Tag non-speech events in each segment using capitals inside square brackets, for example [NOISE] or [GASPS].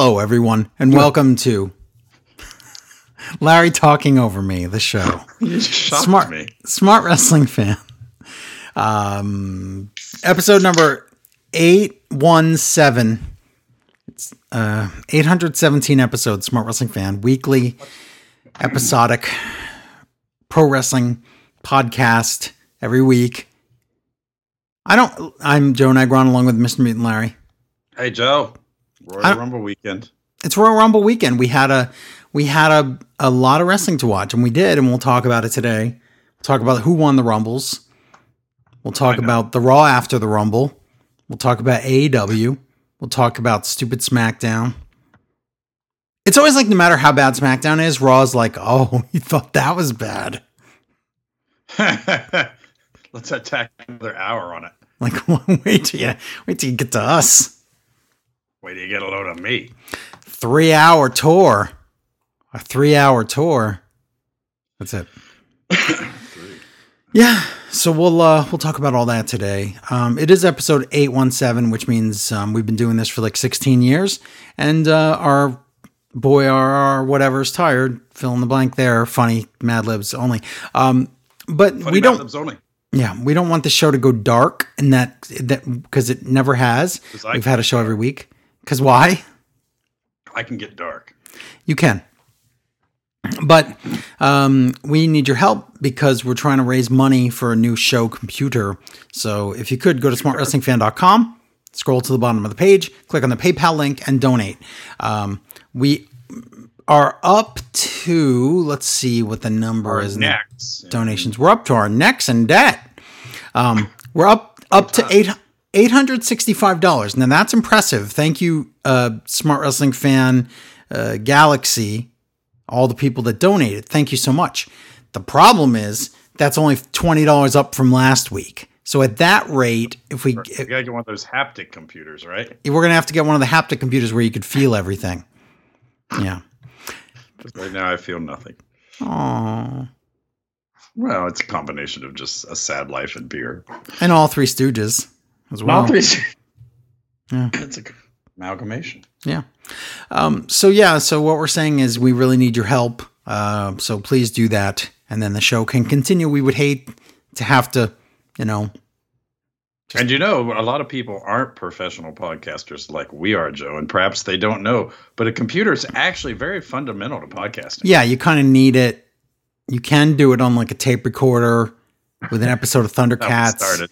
Hello, everyone, and welcome to [LAUGHS] Larry Talking Over Me, the show. [LAUGHS] You shocked Smart, me. smart wrestling fan. Um, episode number 817. It's uh, 817 episodes, Smart Wrestling Fan, weekly, episodic pro wrestling podcast every week. I don't, I'm Joe Negron along with Mr. Mutant Larry. Hey Joe, Royal Rumble weekend. it's Royal Rumble weekend. We had a we had a, a lot of wrestling to watch, and we did, and we'll talk about it today. We'll talk about who won the Rumbles. We'll talk about the Raw after the Rumble. We'll talk about AEW. We'll talk about stupid SmackDown. It's always like no matter how bad SmackDown is, Raw's like, oh, [LAUGHS] you thought that was bad. [LAUGHS] Let's attack another hour on it. Like, [LAUGHS] wait till you wait till you get to us. Wait till you get a load of me. Three hour tour. A three hour tour. That's it. [COUGHS] Yeah, so we'll uh, we'll talk about all that today. Um, it is episode eight one seven, which means um, we've been doing this for like sixteen years, and uh, our boy, our, our whatever's tired. Fill in the blank there. Funny Mad Libs only. Um, but Funny we Mad don't. Libs only. Yeah, we don't want the show to go dark, and that that because it never has. We've had a show every week. Because why? I can get dark. You can. But um, we need your help because we're trying to raise money for a new show computer. So if you could go to smartwrestlingfan.com, scroll to the bottom of the page, click on the PayPal link, and donate. Um, we are up to, let's see what the number is. now. Next. Donations. We're up to our necks in debt. Um, we're up up to eight. $865. Now that's impressive. Thank you, uh, Smart Wrestling Fan uh, Galaxy, all the people that donated. Thank you so much. The problem is that's only $20 up from last week. So at that rate, if we You gotta get one of those haptic computers, right? we're going to have to get one of the haptic computers where you could feel everything. Yeah. Right now I feel nothing. Oh. Well, it's a combination of just a sad life and beer. And all three Stooges as well. [LAUGHS] Yeah. It's a amalgamation. Yeah. Um, so yeah, so what we're saying is we really need your help. Uh, so please do that, and then the show can continue. We would hate to have to, you know, And you know, a lot of people aren't professional podcasters like we are, Joe, and perhaps they don't know. But a computer is actually very fundamental to podcasting. yeah, you kind of need it. You can do it on like a tape recorder with an episode of Thundercats,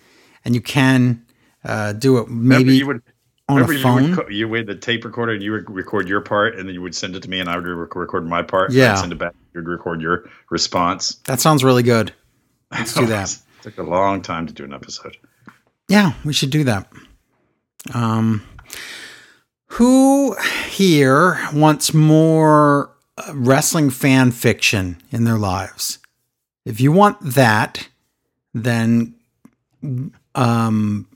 and you can uh, do it maybe you would on a you phone. would you would the tape recorder and you would record your part and then you would send it to me and I would rec- record my part. Yeah. send it back. You'd record your response. that sounds really good. Let's do [LAUGHS] that. took a long time to do an episode. Yeah, we should do that. Um, who here wants more uh, wrestling fan fiction in their lives? If you want that, then um,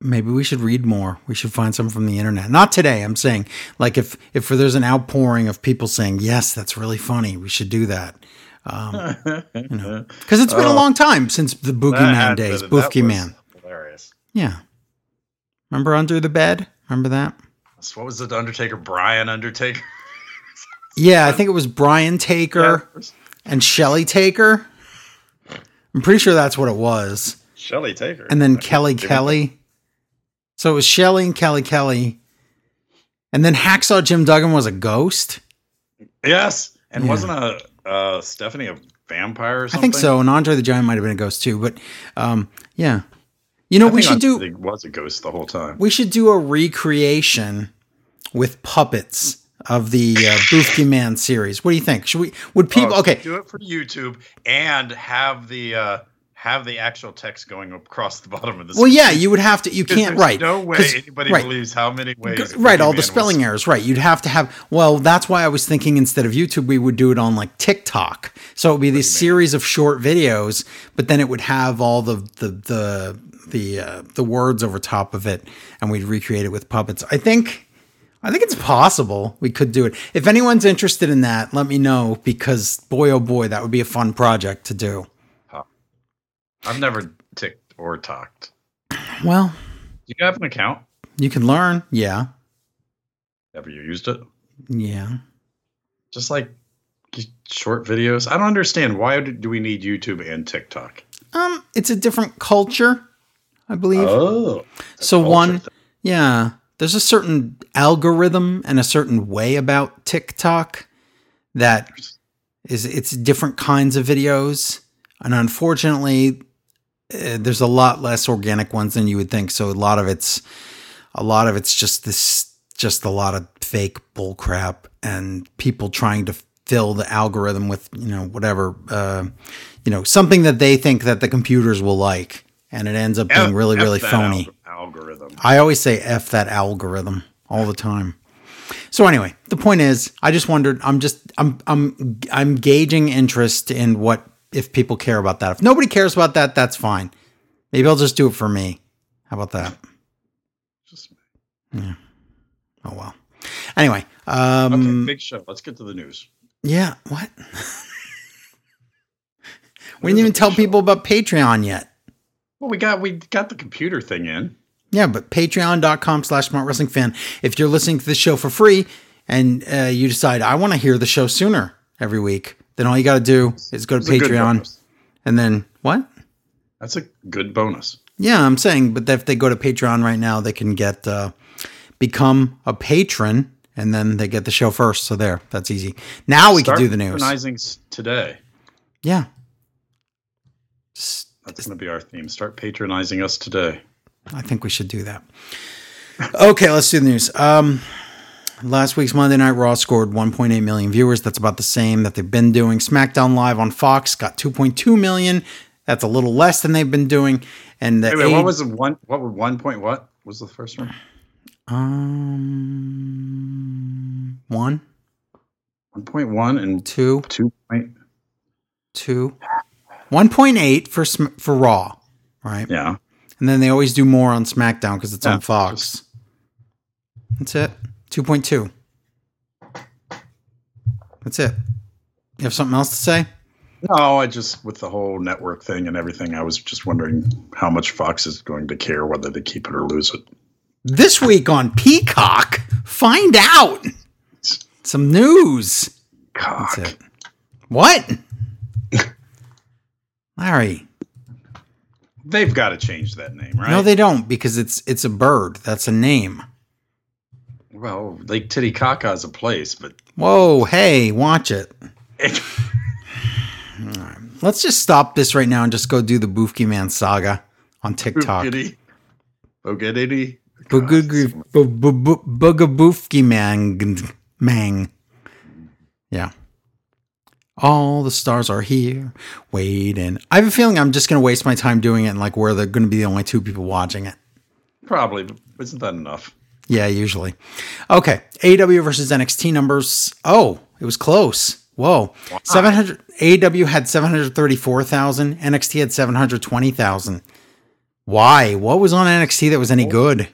maybe we should read more. We should find some from the internet. Not today. I'm saying, like, if if there's an outpouring of people saying, "Yes, that's really funny," we should do that. Um, because [LAUGHS] it's been a Oh. long time since the Boogeyman days. been- that Boofy was Man. Hilarious. Yeah. Remember Under the Bed? Remember that? What was it? Undertaker, Brian Undertaker. [LAUGHS] Yeah, I think it was Brian Taker and Shelly Taker. I'm pretty sure that's what it was. Shelly Taker. And then Kelly Kelly. So it was Shelly and Kelly Kelly. And then Hacksaw Jim Duggan was a ghost. Yes, and Yeah. wasn't a uh, Stephanie a vampire or I think so. And Andre the Giant might have been a ghost too. But um, yeah. You know, I we should do It was a ghost the whole time. we should do a recreation with puppets of the uh, Boofy Man series. What do you think? Should we would people Oh, okay. do it for YouTube and have the uh, have the actual text going across the [LAUGHS] bottom of the. Well, yeah, you would have to. You can't wrght. No way anybody right. believes how many ways. Right, all the spelling was- errors. Right, you'd have to have. Well, that's why I was thinking instead of YouTube, we would do it on like TikTok. So it would be this series of short videos, but then it would have all the the the the uh, the words over top of it, and we'd recreate it with puppets. I think. I think it's possible we could do it. If anyone's interested in that, let me know because boy oh boy, that would be a fun project to do. I've never ticked or talked. Well, you have an account? you can learn, yeah. Have you used it? Yeah. Just like short videos. I don't understand why do we need YouTube and TikTok? Um, it's a different culture, I believe. Oh, so one, thing. yeah, there's a certain algorithm and a certain way about TikTok that is it's different kinds of videos, and unfortunately, uh, there's a lot less organic ones than you would think. So a lot of it's a lot of it's just this just a lot of fake bull crap and people trying to fill the algorithm with you know whatever uh, you know something that they think that the computers will like. And it ends up being F, really F really phony. al- algorithm. I always say f that algorithm all the time. So anyway the point is i just wondered i'm just i'm i'm i'm gauging interest in what if people care about that. If nobody cares about that that's fine. Maybe i'll just do it for me. How about that? Just yeah. Oh well. Anyway um okay, big show. Let's get to the news. Yeah, what? [LAUGHS] we didn't even tell people about Patreon yet. Well, we got we got the computer thing in. Yeah, but patreon.com slash smart wrestling fan. If you're listening to the show for free and uh, you decide I want to hear the show sooner every week, then all you got to do is go to That's Patreon and then what? That's a good bonus. Yeah, I'm saying, but if they go to Patreon right now, they can get uh, become a patron and then they get the show first. So there, that's easy. Now we Start can do the news. Patronizing today. Yeah. That's going to be our theme. Start patronizing us today. I think we should do that. okay, let's do the news. Um, last week's Monday Night Raw scored 1.8 million viewers. That's about the same that they've been doing. SmackDown Live on Fox got 2.2 million. That's a little less than they've been doing. And the wait, wait, what was the one? What were one point? What was the first one? Um, one. 1.1 and two. 2. Point. Two. 1.8 for for Raw, right? Yeah. And then they always do more on SmackDown because it's yeah, on Fox. That's it. 2.2. That's it. You have something else to say? No, I just with the whole network thing and everything, I was just wondering how much Fox is going to care whether they keep it or lose it. This week on Peacock, find out some news. Cock. What? [LAUGHS] Larry. They've got to change that name, right? No, they don't because it's it's a bird. That's a name. Well, Lake Titicaca is a place, but whoa, hey, watch it. Let's just stop this right now and just go do the Boofky Man saga on TikTok. Boogity. Boogity. Boogaboofky mang. Mang. Yeah. All the stars are here. Waiting. I have a feeling I'm just going to waste my time doing it and like where they're going to be the only two people watching it. Probably. Isn't that enough? Yeah, usually. Okay. AW versus NXT numbers. Oh, it was close. Whoa. Wow. 700 AW had 734,000, NXT had 720,000. Why? What was on NXT that was any good?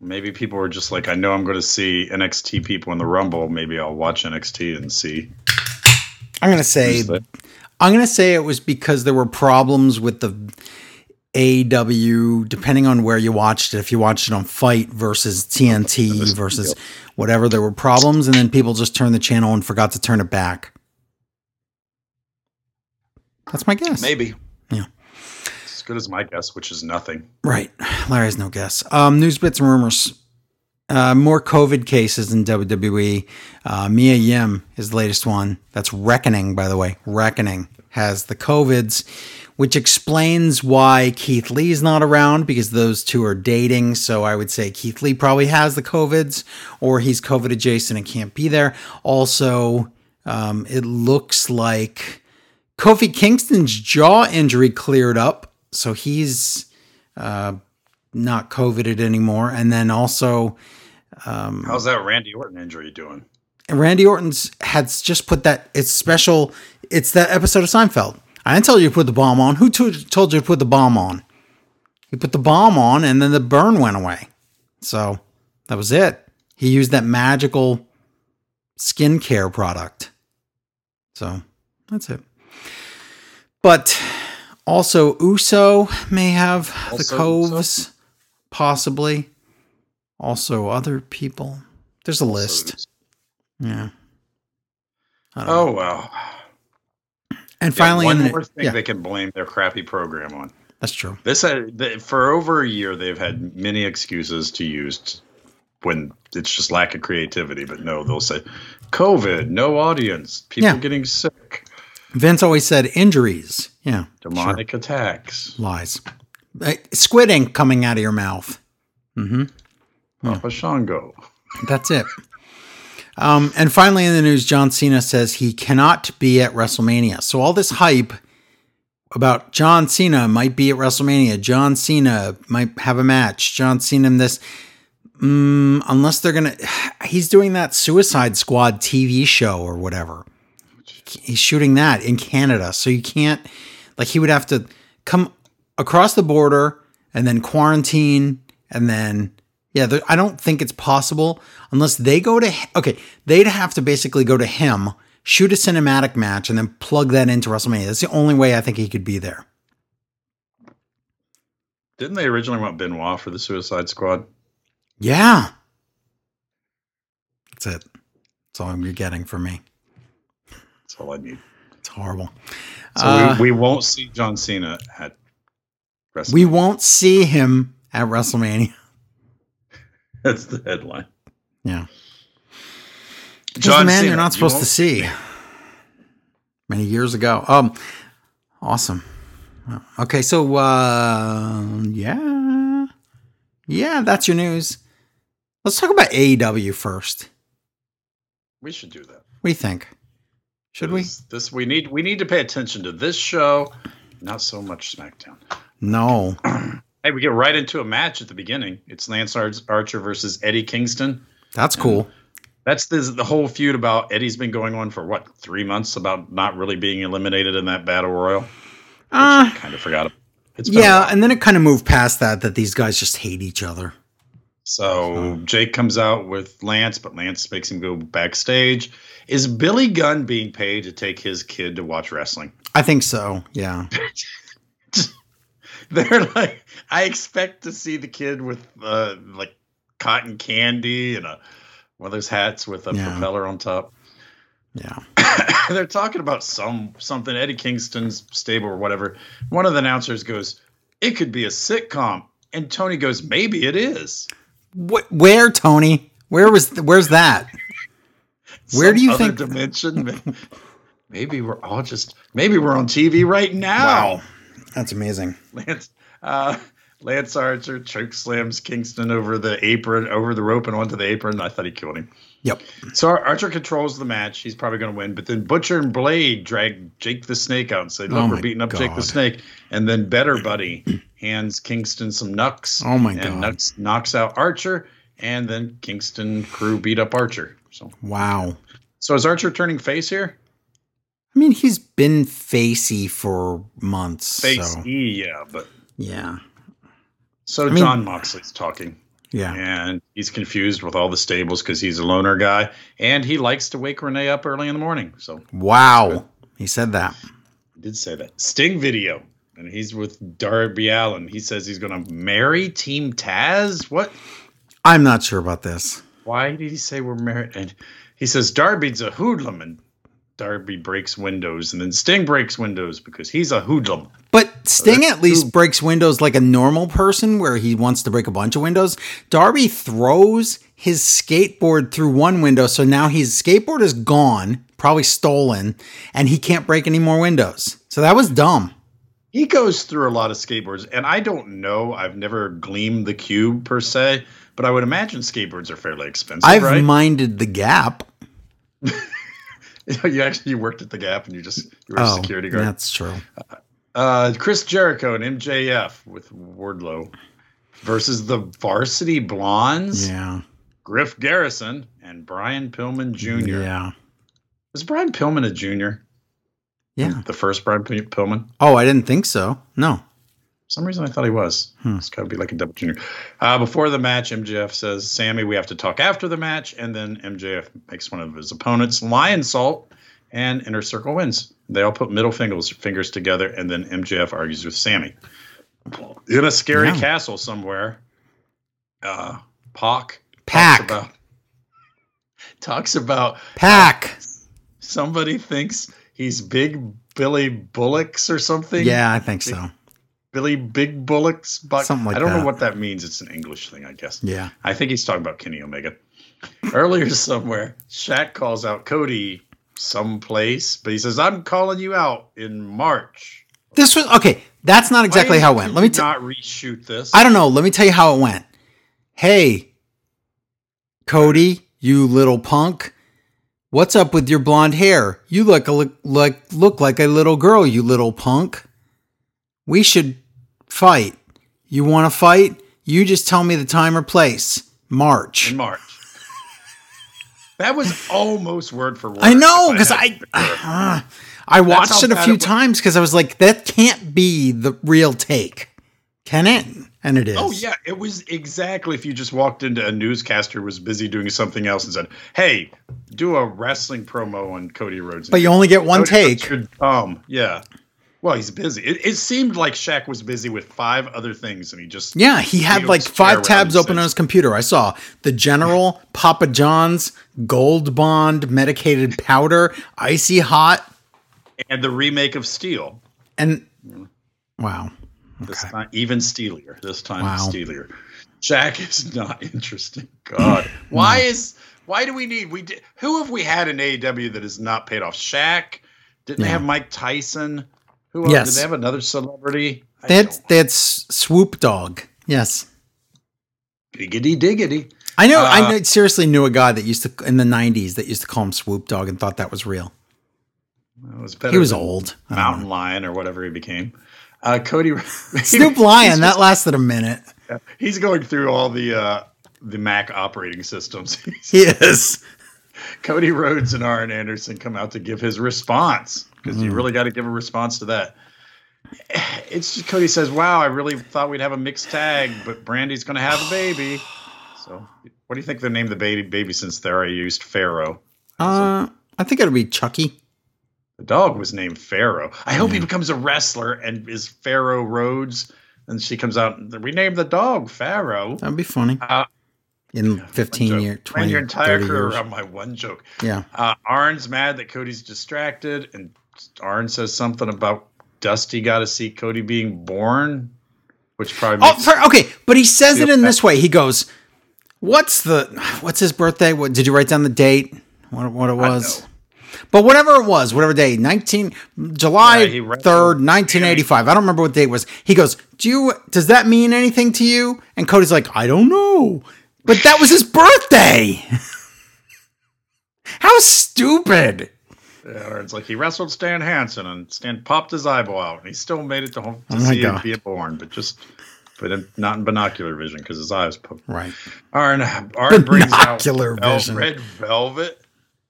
Maybe people were just like, I know I'm going to see NXT people in the Rumble. Maybe I'll watch NXT and see. I'm going to say, I'm going to say it was because there were problems with the AW, depending on where you watched it. If you watched it on Fight versus TNT versus whatever, there were problems, and then people just turned the channel and forgot to turn it back. That's my guess. Maybe. Yeah As good as my guess, which is nothing. Right. Larry has no guess. Um, news bits and rumors. Uh, more COVID cases in WWE. Uh, Mia Yim is the latest one. That's Reckoning, by the way. Reckoning has the COVIDs, which explains why Keith Lee's not around because those two are dating. So I would say Keith Lee probably has the COVIDs or he's COVID adjacent and can't be there. Also, um, it looks like Kofi Kingston's jaw injury cleared up so he's uh, not COVIDed anymore. And then also, um, how's that Randy Orton injury doing? Randy Orton's had just put that. It's special. It's that episode of Seinfeld. I didn't tell you to put the bomb on. Who t- told you to put the bomb on? He put the bomb on, and then the burn went away. So that was it. He used that magical skincare product. So that's it. But also, Uso may have also the coves, Uso? possibly. Also, other people. There's a list. Yeah. Oh well. And finally, yeah, one the, more thing yeah, they can blame their crappy program on. that's true. This had, the, for over a year, they've had many excuses to use when it's just lack of creativity. But no, they'll say COVID, no audience, people Yeah. getting sick, Vince always said injuries. Yeah. demonic attacks. Lies. Uh, Squid ink coming out of your mouth. Mm-hmm. Papa Shango. That's it. Um, and finally, in the news, John Cena says he cannot be at WrestleMania. So all this hype about John Cena might be at WrestleMania. John Cena might have a match. John Cena in this. Mm, unless they're gonna, [SIGHS] he's doing that Suicide Squad TV show or whatever. He's shooting that in Canada, so you can't. Like he would have to come across the border and then quarantine and then yeah, there- I don't think it's possible unless they go to okay. They'd have to basically go to him, shoot a cinematic match, and then plug that into WrestleMania. That's the only way I think he could be there. Didn't they originally want Benoit for the Suicide Squad? Yeah, that's it. That's all you're getting from me. That's all I need. It's horrible. So Uh, we, we won't see John Cena at WrestleMania. we won't see him at WrestleMania. [LAUGHS] That's the headline. Yeah, He's the man you're not you supposed to see. Many years ago. Um, awesome. Okay, so uh, yeah, yeah, that's your news. Let's talk about AEW first. We should do that. What do you think? Should we? This we need we need to pay attention to this show, not so much SmackDown. No. [CLEARS THROAT] Hey, we get right into a match at the beginning. It's Lance Ar- Archer versus Eddie Kingston. That's cool. That's the the whole feud about Eddie's been going on for what three months about not really being eliminated in that battle royal. Uh, Kind of forgot. About. It's been a yeah, and then it kind of moved past that that these guys just hate each other. So Jake comes out with Lance, but Lance makes him go backstage. Is Billy Gunn being paid to take his kid to watch wrestling? I think so. Yeah. [LAUGHS] They're like, I expect to see the kid with uh, like cotton candy and a one of those hats with a Yeah. propeller on top. Yeah. [COUGHS] They're talking about some something Eddie Kingston's stable or whatever. One of the announcers goes, "It could be a sitcom," and Tony goes, "Maybe it is." Wh- where, Tony? Where was? Where's that? [LAUGHS] Where do you think- dimension? [LAUGHS] Maybe we're all just maybe we're on TV right now. Wow. That's amazing. [LAUGHS] Lance, uh, Lance Archer choke slams Kingston over the apron, over the rope, and onto the apron. I thought he killed him. Yep. So Ar- Archer controls the match. He's probably going to win. But then Butcher and Blade drag Jake the Snake out and say, "Look, Oh we're beating up Jake the Snake." And then Better Buddy hands Kingston some knucks. Oh my and God. Nux knocks out Archer, and then Kingston crew beat up Archer. So, Wow. so is Archer turning face here? I mean, he's been facey for months. Face, So, yeah. But yeah. So mean- Jon Moxley's talking. Yeah. and he's confused with all the stables because he's a loner guy and he likes to wake Renee up early in the morning. So Wow. He said that. he did say that. Sting video, and he's with Darby Allin. He says he's going to marry Team Taz. What? I'm not sure about this. Why did he say we're married? And he says Darby's a hoodlum, and Darby breaks windows, and then Sting breaks windows because he's a hoodlum. But Sting that's at least breaks windows like a normal person where he wants to break a bunch of windows. Darby throws his skateboard through one window, so now his skateboard is gone, probably stolen, and he can't break any more windows. So that was dumb. He goes through a lot of skateboards, and I don't know. I've never gleamed the cube per se, but I would imagine skateboards are fairly expensive, I've right? minded the gap. [LAUGHS] [LAUGHS] you actually you worked at the Gap, and you just you were a security guard. Oh, That's true. Uh, Chris Jericho and MJF with Wardlow versus the Varsity Blondes, Yeah. Griff Garrison and Brian Pillman Jr. Yeah. Was Brian Pillman a junior? Yeah. The first Brian P- Pillman? Oh, I didn't think so. No. Some reason I thought he was. Hmm. It's got to be like a double junior. Uh, before the match, MJF says, Sammy, we have to talk after the match. And then MJF makes one of his opponents Lionsault and Inner Circle wins. They all put middle fingers, fingers together. And then MJF argues with Sammy. In a scary Yeah. castle somewhere, uh, Pac. talks Pack. About, talks about Pack. somebody thinks he's Big Billy Bullocks or something. Yeah, I think so. Billy Big Bullocks. But Something like I don't that. know what that means. It's an English thing, I guess. Yeah. I think he's talking about Kenny Omega. [LAUGHS] Earlier somewhere, Shaq calls out Cody someplace, but he says, I'm calling you out in March. This was okay. That's not exactly how it went. Let me you not reshoot this. I don't know. Let me tell you how it went. Hey, Cody, you little punk. What's up with your blonde hair? You look a, look like look like a little girl, you little punk. We should fight. You want to fight? You just tell me the time or place. March. in March. that was almost word for word. I know because I to compare. Uh, I watched it a few it times because I was like, that can't be the real take, can it? And it oh, is. Oh yeah, it was exactly if you just walked into a newscaster was busy doing something else and said, "Hey, do a wrestling promo on Cody Rhodes." But you only get one Cody take. you're. Yeah. Well, he's busy. It, it seemed like Shaq was busy with five other things, and he just Yeah, he had like five tabs open on his computer. I saw the General, Papa John's, Gold Bond, medicated powder, icy hot, and the remake of Steel. and mm-hmm. wow. This time, even steelier. This time, Wow. steelier. Shaq is not [LAUGHS] interesting. God, why is why do we need we did, who have we had in AEW that has not paid off? Shaq. Didn't they have Mike Tyson? Who else? Yes. Did they have another celebrity? That's They had, don't- they had S- Swoop Dog. Yes. Diggity diggity. I know. Uh, I know, seriously knew a guy that used to in the '90s that used to call him Swoop Dog and thought that was real. It was better He was old. Mountain. Lion or whatever he became. Uh, Cody [LAUGHS] Snoop Lion. That lasted a minute. he's going through all the uh, the Mac operating systems. [LAUGHS] He is. Cody Rhodes and Arn Anderson come out to give his response because Mm. you really got to give a response to that. It's just Cody says, "Wow, I really thought we'd have a mixed tag, but Brandi's going to have a baby." So, what do you think they named the baby? Baby since they already used Pharaoh. Uh, I think it'll be Chucky. The dog was named Pharaoh. I hope he becomes a wrestler and is Pharaoh Rhodes. And she comes out. and We named the dog Pharaoh. That'd be funny. Uh, In One 15 joke. years, Ran 20, your entire career years. around my one joke. Yeah. Uh, Arn's mad that Cody's distracted, and Arn says something about Dusty got to see Cody being born, which probably Oh, for, okay, but he says it in bad. this way. He goes, "What's the what's his birthday? What did you write down the date? What what it was?" But whatever it was, whatever day, 19 July Yeah, 3rd, 1985. I don't remember what date it was. He goes, "Do you does that mean anything to you?" And Cody's like, "I don't know." But that was his birthday. [LAUGHS] How stupid. Uh, yeah, Arn's like he wrestled Stan Hansen, and Stan popped his eyeball out, and he still made it to home to Oh see him God. be born, but just but in, not in binocular vision because his eyes poked. Right. Arn, Arn brings out vision. Red Velvet.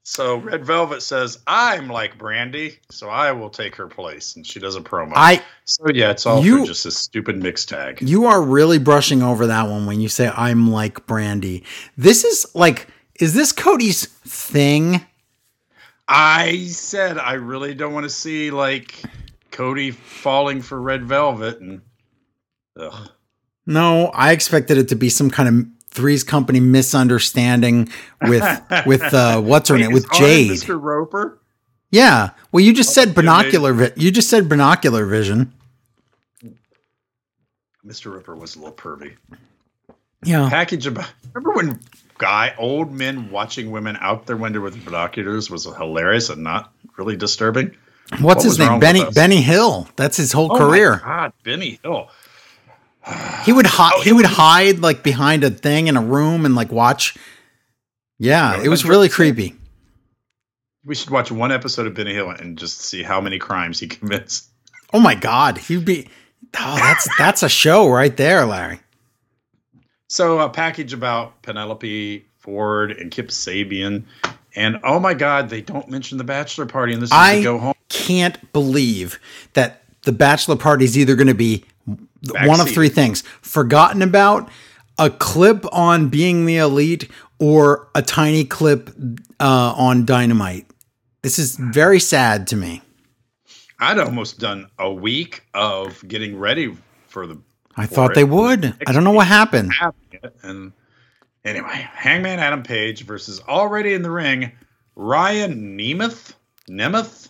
So Red Velvet says, "I'm like Brandi, so I will take her place," and she does a promo. I so yeah, it's all You- for just a stupid mix tag. You are really brushing over that one when you say I'm like Brandi. This is like is this Cody's thing? I said I really don't want to see like Cody falling for Red Velvet, and ugh. No, I expected it to be some kind of Three's Company misunderstanding with [LAUGHS] with uh what's her Wait, name with Jade. Mr. Roper. Yeah. Well, you just said binocular vi- you just said binocular vision. Mr. Roper was a little pervy. Yeah. Package about. Remember when guy old men watching women out their window with binoculars was hilarious and not really disturbing. What's What his name? Benny? Benny Hill. That's his whole Oh my career. God, Benny Hill. He would hide Oh, he would hide like behind a thing in a room and like watch. Yeah, Yeah, it was really creepy. We should watch one episode of Benny Hill and just see how many crimes he commits. Oh my god, he'd be Oh, that's that's a show right there, Larry. So a package about Penelope Ford and Kip Sabian, and oh my God, they don't mention the bachelor party, and this is I go home. can't believe that the bachelor party is either going to be one of three things: forgotten about, a clip on being the elite, or a tiny clip uh, on Dynamite. This is very sad to me. I'd almost done a week of getting ready for the I thought they would. I don't know what happened. and Anyway, Hangman Adam Page versus already in the ring, Ryan Nemeth. Nemeth?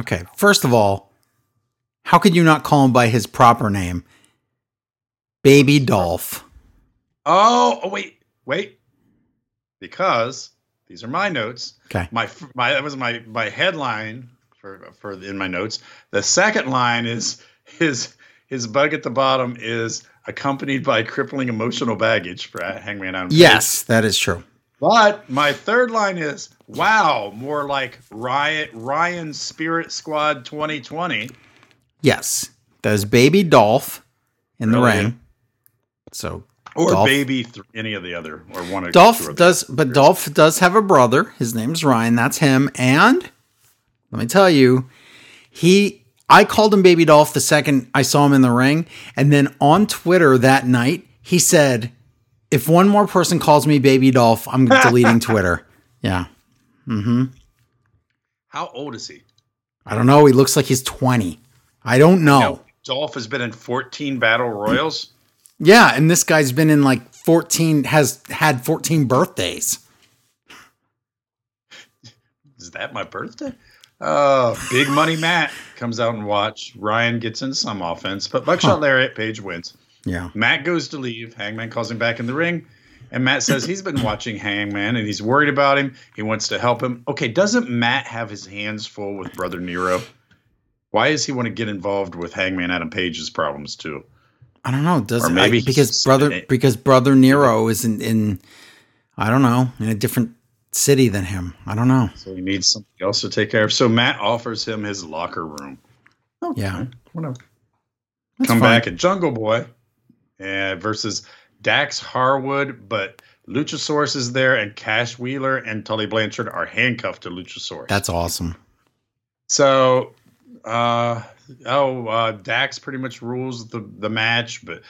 Okay, first of all, how could you not call him by his proper name? Baby Dolph. Oh, oh wait, wait. Because these are my notes. Okay. My my that was my my headline for for in my notes. The second line is his his bug at the bottom is accompanied by crippling emotional baggage for Hangman Adam. Yes, that is true. But my third line is wow, more like Riot Ryan Ryan's Spirit Squad 2020. Yes, that is Baby Dolph in the ring. So Or Dolph- baby th- any of the other or one of Dolph does, but Dolph does have a brother. His name's Ryan. That's him. And let me tell you, he. I called him Baby Dolph the second I saw him in the ring, and then on Twitter that night he said, "If one more person calls me Baby Dolph, I'm [LAUGHS] deleting Twitter." Yeah, Mm hmm. How old is he? I don't know. He looks like he's 20. I don't know. No, Dolph has been in 14 battle royals. Yeah, and this guy's been in like 14 has had 14 birthdays. Is that my birthday? Oh, Big Money Matt comes out and watch. Ryan gets in some offense, but Buckshot Lariat Page wins. Yeah. Matt goes to leave. Hangman calls him back in the ring. And Matt says he's been watching Hangman and he's worried about him. He wants to help him. Okay, doesn't Matt have his hands full with Brother Nero? Why does he want to get involved with Hangman Adam Page's problems too? I don't know. Does Or maybe I- because brother because brother Nero is in, in I don't know in a different city than him. I don't know. So he needs something else to take care of. So Matt offers him his locker room. Oh Yeah, Whatever. That's Come fine. back at Jungle Boy uh, versus Dax Harwood, but Luchasaurus is there, and Cash Wheeler and Tully Blanchard are handcuffed to Luchasaurus. That's awesome. so. Uh, oh, uh, Dax pretty much rules the the match, but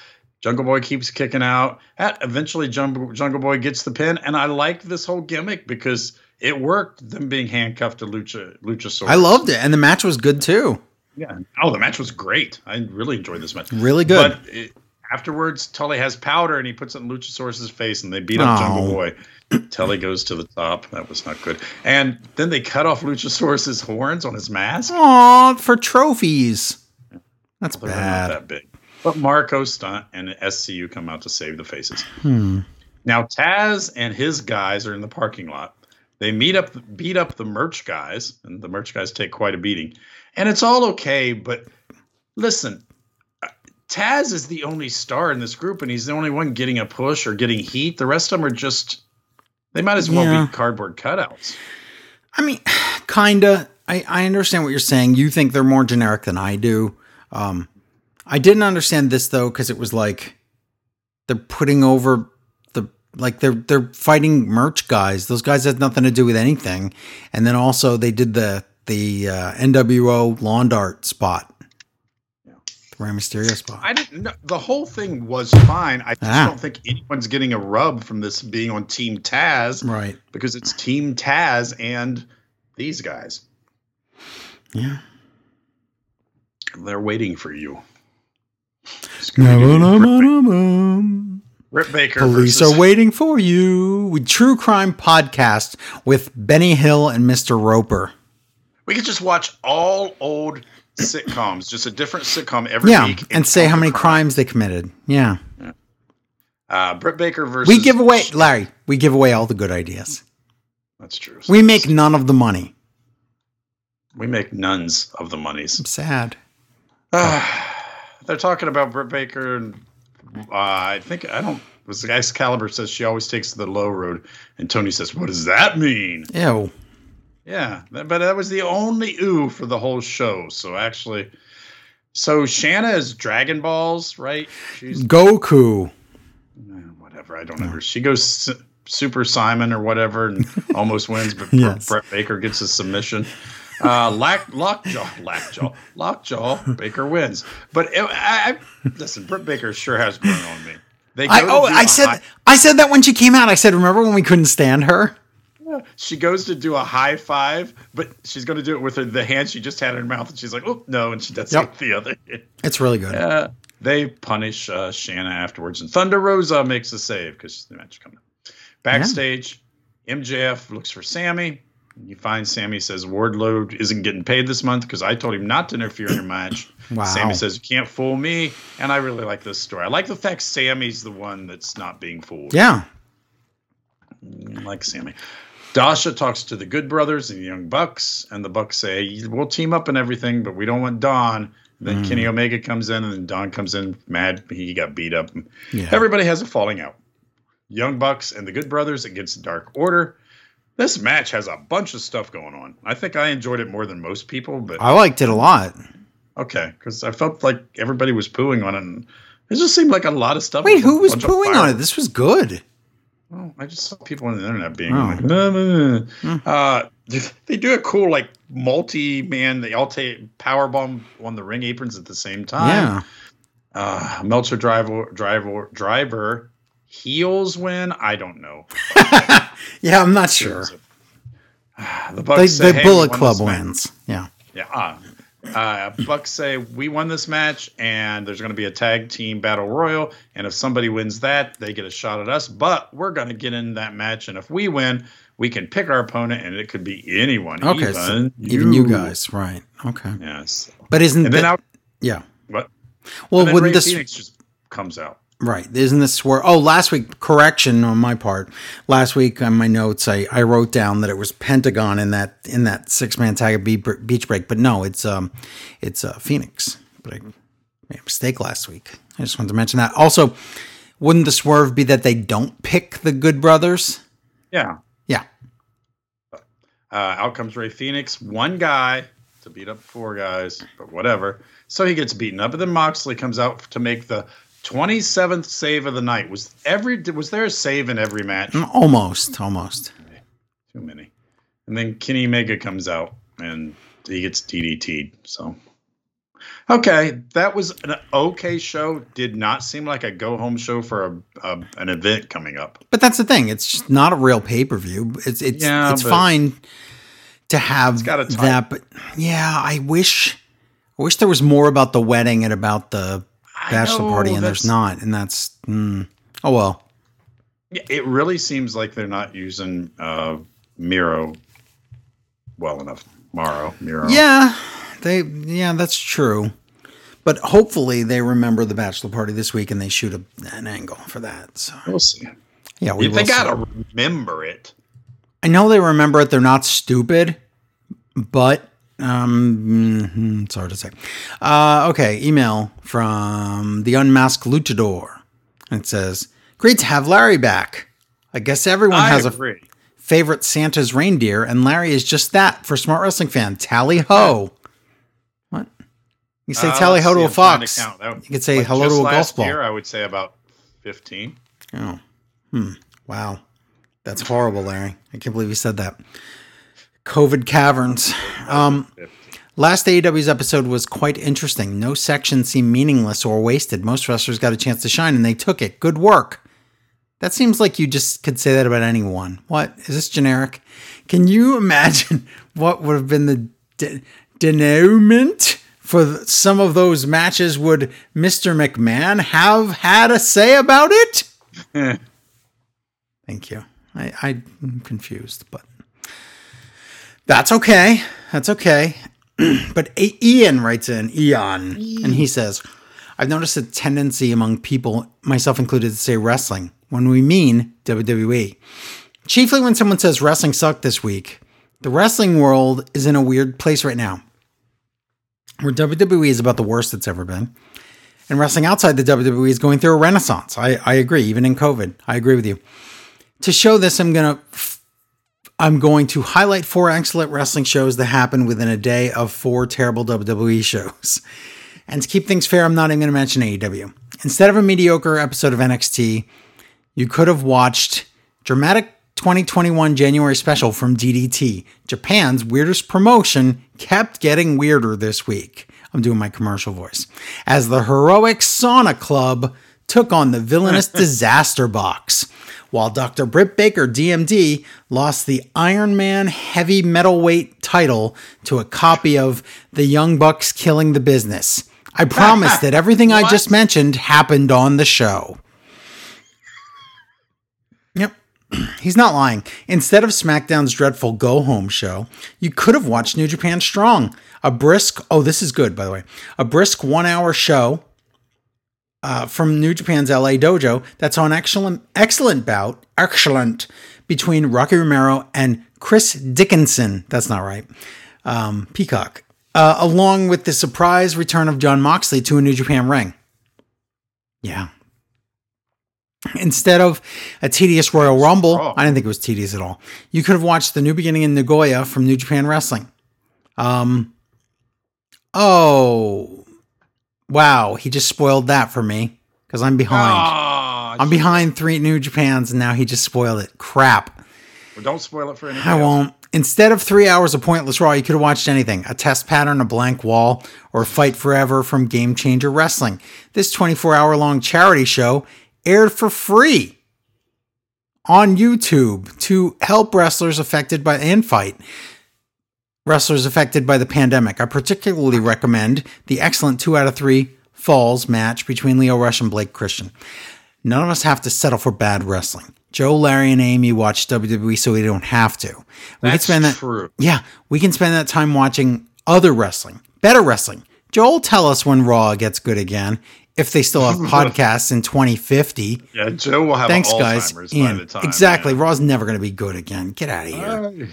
Jungle Boy keeps kicking out. At eventually, Jungle Jungle Boy gets the pin, and I like this whole gimmick because it worked. Them being handcuffed to Lucha Luchasaurus. I loved it, and the match was good too. Yeah. Oh, the match was great. I really enjoyed this match. Really good. But it, afterwards, Tully has powder and he puts it in Luchasaurus's face and they beat up Oh. Jungle Boy. Tully goes to the top. That was not good. And then they cut off Luchasaurus's horns on his mask. Aw, for trophies. That's not bad. that big. But Marco Stunt and SCU come out to save the faces. Hmm. Now Taz and his guys are in the parking lot. They meet up, beat up the merch guys, and the merch guys take quite a beating. And it's all okay, but listen, Taz is the only star in this group, and he's the only one getting a push or getting heat. The rest of them are just they might as well Yeah. be cardboard cutouts. I mean, [SIGHS] kinda. I, I understand what you're saying. You think they're more generic than I do. Um, I didn't understand this though because it was like they're putting over the like they're they're fighting merch guys. Those guys had nothing to do with anything. And then also they did the the uh, NWO lawn dart spot, Yeah. the Rey Mysterio spot. I didn't know the whole thing was fine. I just Ah. don't think anyone's getting a rub from this being on Team Taz right. because it's Team Taz and these guys. Yeah. They're waiting for you. Rip Baker. Police versus- are waiting for you. We true crime podcast with Benny Hill and Mr. Roper. We could just watch all old sitcoms, just a different sitcom every Yeah, week, and say how many crime. crimes they committed. Yeah. Uh, Britt Baker versus. We give away, Larry, we give away all the good ideas. That's true. We make none of the money. we make nuns of the monies. I'm sad. They're talking about Britt Baker, and uh, I think I don't. Was the Excalibur says she always takes the low road, and Tony says, "What does that mean?" Ew. Yeah, but that was the only ooh for the whole show. So actually, so Shanna is Dragon Balls, right? She's Goku. Eh, whatever. I don't know. She goes Super Saiyan or whatever and [LAUGHS] almost wins, but Yes. Britt Baker gets a submission. Uh, Lack, Lockjaw, Lackjaw, Lockjaw, Baker wins. But it, I, I, listen, Britt Baker sure has grown on me. They I oh I said high- I said that when she came out. I said, remember when we couldn't stand her? she goes to do a high five, but she's going to do it with her, the hand she just had in her mouth, and she's like, "Oh no!" and she does it Yep. with the other. [LAUGHS] It's really good. Uh, they punish uh, Shanna afterwards, and Thunder Rosa makes a save because she's the match coming. Backstage, MJF looks for Sammy. You find Sammy says Wardlow isn't getting paid this month because I told him not to interfere in your match. [LAUGHS] Wow. Sammy says you can't fool me, and I really like this story. I like the fact Sammy's the one that's not being fooled. Yeah. I like Sammy. Dasha talks to the Good Brothers and the Young Bucks, and the Bucks say we'll team up and everything, but we don't want Don. Then Mm. Kenny Omega comes in, and then Don comes in mad. He got beat up. Yeah. Everybody has a falling out. Young Bucks and the Good Brothers against Dark Order. This match has a bunch of stuff going on. I think I enjoyed it more than most people, but I liked it a lot. okay, because I felt like everybody was pooing on it. And it just seemed like a lot of stuff. Wait, who was pooing on it? This was good. Well, I just saw people on the internet being Oh. like, "No, no, no." Hmm. Uh, [LAUGHS] they do a cool like multi-man. They all take power bomb on the ring aprons at the same time. Yeah. Uh, Meltzer driver, driver, driver, heels win. I don't know. [LAUGHS] Yeah, I'm not sure. The Bucks The, say, the "Hey, Bullet Club this match." wins. Yeah. Yeah. Uh, uh, Bucks say we won this match, and there's going to be a tag team battle royal, and if somebody wins that, they get a shot at us. But we're going to get in that match, and if we win, we can pick our opponent, and it could be anyone. Okay. even, so even you guys, right? Okay. Yes. But isn't And then that- out. yeah? What? Well, then wouldn't Ray this Fenix just comes out. Right? Isn't this where? Oh, last week correction on my part. Last week on my notes, I, I wrote down that it was Pentagon in that in that six man tag at Beach Break, but no, it's um it's uh, Fenix. But I made a mistake last week. I just wanted to mention that. Also, wouldn't the swerve be that they don't pick the Good Brothers? Yeah. Yeah. Uh, out comes Rey Fenix, one guy to beat up four guys, but whatever. So he gets beaten up, and then Moxley comes out to make the 27th save of the night. Was every was there a save in every match? Mm, Almost, almost. Too many. And then Kenny Mega comes out and he gets DDT'd. So okay, that was an okay show. Did not seem like a go home show for a, a an event coming up. But that's the thing; it's just not a real pay per view. It's it's Yeah, it's fine to have got that, but yeah, I wish I wish there was more about the wedding and about the bachelor know, party, and there's not, and that's mm, oh well. Yeah, it really seems like they're not using uh, Miro well enough. Morrow, Miro. Yeah, they yeah, that's true. But hopefully they remember the bachelor party this week and they shoot a, an angle for that. So we'll see. yeah, we they will gotta remember it. I know they remember it. They're not stupid, but um, mhm, it's hard to say. Uh, okay, email from the unmasked luchador. It says, "Great to have Larry back. I guess everyone I has a favorite Santa's reindeer, and Larry is just that for smart wrestling fan. Tally ho! What? You say Uh, tally ho to a fox. That- You could say like hello to a golf ball. Year, I would say about fifteen. Oh, hmm. Wow, that's horrible, Larry. I can't believe you said that. COVID caverns. Um, Last AEW's episode was quite interesting. No section seemed meaningless or wasted. Most wrestlers got a chance to shine and they took it. Good work. That seems like you just could say that about anyone. What? Is this generic? Can you [LAUGHS] imagine what would have been the de- denouement for th- some of those matches? Would Mr. McMahon have had a say about it? [LAUGHS] Thank you. I, I'm confused, but that's okay. That's okay. [CLEARS THROAT] but A- Ian writes in, Eon, and he says, I've noticed a tendency among people, myself included, to say wrestling when we mean WWE. Chiefly when someone says wrestling sucked this week. The wrestling world is in a weird place right now where WWE is about the worst it's ever been. And wrestling outside the WWE is going through a renaissance. I, I agree, even in COVID. I agree with you. To show this, I'm gonna I'm going to highlight four excellent wrestling shows that happened within a day of four terrible WWE shows. [LAUGHS] And to keep things fair, I'm not even going to mention AEW. Instead of a mediocre episode of NXT, you could have watched dramatic 2021 January special from DDT. Japan's weirdest promotion kept getting weirder this week. I'm doing my commercial voice. As the heroic Sauna Club took on the villainous [LAUGHS] Disaster Box, while Dr. Britt Baker, DMD, lost the Iron Man heavy metalweight title to a copy of The Young Bucks Killing the Business. I [LAUGHS] promise that everything I just mentioned happened on the show. Yep. [CLEARS THROAT] He's not lying. Instead of SmackDown's dreadful go home show, you could have watched New Japan Strong. A brisk, oh, this is good, by the way. A brisk one hour show uh, from New Japan's LA dojo that's on excellent, excellent bout, excellent, between Rocky Romero and Chris Dickinson. That's not right. Um, Peacock. Uh, along with the surprise return of Jon Moxley to a New Japan ring. Yeah, Instead of a tedious Royal Rumble, I didn't think it was tedious at all. You could have watched the new beginning in Nagoya from New Japan Wrestling. Um, oh, wow, he just spoiled that for me because I'm behind. Ah, I'm behind three New Japans, and now he just spoiled it. Crap. well, don't spoil it for anybody. I else. won't. Instead of three hours of pointless Raw, you could have watched anything a test pattern, a blank wall, or Fight Forever from Game Changer Wrestling. This 24 hour long charity show aired for free on YouTube to help wrestlers affected by and fight wrestlers affected by the pandemic. I particularly recommend the excellent two out of three falls match between Lio Rush and Blake Christian. None of us have to settle for bad wrestling. Joe, Larry, and Amy watch WWE so we don't have to. We That's can spend that. true. Yeah, we can spend that time watching other wrestling, better wrestling. Joel, tell us when Raw gets good again, if they still have [LAUGHS] podcasts in 2050. Yeah, Joe will have Thanks, Alzheimer's guys. by Ian, the time. exactly. man. Raw's never going to be good again. Get out of here.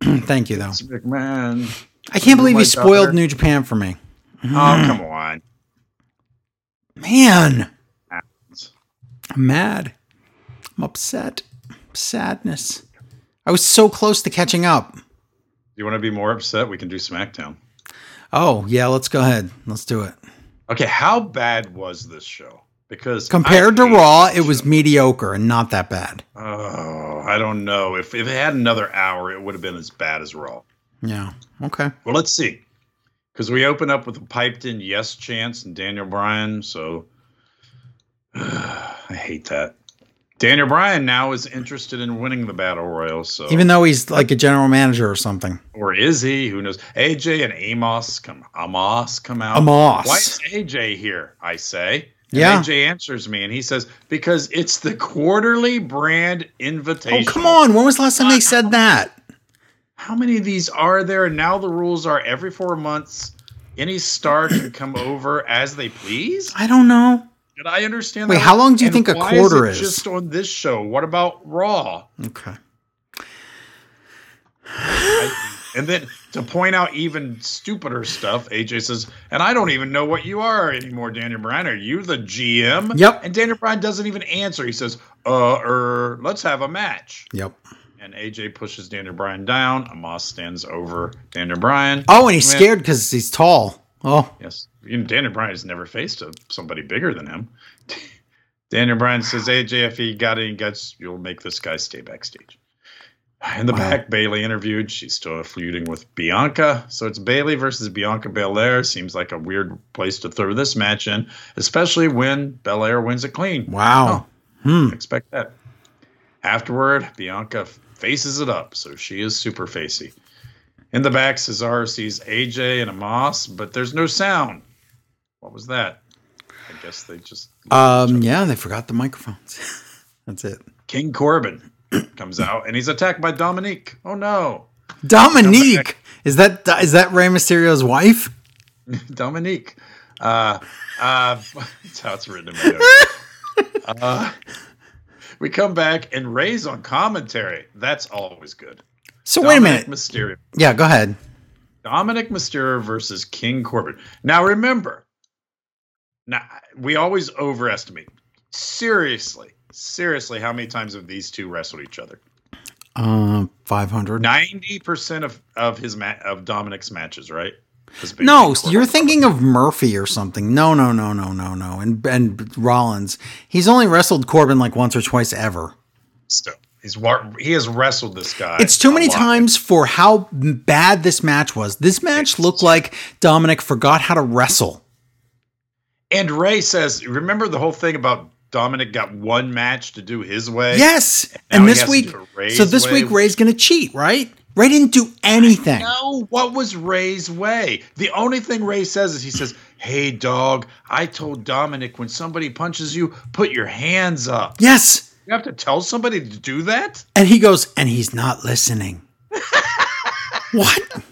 [CLEARS THROAT] Thank you, though. it's McMahon. I can't believe you spoiled daughter. New Japan for me. Oh, come mm. on. Man, I'm mad. I'm upset. Sadness. I was so close to catching up. You want to be more upset? We can do SmackDown. Oh, yeah, let's go ahead. Let's do it. Okay, how bad was this show? Because Compared to Raw, it was mediocre and not that bad. Oh, I don't know. If if it had another hour, it would have been as bad as Raw. Yeah. Okay. Well, let's see. Because we open up with a piped in yes chance and Daniel Bryan. So [SIGHS] I hate that. Daniel Bryan now is interested in winning the Battle Royal. So Even though he's like a general manager or something. or is he? Who knows? AJ and Omos come Omos come out. Omos. Why is AJ here? I say. And Yeah. AJ answers me and he says, because it's the quarterly brand oh, invitation. Oh, come on. When was the last time they said that? How many of these are there? And now the rules are every four months, any star can come [CLEARS THROAT] over as they please. I don't know. Did I understand? Wait, that? how long do you And think a quarter is? Just on this show. What about Raw? Okay. I- and then to point out even stupider stuff, AJ says, "And I don't even know what you are anymore, Daniel Bryan. Are you the GM?" Yep. And Daniel Bryan doesn't even answer. He says, "Uh, er, let's have a match." Yep. And AJ pushes Daniel Bryan down. Omos stands over Daniel Bryan. Oh, and he's Man. scared because he's tall. Oh, Yes. You know, Daniel Bryan has never faced a, somebody bigger than him. [LAUGHS] Daniel Bryan says, AJ, if he got any guts, you'll make this guy stay backstage. In the Wow. back, Bayley interviewed. She's still feuding with Bianca. So it's Bayley versus Bianca Belair. Seems like a weird place to throw this match in, especially when Belair wins it clean. wow. Hmm. Expect that. Afterward, Bianca faces it up, so she is super facey. In the back, Cesaro sees AJ and Omos, but there's no sound. What was that? I guess they just. Um, yeah, they forgot the microphones. [LAUGHS] That's it. King Corbin comes out and he's attacked by Dominique. Oh no, Dominique. Is that is that Rey Mysterio's wife? [LAUGHS] Dominique. Uh, uh, [LAUGHS] that's how it's written in my uh, we come back and Rey's on commentary. That's always good. So wait a minute. Mysterio. Yeah, go ahead. Dominik Mysterio versus King Corbin. Now remember, now we always overestimate. Seriously, seriously, how many times have these two wrestled each other? Uh, five hundred. Ninety percent of of his ma- of Dominik's matches, right? No, you're thinking of Murphy or something. No, no, no, no, no, no. And and Rollins. He's only wrestled Corbin like once or twice ever. Still, he's he has wrestled this guy. It's too many lot. times for how bad this match was. This match looked like Dominik forgot how to wrestle. And Rey says, remember the whole thing about Dominik got one match to do his way. Yes. Now And this week, do it Rey's so this way. week Rey's going to cheat, right? Rey didn't do anything. No, what was Rey's way? The only thing Rey says is he says, Hey, dog, I told Dominik when somebody punches you, put your hands up. Yes. You have to tell somebody to do that? And he goes, and he's not listening. [LAUGHS] what?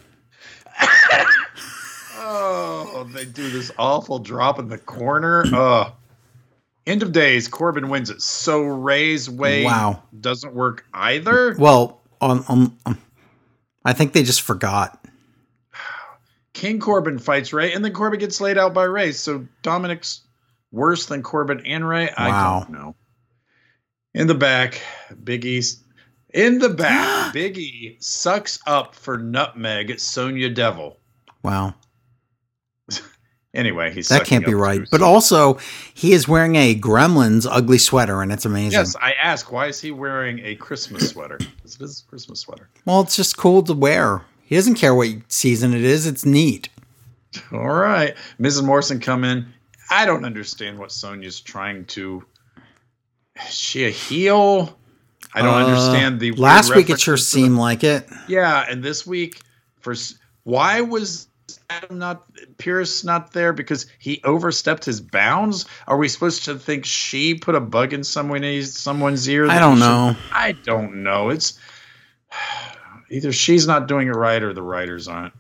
Oh, they do this awful drop in the corner. Uh End of days, Corbin wins it. So Rey's way Wow. doesn't work either. Well, on, on, on I think they just forgot. King Corbin fights Rey, and then Corbin gets laid out by Rey. So Dominik's worse than Corbin and Rey. I Wow. don't know. In the back, Big E's in the back. [GASPS] Big E sucks up for Nutmeg Sonya Deville. Wow. Anyway, he's That can't be right. But also, he is wearing a Gremlins ugly sweater, and it's amazing. yes, I ask why is he wearing a Christmas sweater? This is a Christmas sweater. Well, it's just cool to wear. He doesn't care what season it is. It's neat. [LAUGHS] All right. Mrs. Morrison come in. I don't understand what Sonya's trying to. Is she a heel? I don't Uh, understand the Last week, it sure seemed like it. Yeah, and this week for why was Adam not Pearce not there because he overstepped his bounds? Are we supposed to think she put a bug in someone's someone's ear? I don't should- know. I don't know. It's [SIGHS] either she's not doing it right or the writers aren't.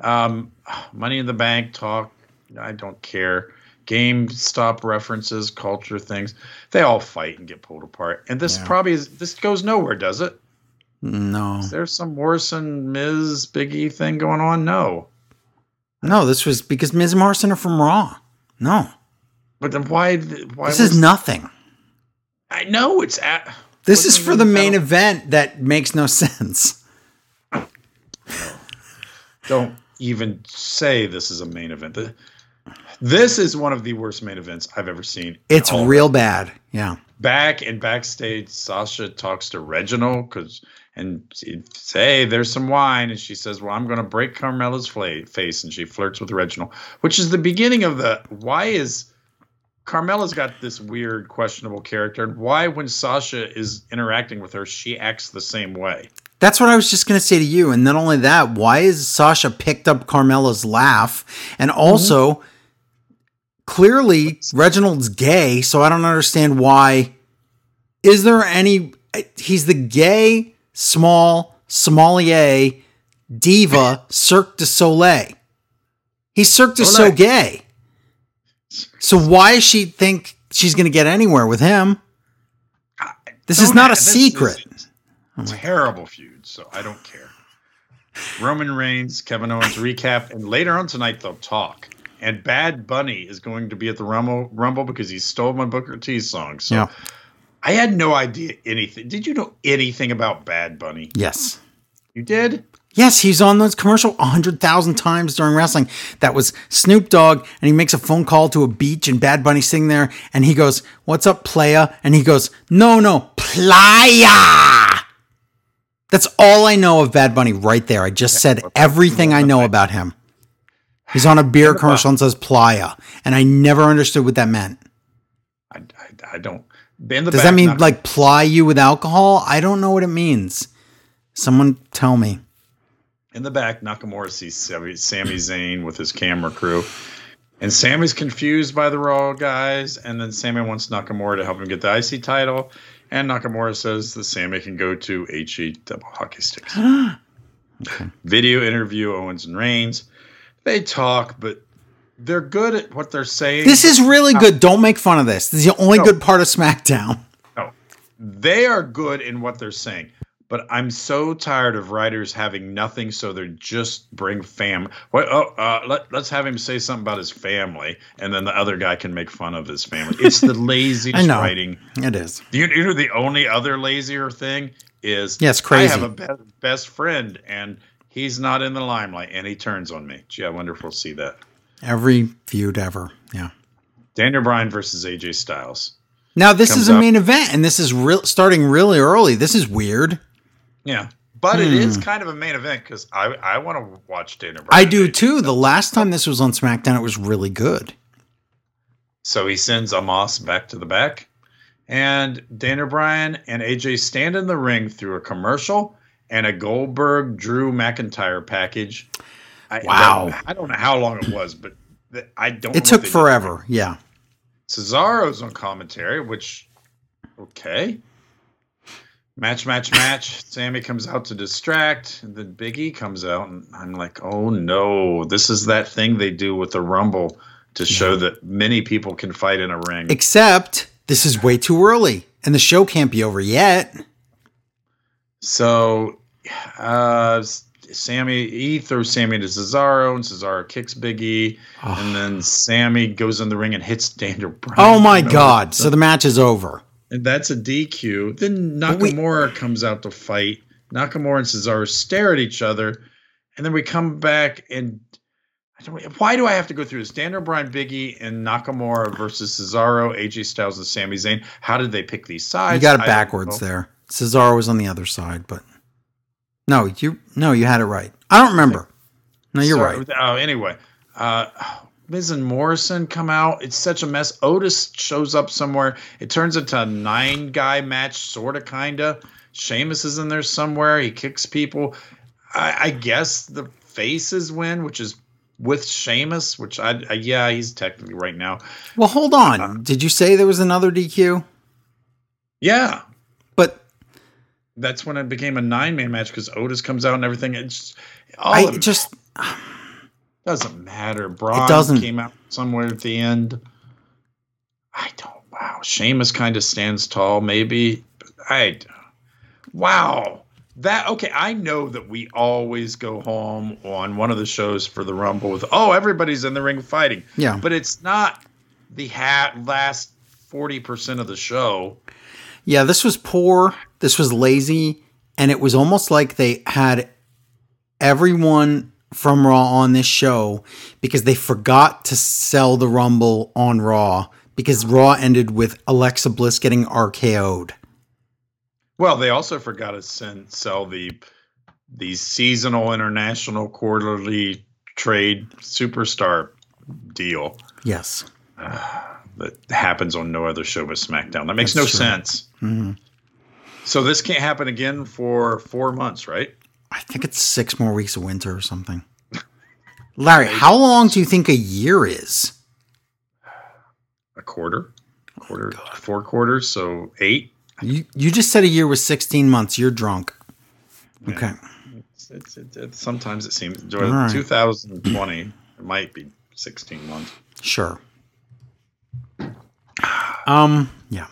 Um, Money in the Bank talk. I don't care. GameStop references, culture things. They all fight and get pulled apart. And this Yeah. probably is. This goes nowhere, does it? No. Is there some Morrison Miz Biggie thing going on? No. No, this was because Miz Morrison are from Raw. No. But then why? Why This is nothing. I know it's at. This is for the main event that makes no [LAUGHS] sense. Don't even say this is a main event. This is one of the worst main events I've ever seen. It's real bad. Yeah. back and backstage sasha talks to reginald because and say there's some wine and she says well i'm going to break Carmella's fla- face and she flirts with reginald which is the beginning of the why is Carmella's got this weird questionable character and why when sasha is interacting with her she acts the same way That's what I was just going to say to you. And not only that, why is Sasha picked up Carmella's laugh? And mm-hmm. also, clearly, Reginald's gay, so I don't understand why. Is there any. Eh, he's the gay, small, sommelier, diva, Cirque du Soleil. He's Cirque du oh, Soleil. So gay. So why does she think she's going to get anywhere with him? This is not a secret. is terrible feud so i don't care roman reigns kevin owens recap and later on tonight they'll talk and bad bunny is going to be at the rumble rumble because he stole my booker t song so Yeah. I had no idea anything did you know anything about bad bunny Yes. you did Yes, he's on those commercial a hundred thousand times during wrestling. That was Snoop Dogg, and he makes a phone call to a beach, and Bad Bunny sitting there, and he goes, "What's up, playa?" And he goes, "No, no, playa." That's all I know of Bad Bunny right there. I just said everything I know about him. He's on a beer commercial and says playa, and I never understood what that meant. i, I, I don't Does back, that mean like ply you with alcohol? I don't know what it means. Someone tell me. In the back, Nakamura sees Sammy, Sami Zayn with his camera crew. And Sami's confused by the Raw guys. And then Sami wants Nakamura to help him get the IC title. And Nakamura says that Sami can go to HE double hockey sticks. [GASPS] okay. Video interview Owens and Reigns. They talk, but they're good at what they're saying. This is really good. Don't make fun of this. This is the only No. good part of SmackDown. [LAUGHS] No, they are good in what they're saying. But I'm so tired of writers having nothing, so they're just bring fam. What? Oh, uh, let, let's have him say something about his family, and then the other guy can make fun of his family. It's the [LAUGHS] laziest writing. It is. You, you know, the only other lazier thing is Yeah, it's crazy. I have a be- best friend, and he's not in the limelight, and he turns on me. Gee, I wonder if we'll see that. Every feud ever. Yeah. Daniel Bryan versus AJ Styles. Now this Comes is a up. main event, and this is real starting really early. This is weird. Yeah, but it is kind of a main event because I I want to watch Daniel Bryan. Hmm. I do AJ too. The last time this was on SmackDown, it was really good. So he sends Omos back to the back, and Daniel Bryan and AJ stand in the ring through a commercial and a Goldberg Drew McIntyre package. I, Wow. that- I don't know how long it was, but I don't. It took they did. forever. Yeah. Cesaro's on commentary, which Okay. Match, match, match. Sami comes out to distract, and then Big E comes out, and I'm like, oh no, this is that thing they do with the Rumble to show that many people can fight in a ring. Except this is way too early, and the show can't be over yet. So, uh, Sammy E throws Sami to Cesaro, and Cesaro kicks Big E, and then Sami goes in the ring and hits Daniel Bryan. Oh my You know, god! So the match is over. And that's a DQ. Then But we- Nakamura comes out to fight. Nakamura and Cesaro stare at each other, and then we come back and. Why do I have to go through this? Daniel Bryan, Biggie, and Nakamura versus Cesaro, AJ Styles, and Sami Zayn. How did they pick these sides? You got it backwards there. Cesaro was on the other side, but no, you no, you had it right. I don't remember. No, you're Sorry. right. Oh, anyway, uh, Miz and Morrison come out. It's such a mess. Otis shows up somewhere. It turns into a nine guy match, sort of, kind of. Sheamus is in there somewhere. He kicks people. I, I guess the faces win, which is with Sheamus, which I, I yeah, he's technically right now. Well, hold on. Did you say there was another DQ? Yeah, that's when it became a nine man match because Otis comes out and everything. It's all I it just doesn't matter. Braun doesn't. came out somewhere at the end. I don't. Wow, Sheamus kind of stands tall. Maybe I. Wow, that okay. I know that we always go home on one of the shows for the Rumble with oh everybody's in the ring fighting. Yeah. but it's not the hat last forty percent of the show. yeah, this was poor. This was lazy, and it was almost like they had everyone from Raw on this show because they forgot to sell the Rumble on Raw because Raw ended with Alexa Bliss getting RKO'd. Well, they also forgot to send sell the the seasonal international quarterly trade superstar deal. Yes. [SIGHS] that happens on no other show but SmackDown. That makes That's no true. sense. Mhm. So this can't happen again for four months, right? I think it's six more weeks of winter or something. [LAUGHS] Larry, how long do you think a year is? A quarter, a quarter, four quarters, so eight. You you just said a year was 16 months. You're drunk. Okay. It's, it's, sometimes it seems. Right. 2020 it might be 16 months. Sure. [SIGHS] Um, yeah.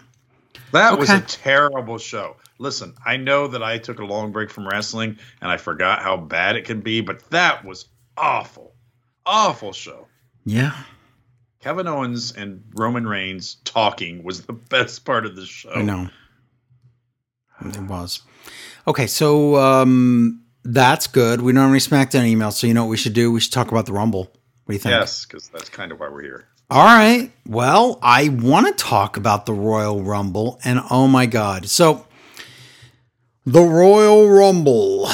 That was a terrible show. Listen, I know that I took a long break from wrestling and I forgot how bad it can be, but that was awful, awful show. Yeah. Kevin Owens and Roman Reigns talking was the [LAUGHS] best part of the show. I know. It was. Okay, so um that's good. We don't have any SmackDown emails, so you know what we should do? We should talk about the Rumble. What do you think? Yes, because that's kind of why we're here. All right. Well, I want to talk about the Royal Rumble, and oh my God. So, the Royal Rumble.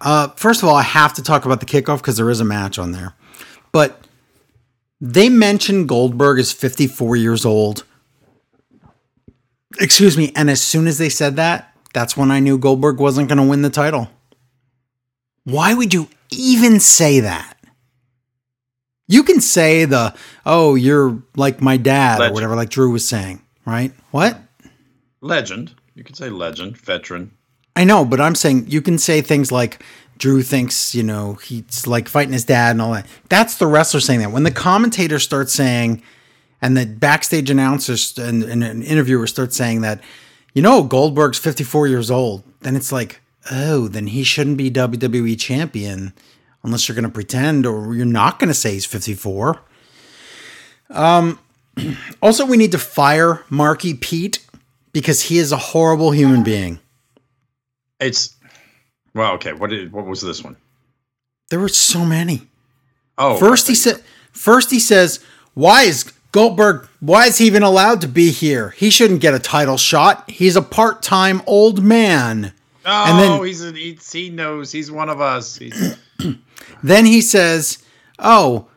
Uh, first of all, I have to talk about the kickoff because there is a match on there. But they mentioned Goldberg is 54 years old. Excuse me. And as soon as they said that, that's when I knew Goldberg wasn't going to win the title. Why would you even say that? You can say the, oh, you're like my dad or whatever, like Drew was saying, right? What? Legend. You could say legend, veteran. I know, but I'm saying you can say things like Drew thinks, you know, he's like fighting his dad and all that. That's the wrestler saying that. When the commentator starts saying, and the backstage announcers and, and an interviewer starts saying that, you know, Goldberg's 54 years old, then it's like, oh, then he shouldn't be WWE champion unless you're going to pretend or you're not going to say he's 54. Um, [CLEARS THROAT] also, we need to fire Marky Pete because he is a horrible human being. It's well, okay. What did what was this one? There were so many. Oh, First he said first he says, "Why is Goldberg why is he even allowed to be here? He shouldn't get a title shot. He's a part-time old man." oh, and then- he's, a, he's he knows he's one of us. He's, [CLEARS THROAT] Then he says, "Oh,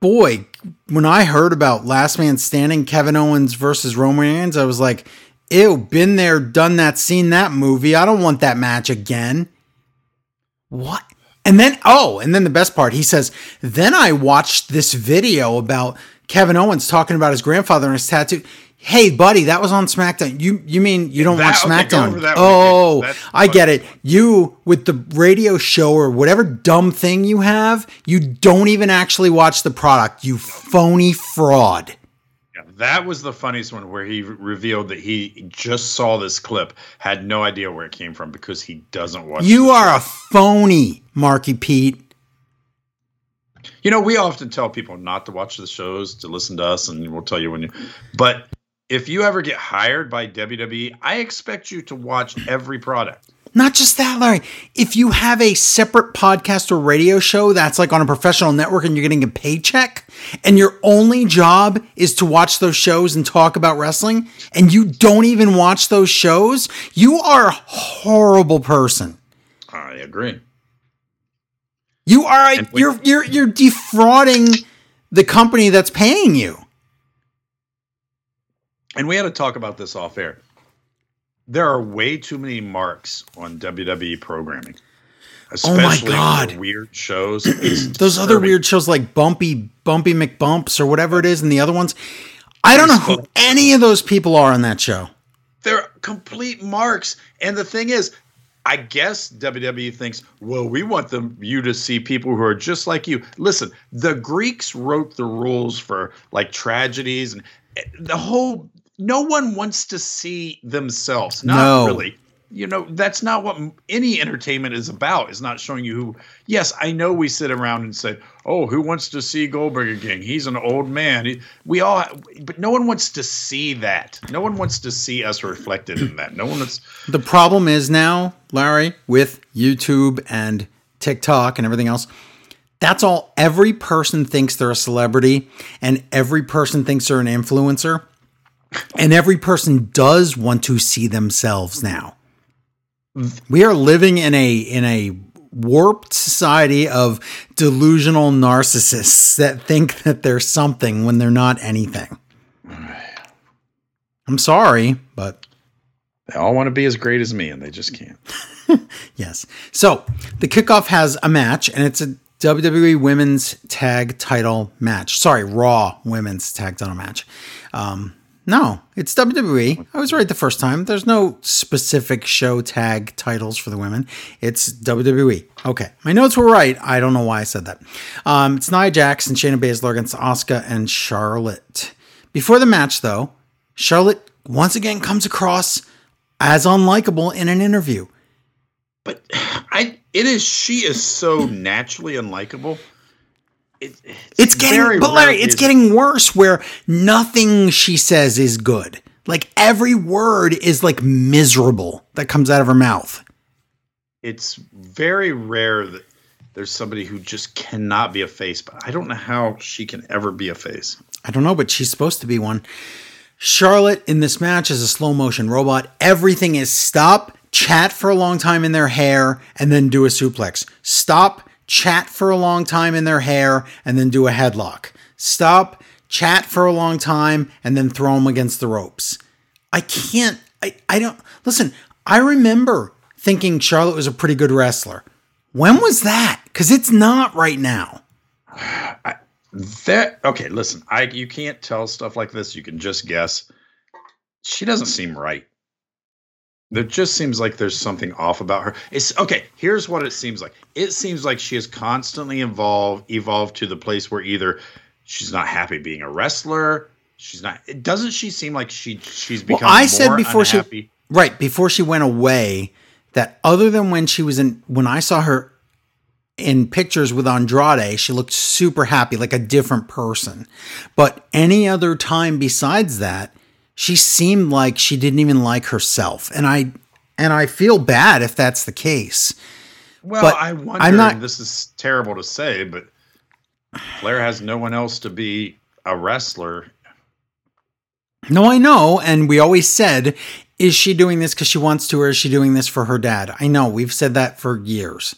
boy, when I heard about Last Man Standing Kevin Owens versus Roman Reigns, I was like, ew, been there, done that, seen that movie. I don't want that match again." What? And then, oh, and then the best part, he says, then I watched this video about Kevin Owens talking about his grandfather and his tattoo. Hey, buddy, that was on SmackDown. You you mean you don't That- watch SmackDown? that oh, I get it. You with the radio show or whatever dumb thing you have, you don't even actually watch the product. You phony fraud. That was the funniest one where he re- revealed that he just saw this clip, had no idea where it came from because he doesn't watch. You are a phony, Marky Pete. You know, we often tell people not to watch the shows, to listen to us, and we'll tell you when you. But if you ever get hired by WWE, I expect you to watch every product. Not just that, Larry. If you have a separate podcast or radio show that's like on a professional network and you're getting a paycheck, and your only job is to watch those shows and talk about wrestling, and you don't even watch those shows, you are a horrible person. I agree. You are a, we- you're you're you're defrauding the company that's paying you. And we had to talk about this off air. There are way too many marks on WWE programming, Oh my God. weird shows. [CLEARS THROAT] Those other weird shows like Bumpy Bumpy McBumps or whatever it is, and the other ones. I don't know who any of those people are on that show. They're complete marks. And the thing is, I guess WWE thinks, well, we want them you to see people who are just like you. Listen, the Greeks wrote the rules for like tragedies and eh, the whole. No one wants to see themselves. Not No. really. You know, that's not what any entertainment is about. Is not showing you who. Yes, I know we sit around and say, "Oh, who wants to see Goldberg again? He's an old man." He- We all, but no one wants to see that. No one wants to see us reflected in that. No one wants. The problem is now, Larry, with YouTube and TikTok and everything else, that's all every person thinks they're a celebrity and every person thinks they're an influencer. And every person does want to see themselves now. We are living in a in a warped society of delusional narcissists that think that they're something when they're not anything. I'm sorry, but They all want to be as great as me, and they just can't. [LAUGHS] Yes. So the kickoff has a match, and it's a WWE Women's Tag Title match. Sorry, Raw Women's Tag Title match. Um, no, it's WWE. I was right the first time. There's no specific show tag titles for the women. It's WWE. Okay, my notes were right. I don't know why I said that. Um, it's Nia Jax and Shayna Baszler against Asuka and Charlotte. Before the match, though, Charlotte once again comes across as unlikable in an interview. But [SIGHS] I, it is. She is so naturally unlikable. It, It's getting, but Larry, it's getting worse. Where nothing she says is good. Like every word is like miserable that comes out of her mouth. It's very rare that there's somebody who just cannot be a face. But I don't know how she can ever be a face. I don't know, but she's supposed to be one. Charlotte in this match is a slow motion robot. Everything is stop, chat for a long time in their hair, and then do a suplex. Stop, chat for a long time in their hair, and then do a headlock. Stop, chat for a long time, and then throw them against the ropes. I can't, I, I don't, listen, I remember thinking Charlotte was a pretty good wrestler. When was that? Because it's not right now. That okay? Listen, I you can't tell stuff like this. You can just guess. She doesn't seem right. There just seems like there's something off about her. It's okay. Here's what it seems like. It seems like she is constantly involved, evolved to the place where either she's not happy being a wrestler. She's not. It doesn't she seem like she she's become Well, I more said before unhappy? she right before she went away that other than when she was in when I saw her in pictures with Andrade, she looked super happy, like a different person. But any other time besides that, she seemed like she didn't even like herself, and I and I feel bad if that's the case. Well, But I wonder. I'm not- this is terrible to say, but Flair has no one else to be a wrestler. No, I know. And we always said, is she doing this because she wants to, or is she doing this for her dad? I know. We've said that for years.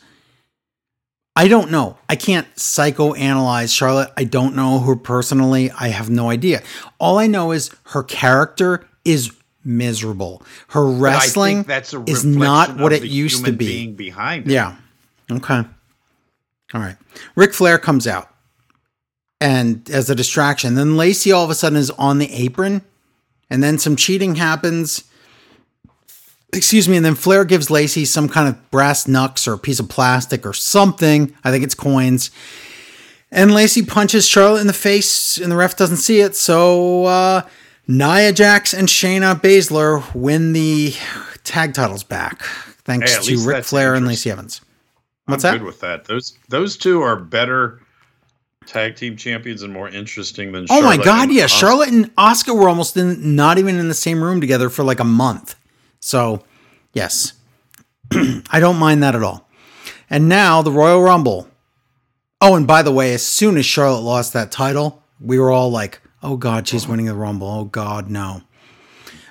I don't know. I can't psychoanalyze Charlotte. I don't know her personally. I have no idea. All I know is her character is miserable. Her wrestling that's a is not what it used to be. Being behind it. Yeah. Okay. All right. Ric Flair comes out and as a distraction. Then Lacey all of a sudden is on the apron and then some cheating happens. Excuse me, and then Flair gives Lacey some kind of brass knucks or a piece of plastic or something. I think it's coins. And Lacey punches Charlotte in the face, and the ref doesn't see it. So uh, Nia Jax and Shayna Baszler win the tag titles back, thanks Hey, to Ric Flair and. Lacey Evans. What's I'm that? good with that. Those those two are better tag team champions and more interesting than. Oh my God! Yeah. Charlotte and Asuka were almost in, not even in the same room together for like a month. So, yes, [CLEARS THROAT] I don't mind that at all. And now the Royal Rumble. Oh, and by the way, as soon as Charlotte lost that title, we were all like, "Oh God, she's winning the Rumble." Oh God, no.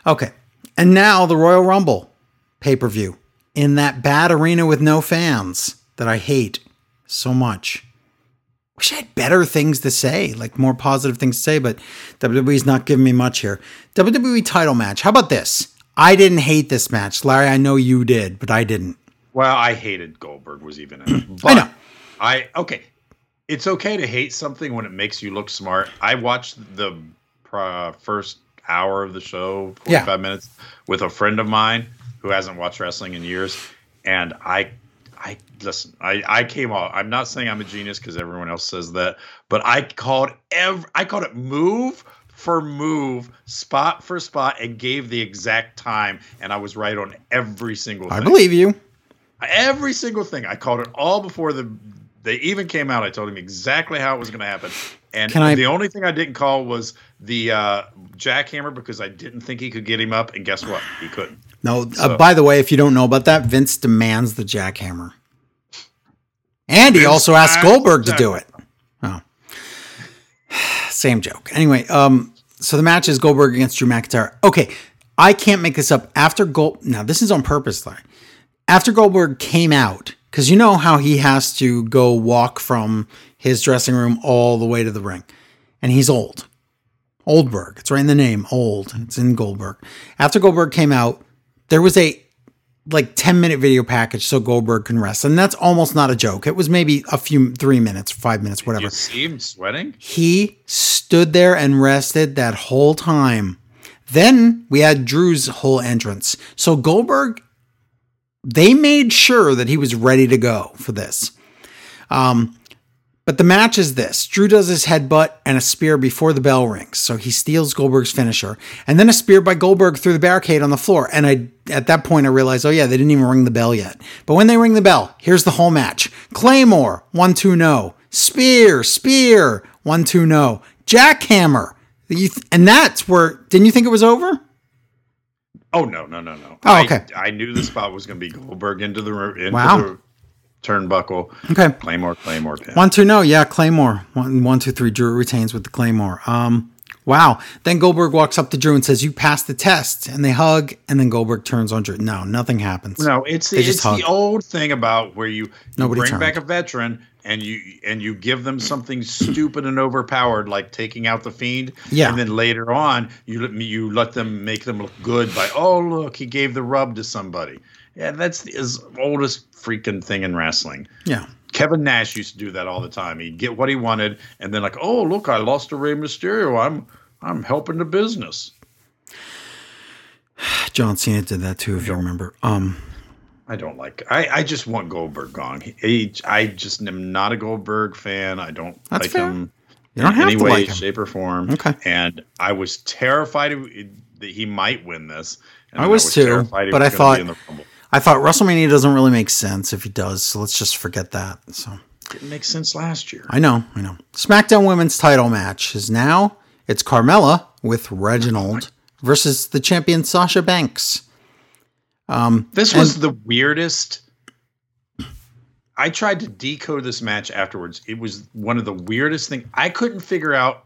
Okay, and now the Royal Rumble pay per view in that bad arena with no fans that I hate so much. Wish I had better things to say, like more positive things to say, but WWE's not giving me much here. WWE title match. How about this? I didn't hate this match. Larry, I know you did, but I didn't. Well, I hated Goldberg was even in it. But [CLEARS THROAT] I know. I okay. It's okay to hate something when it makes you look smart. I watched the uh, first hour of the show, Yeah. 45 minutes, with a friend of mine who hasn't watched wrestling in years. And I, I listen, I, I came off. I'm not saying I'm a genius because everyone else says that, but I called every, I called it move for move, spot for spot, and gave the exact time. And I was right on every single I believe you. every single thing. I called it all before the they even came out. I told him exactly how it was going to happen. And I- the only thing I didn't call was the uh, jackhammer because I didn't think he could get him up. And guess what? He couldn't. No, uh, by the way, if you don't know about that, Vince demands the jackhammer. And he Vince also asked Goldberg to do it. Same joke. Anyway, um, so the match is Goldberg against Drew McIntyre. Okay, I can't make this up. After Gold, now this is on purpose, Larry. After Goldberg came out, because you know how he has to go walk from his dressing room all the way to the ring, and he's old. Oldberg. It's right in the name. Old. It's in Goldberg. After Goldberg came out, there was a like 10 minute video package so Goldberg can rest. And that's almost not a joke. It was maybe a few, three minutes, five minutes, whatever. You see him sweating? He stood there and rested that whole time. Then we had Drew's whole entrance. So Goldberg, they made sure that he was ready to go for this. Um, but the match is this Drew does his headbutt and a spear before the bell rings. So he steals Goldberg's finisher. And then a spear by Goldberg through the barricade on the floor. And I at that point I realized, oh yeah, they didn't even ring the bell yet. But when they ring the bell, here's the whole match. Claymore, one, two, no. Spear, spear, one, two, no. Jackhammer. You th- And that's where didn't you think it was over? Oh no, no, no, no. Oh, I- okay. I, knew the spot was going to be Goldberg into the into Wow. the turnbuckle. Okay. Claymore, Claymore pin. One, two, no. Yeah, Claymore. One, one, two, three. Drew retains with the Claymore. Um, wow. Then Goldberg walks up to Drew and says, "You passed the test," and they hug. And then Goldberg turns on Drew. No, nothing happens. No, it's just it's hug. the old thing about where you, you Nobody bring turned. back a veteran and you and you give them something stupid and overpowered like taking out the fiend. Yeah. And then later on, you let me you let them make them look good by oh look he gave the rub to somebody. Yeah, that's the as oldest freaking thing in wrestling. Yeah. Kevin Nash used to do that all the time. He'd get what he wanted, and then like, oh look, I lost to Rey Mysterio. I'm I'm helping the business. [SIGHS] John Cena did that too, if you remember. Um, I don't like. I, I just want Goldberg gone. He, I just am not a Goldberg fan. I don't like fair. him you don't in have any to way, like him. shape, or form. Okay. And I was terrified that he might win this. And I then was too, terrified but was I thought- be in the Rumble. I thought WrestleMania doesn't really make sense if he does, so let's just forget that. So didn't make sense last year. I know, I know. SmackDown Women's Title match is now it's Carmella with Reginald [LAUGHS] versus the champion Sasha Banks. Um, This and- was the weirdest. I tried to decode this match afterwards. It was one of the weirdest things. I couldn't figure out.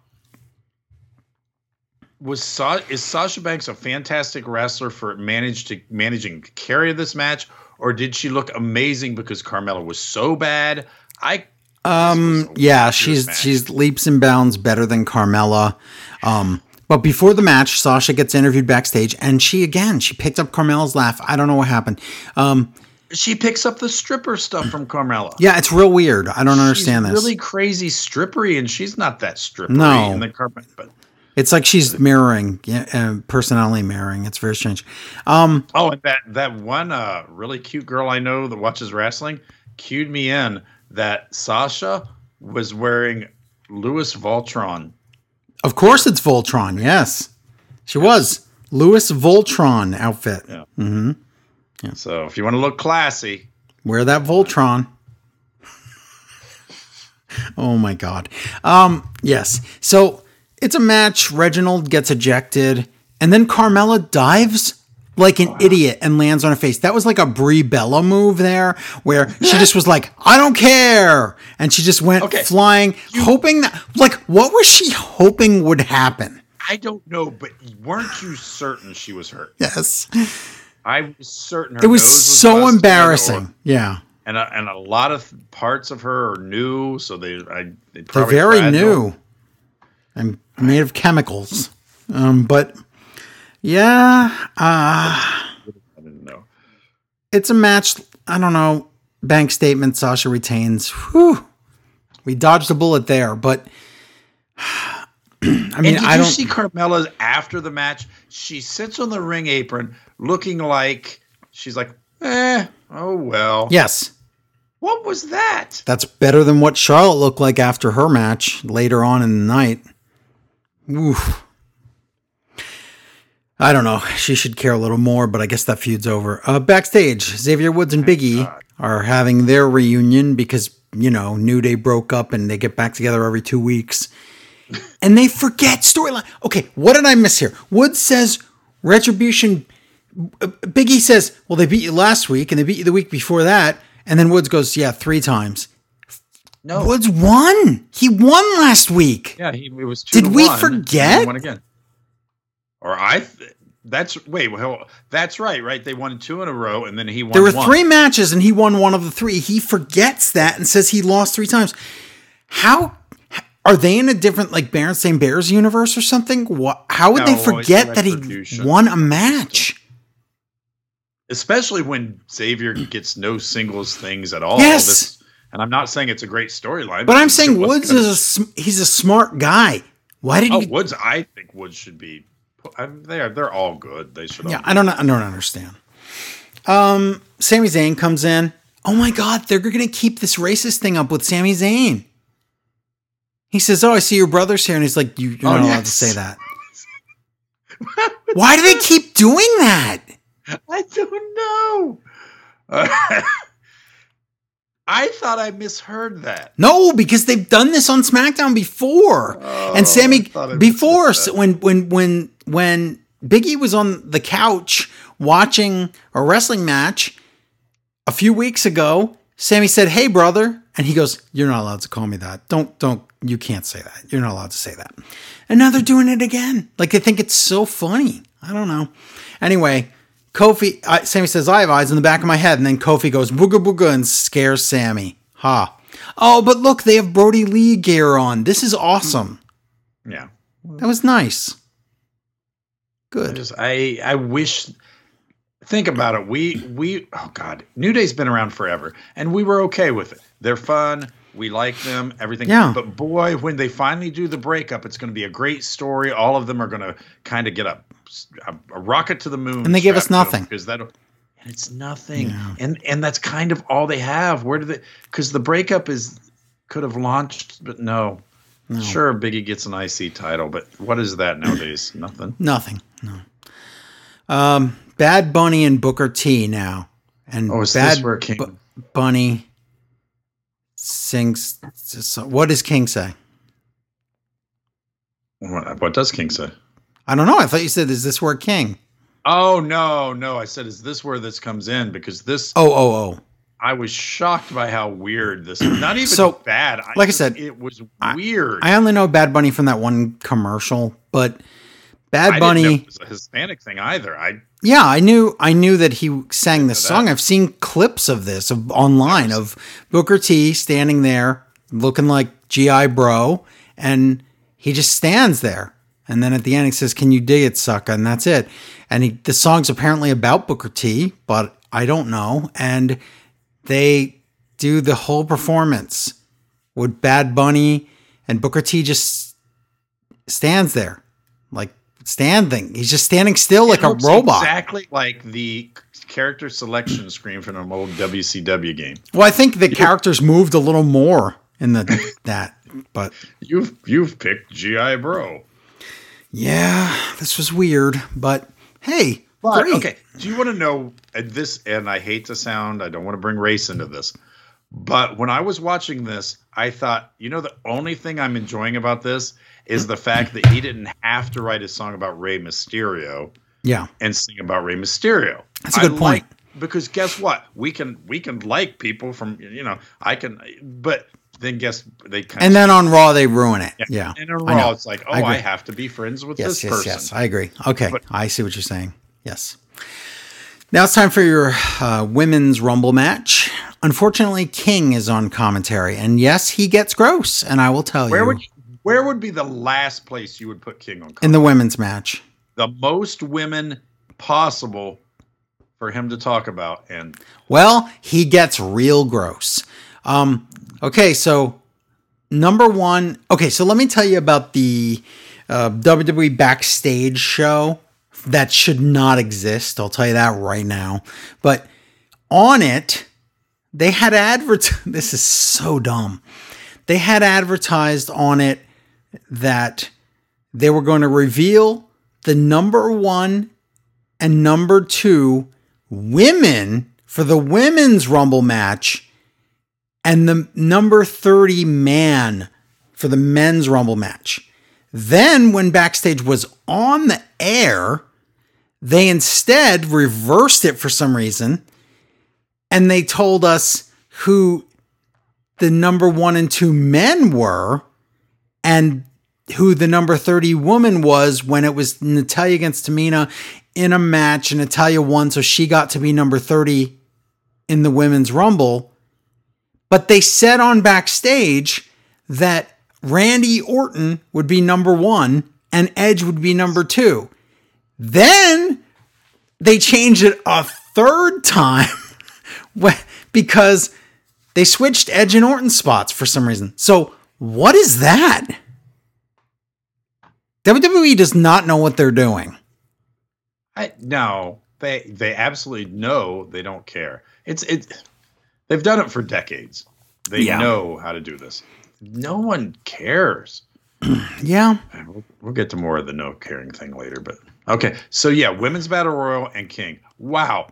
Was Sa- is Sasha Banks a fantastic wrestler for managed to managing to carry this match, or did she look amazing because Carmella was so bad? I Um, This was a yeah, she's match. she's leaps and bounds better than Carmella. Um, but before the match, Sasha gets interviewed backstage, and she again she picked up Carmella's laugh. I don't know what happened. Um, she picks up the stripper stuff from Carmella. yeah, it's real weird. I don't understand she's this. Really crazy strippery, and she's not that strippery No. in the carpet. But It's like she's mirroring, yeah, uh, personality mirroring. It's very strange. Um, Oh, and that that one uh, really cute girl I know that watches wrestling cued me in that Sasha was wearing Louis Voltron. of course, it's Voltron. Yes, she was Louis Voltron outfit. Yeah. hmm So if you want to look classy, Wear that Voltron. [LAUGHS] oh my god. Um, yes. So it's a match. Reginald gets ejected, and then Carmella dives like an idiot and lands on her face. That was like a Brie Bella move there, where she just was like, "I don't care," and she just went Okay. flying, hoping that, like, what was she hoping would happen? I don't know, but weren't you certain she was hurt? Yes, I was certain her it was was so embarrassing. or- yeah. and a, and a lot of parts of her are new, so they I they They're very new and made of chemicals. Um, but yeah, uh, I didn't know. it's a match. I don't know. Bank statement. Sasha retains. Whew. We dodged a bullet there, but [SIGHS] I mean, I don't. see Carmella after the match? She sits on the ring apron, looking like she's like, eh, oh well. yes, What was that? that's better than what Charlotte looked like after her match later on in the night. Oof. I don't know. She should care a little more, but I guess that feud's over. Uh, backstage, Xavier Woods and Biggie are having their reunion because, you know, New Day broke up and they get back together every two weeks. And they forget storyline. Okay, what did I miss here? Woods says Retribution. uh, Biggie says, well, they beat you last week and they beat you the week before that. And then Woods goes, yeah, three times. No. Woods won. He won last week. Yeah, he, it was. Two Did to we one, forget? he Won again. Or I. Th- that's wait. Well, that's right. Right. They won two in a row, and then he won. There were one. three matches and he won one of the three. He forgets that and says he lost three times. How are they in a different like Berenstain Bears universe or something? What? How would No, they forget that he won a match? especially when Xavier gets no singles things at all. Yes. This- and I'm not saying it's a great storyline, But I'm saying Woods is a sm- he's a smart guy. Why did Oh? Woods. I think Woods should be. I, they are. They're all good. They should. All Yeah, I don't. I don't understand. Um, Sami Zayn comes in. Oh my God, they're gonna keep this racist thing up with Sami Zayn. He says, "Oh, I see your brother's here," and he's like, you, "You're Oh, not allowed to say that." [LAUGHS] Why do they keep doing that? I don't know. Uh, [LAUGHS] I thought I misheard that. No, because they've done this on SmackDown before. Oh, and Sami I I before when when when when Biggie was on the couch watching a wrestling match a few weeks ago, Sami said, "Hey brother." And he goes, "You're not allowed to call me that. Don't don't you can't say that. You're not allowed to say that." And now they're doing it again. Like they think it's so funny. I don't know. Anyway, Kofi uh, Sami says, "I have eyes in the back of my head." And then Kofi goes, "Booga booga," and scares Sami. Ha. Oh, but look, they have Brodie Lee gear on. This is awesome. Yeah. That was nice. I Good. just I I wish think about it. We we oh god, New Day's been around forever and we were okay with it. They're fun. We like them, everything. Yeah. But boy, when they finally do the breakup, it's going to be a great story. All of them are going to kind of get a, a, a rocket to the moon. And they gave us strapped to them nothing. because that and it's nothing. Yeah. And and that's kind of all they have. Where do they? Because the breakup is could have launched, but no. Sure, Biggie gets an IC title, but what is that nowadays? [CLEARS THROAT] Nothing. Nothing. No. Um, Bad Bunny and Booker T now. And Oh, is Bad this where King? Bu- Bunny sings. What does King say? What, what does King say? I don't know. I thought you said, "Is this where King?" Oh no, no! I said, is this where this comes in? Because this, Oh, oh, oh. I was shocked by how weird this. Not even So, bad. like I said, it was weird. I only know Bad Bunny from that one commercial, but Bad I Bunny. didn't know it was a Hispanic thing either. I Yeah, I knew I knew that he sang this song. I've seen clips of this of online of Booker T standing there looking like GI bro and he just stands there. And then at the end he says, "Can you dig it, sucker?" and that's it. And he, the song's apparently about Booker T, but I don't know. And they do the whole performance with Bad Bunny and Booker T just stands there like standing. He's just standing still like a robot. Exactly like the character selection screen from an old WCW game. Well, I think the characters moved a little more in the that, but [LAUGHS] You've you've picked GI Bro. Yeah, this was weird. But hey, But, great. okay, do you want to know and this? And I hate to sound, I don't want to bring race into this, but when I was watching this, I thought, you know, the only thing I'm enjoying about this is the fact that he didn't have to write a song about Rey Mysterio Yeah, and sing about Rey Mysterio. That's a good I point. like- because guess what? We can we can like people from you know I can, but then guess they kind and then on Raw they ruin it. Yeah, and on I know. Raw it's like oh I I, have to be friends with yes, this yes, person. yes. I agree. Okay, But- I see what you're saying. Yes. Now it's time for your uh, women's Rumble match. Unfortunately, King is on commentary, and yes, he gets gross. And I will tell Where you, would where would be the last place you would put King on? in the women's match. the most women possible for him to talk about. And Well, he gets real gross. Um, okay, so number one. Okay, so let me tell you about the uh, WWE backstage show that should not exist. I'll tell you that right now. But on it, they had advert. [LAUGHS] This is so dumb. They had advertised on it that they were going to reveal the number one and number two women for the women's Rumble match and the number 30 man for the men's Rumble match. Then, when Backstage was on the air, they instead reversed it for some reason and they told us who the number one and two men were and who the number 30 woman was when it was Natalya against Tamina in a match and Natalya won, so she got to be number 30 in the women's rumble. But they said on backstage that Randy Orton would be number one and Edge would be number two. Then they changed it a third time [LAUGHS] because they switched Edge and Orton spots for some reason. So, what is that? WWE does not know what they're doing. I no, they they absolutely know they don't care. It's it. They've done it for decades. They Yeah. know how to do this. No one cares. [CLEARS THROAT] Yeah. We'll, we'll get to more of the no caring thing later, but okay. So yeah, women's battle royal and King. Wow,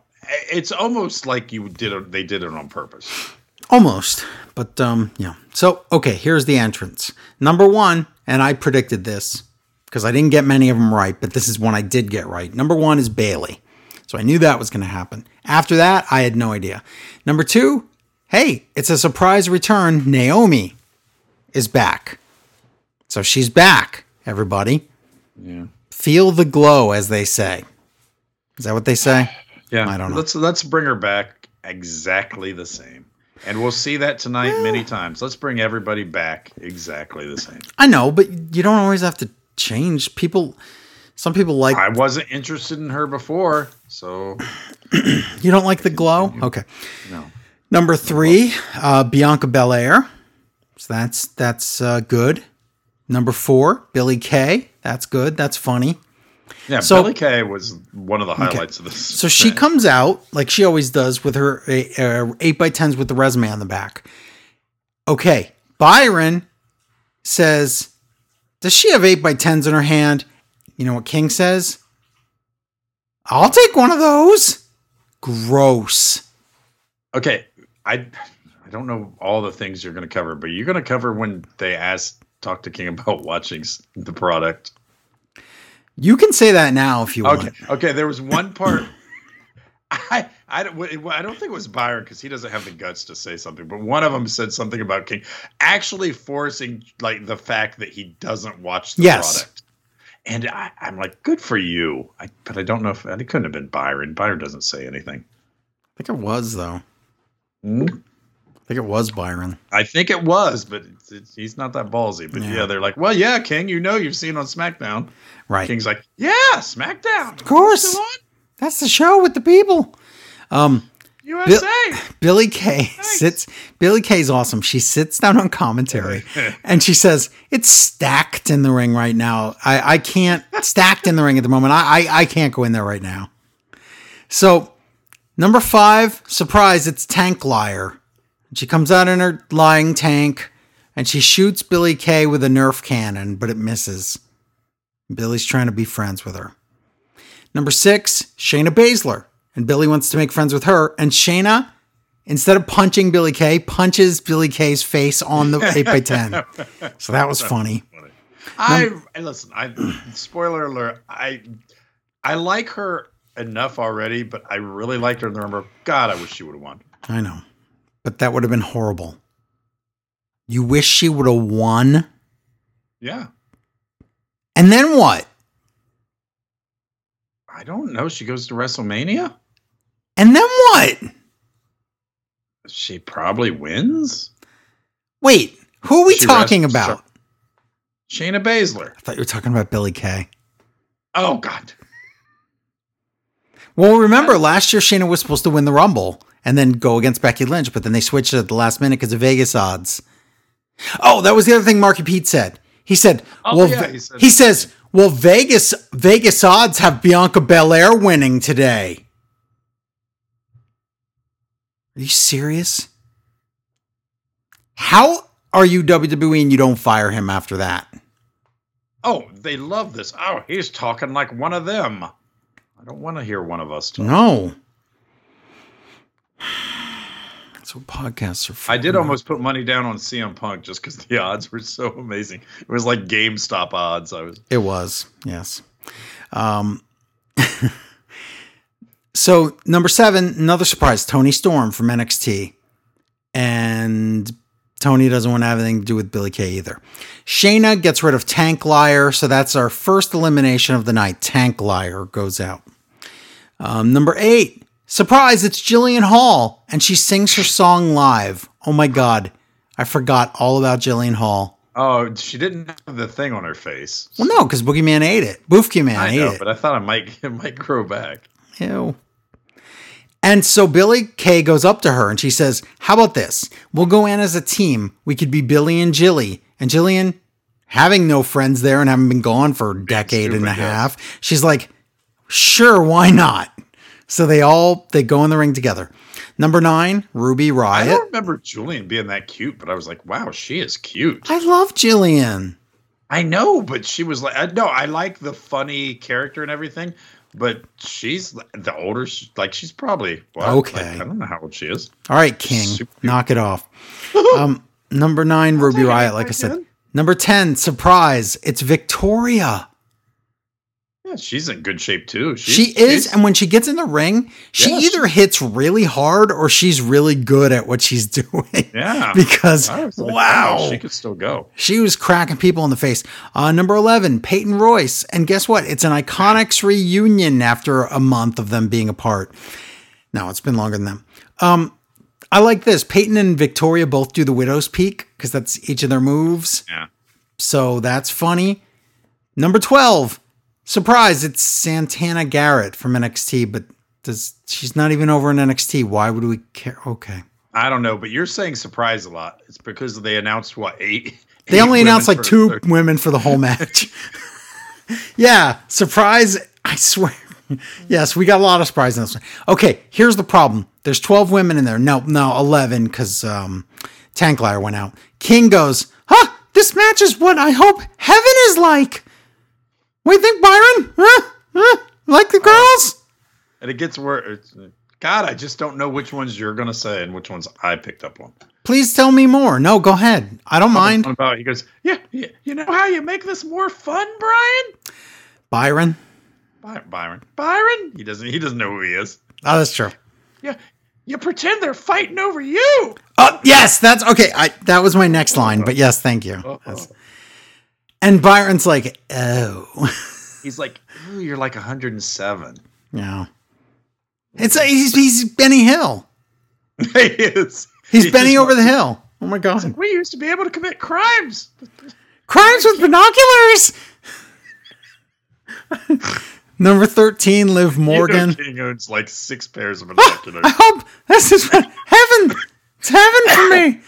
it's almost like you did it. They did it on purpose. Almost. But um yeah. So okay, here's the entrance. Number 1, and I predicted this because I didn't get many of them right, but this is one I did get right. Number 1 is Bayley. So I knew that was going to happen. After that, I had no idea. Number 2, hey, it's a surprise return. Naomi is back. So she's back, everybody. Yeah. Feel the glow as they say. Is that what they say? Yeah, I don't know. Let's let's bring her back exactly the same, and we'll see that tonight many times. Let's bring everybody back exactly the same. I know, but you don't always have to change. People some people like I wasn't interested in her before, so [CLEARS THROAT] You don't like the glow? Okay. no. Number three, uh, Bianca Belair. So that's that's uh, good. Number four, Billie Kay. That's good. That's funny. Yeah, So- Billie Kay was one of the highlights of this. So she comes out like she always does with her uh, eight by tens with the resume on the back. Okay, Byron says, "Does she have eight by tens in her hand?" You know what King says? I'll take one of those. Gross. Okay, I I don't know all the things you're going to cover, but you're going to cover when they ask talk to King about watching the product. You can say that now if you want. Okay, okay. There was one part. [LAUGHS] I I don't I don't think it was Byron because he doesn't have the guts to say something. But one of them said something about King actually forcing like the fact that he doesn't watch the Yes. product. And I, I'm like, good for you. I, but I don't know if it couldn't have been Byron. Byron doesn't say anything. I think it was though. Hmm? I think it was Byron. I think it was, but it's, it's, he's not that ballsy. But Yeah. yeah. they're like, well, yeah, King, you know, you've seen on SmackDown. Right. King's like, yeah, SmackDown, of course. That's the show with the people. Um, USA. Billie Kay sits. Billie Kay's awesome. She sits down on commentary, [LAUGHS] and she says, "It's stacked in the ring right now. I, I can't stacked in the ring at the moment. I, I I can't go in there right now." So, number five, surprise! It's Tank Liar. She comes out in her lying tank, and she shoots Billie Kay with a Nerf cannon, but it misses. Billie's trying to be friends with her. Number six, Shayna Baszler. And Billie wants to make friends with her. And Shayna, instead of punching Billie Kay, punches Billie Kay's face on the 8x10. [LAUGHS] So that was funny. I I- listen. I spoiler alert. I I like her enough already, but I really liked her in the rumble. God, I wish she would have won. I know. But that would have been horrible. You wish she would have won? Yeah, And then what? I don't know. She goes to WrestleMania. And then what? She probably wins. Wait, who are we She talking wrestles- about? Shayna Baszler. I thought you were talking about Billie Kay. Oh God. Well, remember last year Shayna was supposed to win the Rumble and then go against Becky Lynch, but then they switched it at the last minute because of Vegas odds. Oh, that was the other thing Marky Pete said. He said, Oh, "Well, yeah, he said- he says, well, Vegas Vegas odds have Bianca Belair winning today." Are you serious? How are you WWE and you don't fire him after that? Oh, they love this. Oh, he's talking like one of them. I don't want to hear one of us talk. No. [SIGHS] That's what podcasts are for. I did almost put money down on CM Punk just because the [LAUGHS] odds were so amazing. It was like GameStop odds. I was It was, yes. Um, [LAUGHS] so number seven, another surprise: Toni Storm from NXT, and Toni doesn't want to have anything to do with Billie Kay either. Shayna gets rid of Tank Liar, so that's our first elimination of the night. Tank Liar goes out. Um, number eight, surprise! It's Jillian Hall, and she sings her song live. Oh my god, I forgot all about Jillian Hall. Oh, she didn't have the thing on her face. Well, no, because Boogeyman ate it. Boofkey Man I ate know, it. but I thought it might [LAUGHS] it might grow back. Ew. And so Billie Kay goes up to her and she says, How about this? We'll go in as a team. We could be Billy and Jilly. And Jillian, having no friends there and having been gone for a decade and a half, she's like, Sure, why not? So they all they go in the ring together. Number nine, Ruby I Riott. don't remember Jillian being that cute, but I was like, wow, she is cute. I love Jillian. I know, but she was like, uh, no, I like the funny character and everything, but she's the older, like she's probably what? Okay. Like, I don't know how old she is. All right, King, Super- knock it off. [LAUGHS] Um, number nine, Ruby Riott. Like I said. Number ten, surprise. It's Victoria. Yeah, she's in good shape too. She's, she is, and when she gets in the ring, she Yeah, either hits really hard or she's really good at what she's [LAUGHS] doing. yeah. because like, wow, she could still go. she was cracking people in the face. Uh, number eleven, Peyton Royce, and guess what? It's an IIconics reunion after a month of them being apart. No, it's been longer than them. Um, I like this. Peyton and Victoria both do the Widow's Peak because that's each of their moves. Yeah. So that's funny. Number 12. Surprise, it's Santana Garrett from NXT, but does she's not even over in NXT. Why would we care? Okay. I don't know, but you're saying surprise a lot. It's because they announced what eight. They eight only announced like two women for the whole [LAUGHS] match. [LAUGHS] yeah, surprise. I swear. [LAUGHS] Yes, we got a lot of surprise in this one. Okay, here's the problem. There's 12 women in there. No, no, 11 because um, Tank Liar went out. King goes, huh, this match is what I hope heaven is like. What do you think, Byron? Huh? Huh? Like the girls? Uh, and it gets worse. God, I just don't know which ones you're gonna say and which ones I picked up on. Please tell me more. No, go ahead. I don't mind. About he goes, yeah, yeah, you know how you make this more fun, Brian? Byron? By- Byron, Byron. He doesn't. He doesn't know who he is. Oh, that's true. Yeah, you pretend they're fighting over you. Oh, yes, that's okay. I that was my next line, but yes, thank you. That's- And Byron's like, oh, He's like, Ooh, you're like 107. yeah. It's he's he's Benny Hill. [LAUGHS] he is. He's He Benny is over the hill. Oh my god! We used to be able to commit crimes. Crimes with binoculars. [LAUGHS] Number 13, Liv Morgan. You know King owns like six pairs of binoculars. [LAUGHS] I hope this is heaven. It's heaven for me.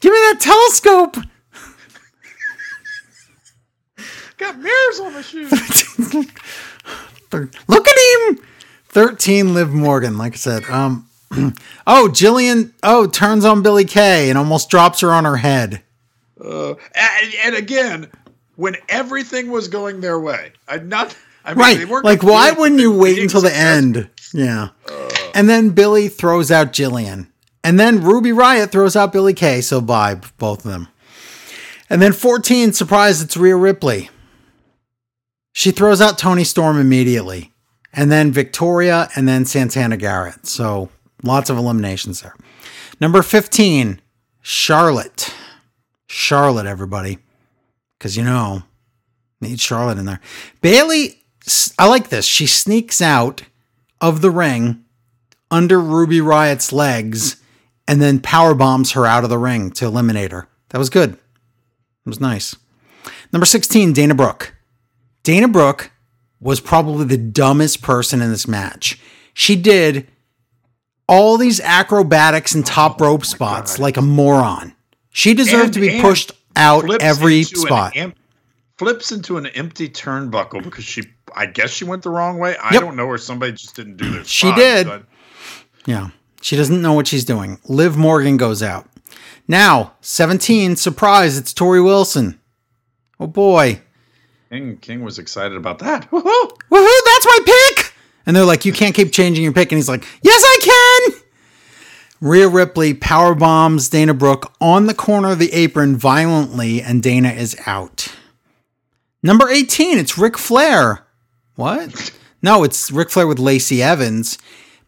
Give me that telescope. Got mirrors on the shoes. [LAUGHS] Look at him. 13 Liv Morgan, like I said. Um [CLEARS THROAT] Oh, Jillian oh turns on Billie Kay and almost drops her on her head. Uh, and, and again, when everything was going their way, I not. I mean, Right. weren't Like why wouldn't you wait until the end? Yeah. And then Billie throws out Jillian. And then Ruby Riott throws out Billie Kay, so bye both of them. And then 14, surprise, it's Rhea Ripley. She throws out Toni Storm immediately. And then Victoria and then Santana Garrett. So lots of eliminations there. Number 15, Charlotte. Charlotte, everybody. Because you know, need Charlotte in there. Bayley, I like this. She sneaks out of the ring under Ruby Riott's legs and then power bombs her out of the ring to eliminate her. That was good. It was nice. Number 16, Dana Brooke. Dana Brooke was probably the dumbest person in this match. She did all these acrobatics and top oh rope spots like a moron. She deserved And- to be pushed out every an spot. em- flips into an empty turnbuckle because she, I guess she went the wrong way. I Yep. don't know, or somebody just didn't do their. She did. but- Yeah. She doesn't know what she's doing. Liv Morgan goes out. Now, 17, surprise, it's Torrie Wilson. Oh boy. King King was excited about that. [LAUGHS] Woohoo! Woohoo, that's my pick! And they're like, you can't keep changing your pick. And he's like, yes, I can! Rhea Ripley power bombs Dana Brooke on the corner of the apron violently, and Dana is out. Number 18, it's Ric Flair. What? [LAUGHS] No, it's Ric Flair with Lacey Evans.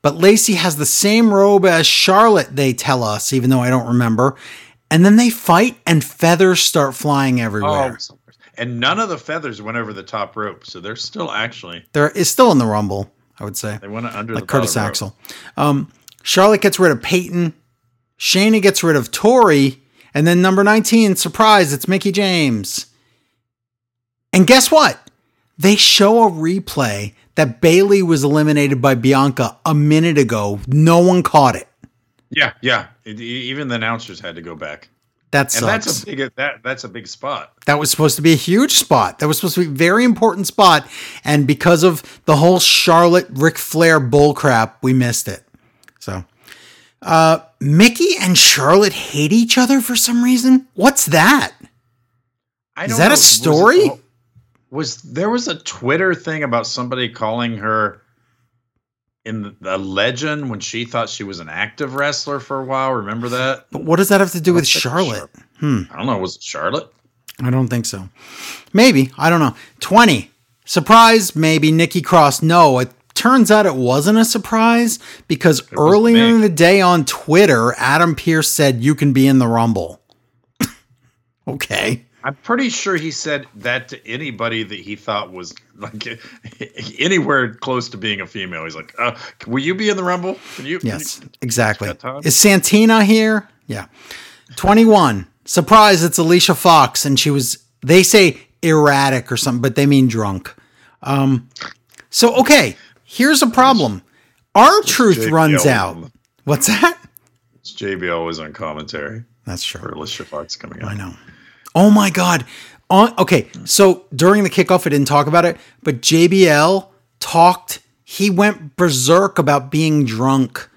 But Lacey has the same robe as Charlotte, they tell us, even though I don't remember. And then they fight, and feathers start flying everywhere. Oh, and none of the feathers went over the top rope, so they're still actually There is still in the Rumble, I would say. they went under like the Curtis. Axel. Um, Charlotte gets rid of Peyton. Shayna gets rid of Tori. And then number 19, surprise, it's Mickie James. And guess what? They show a replay that Bayley was eliminated by Bianca a minute ago. No one caught it. Yeah, yeah. It- even the announcers had to go back, That and sucks. that's a big that that's a big spot. That was supposed to be a huge spot. That was supposed to be a very important spot. And because of the whole Charlotte Ric Flair bullcrap, we missed it. So, uh, Mickie and Charlotte hate each other for some reason. What's that? I don't that a know, was story? Was, there was a Twitter thing about somebody calling her in the, the legend when she thought she was an active wrestler for a while? Remember that? But what does that have to do with Charlotte? Hmm. I don't know. Was it Charlotte? I don't think so. Maybe. I don't know. 20. Surprise, maybe. Nikki Cross. No, it turns out it wasn't a surprise because was earlier big. in the day on Twitter, Adam Pearce said you can be in the Rumble. [LAUGHS] okay. I'm pretty sure he said that to anybody that he thought was like [LAUGHS] anywhere close to being a female. He's like, uh, "Will you be in the Rumble? Can you?" can Yes, you-" exactly. Is Santina here? Yeah. 21. Surprise, it's Alicia Fox. And she was, they say erratic or something, but they mean drunk. Um, so, okay, here's a problem. Our truth JBL runs out. What's that? It's JBL was on commentary That's for true. Alicia Fox coming up. I know. Oh my God. On, okay, so during the kickoff, I didn't talk about it, but JBL talked, he went berserk about being drunk.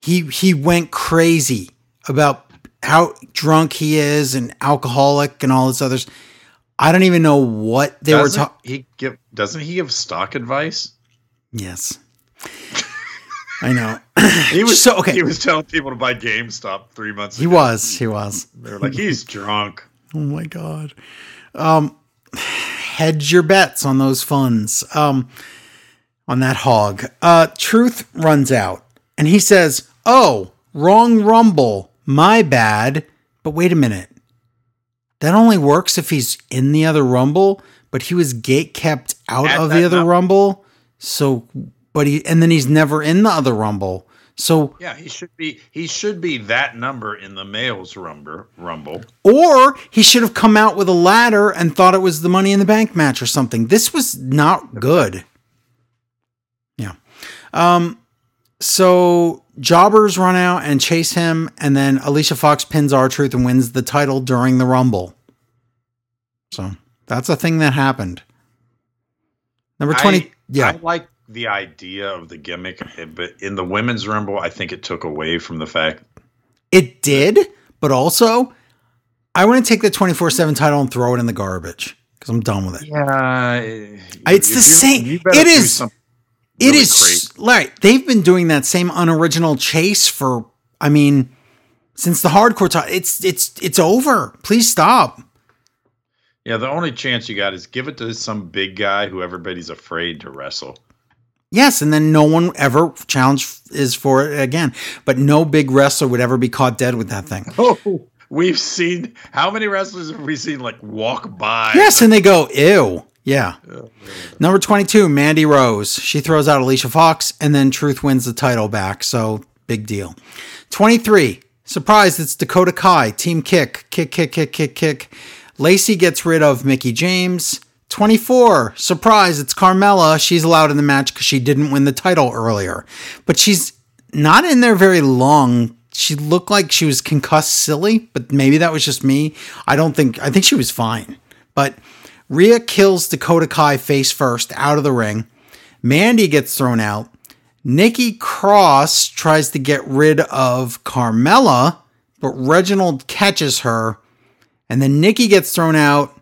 He he went crazy about how drunk he is and alcoholic and all this others. I don't even know what they were Doesn't talking. he give? Doesn't he give stock advice? Yes, I know. [LAUGHS] He was So, okay. He was telling people to buy GameStop three months. Ago. He ago. was. He was. They were like, "He's drunk." Oh my god. Um hedge your bets on those funds. Um on that hog. Uh truth runs out and he says, "Oh, wrong rumble. My bad." But wait a minute. That only works if he's in the other rumble, but he was gate kept out At of the other num- rumble. So but he and then he's never in the other rumble. So Yeah, he should be he should be that number in the males rumble rumble. or he should have come out with a ladder and thought it was the money in the bank match or something. This was not good. Yeah. Um so jobbers run out and chase him and then Alicia Fox pins R Truth and wins the title during the rumble. So that's a thing that happened. Number 20 I, yeah. I like the idea of the gimmick, but in the women's rumble, I think it took away from the fact. It did, but also I want to take the 24/7 title and throw it in the garbage cuz I'm done with it. Yeah, It's the same- it is- It is right. They've been doing that same unoriginal chase for I mean since the hardcore time. It's it's it's over. Please stop. Yeah, the only chance you got is give it to some big guy who everybody's afraid to wrestle. Yes, and then no one ever challenge is for it again. But no big wrestler would ever be caught dead with that thing. [LAUGHS] Oh, we've seen how many wrestlers have we seen like walk by? Yes, and they go, ew. Yeah. Oh, Number 22, Mandy Rose. She throws out Alicia Fox, and then Truth wins the title back. So, big deal. 23, surprise, it's Dakota Kai. Team kick, kick, kick, kick, kick, kick. Lacey gets rid of Mickie James. 24, surprise, it's Carmella. She's allowed in the match because she didn't win the title earlier. But she's not in there very long. She looked like she was concussed silly, but maybe that was just me. I don't think, I think she was fine. But Rhea kills Dakota Kai face first out of the ring. Mandy gets thrown out. Nikki Cross tries to get rid of Carmella, but Reginald catches her. And then Nikki gets thrown out.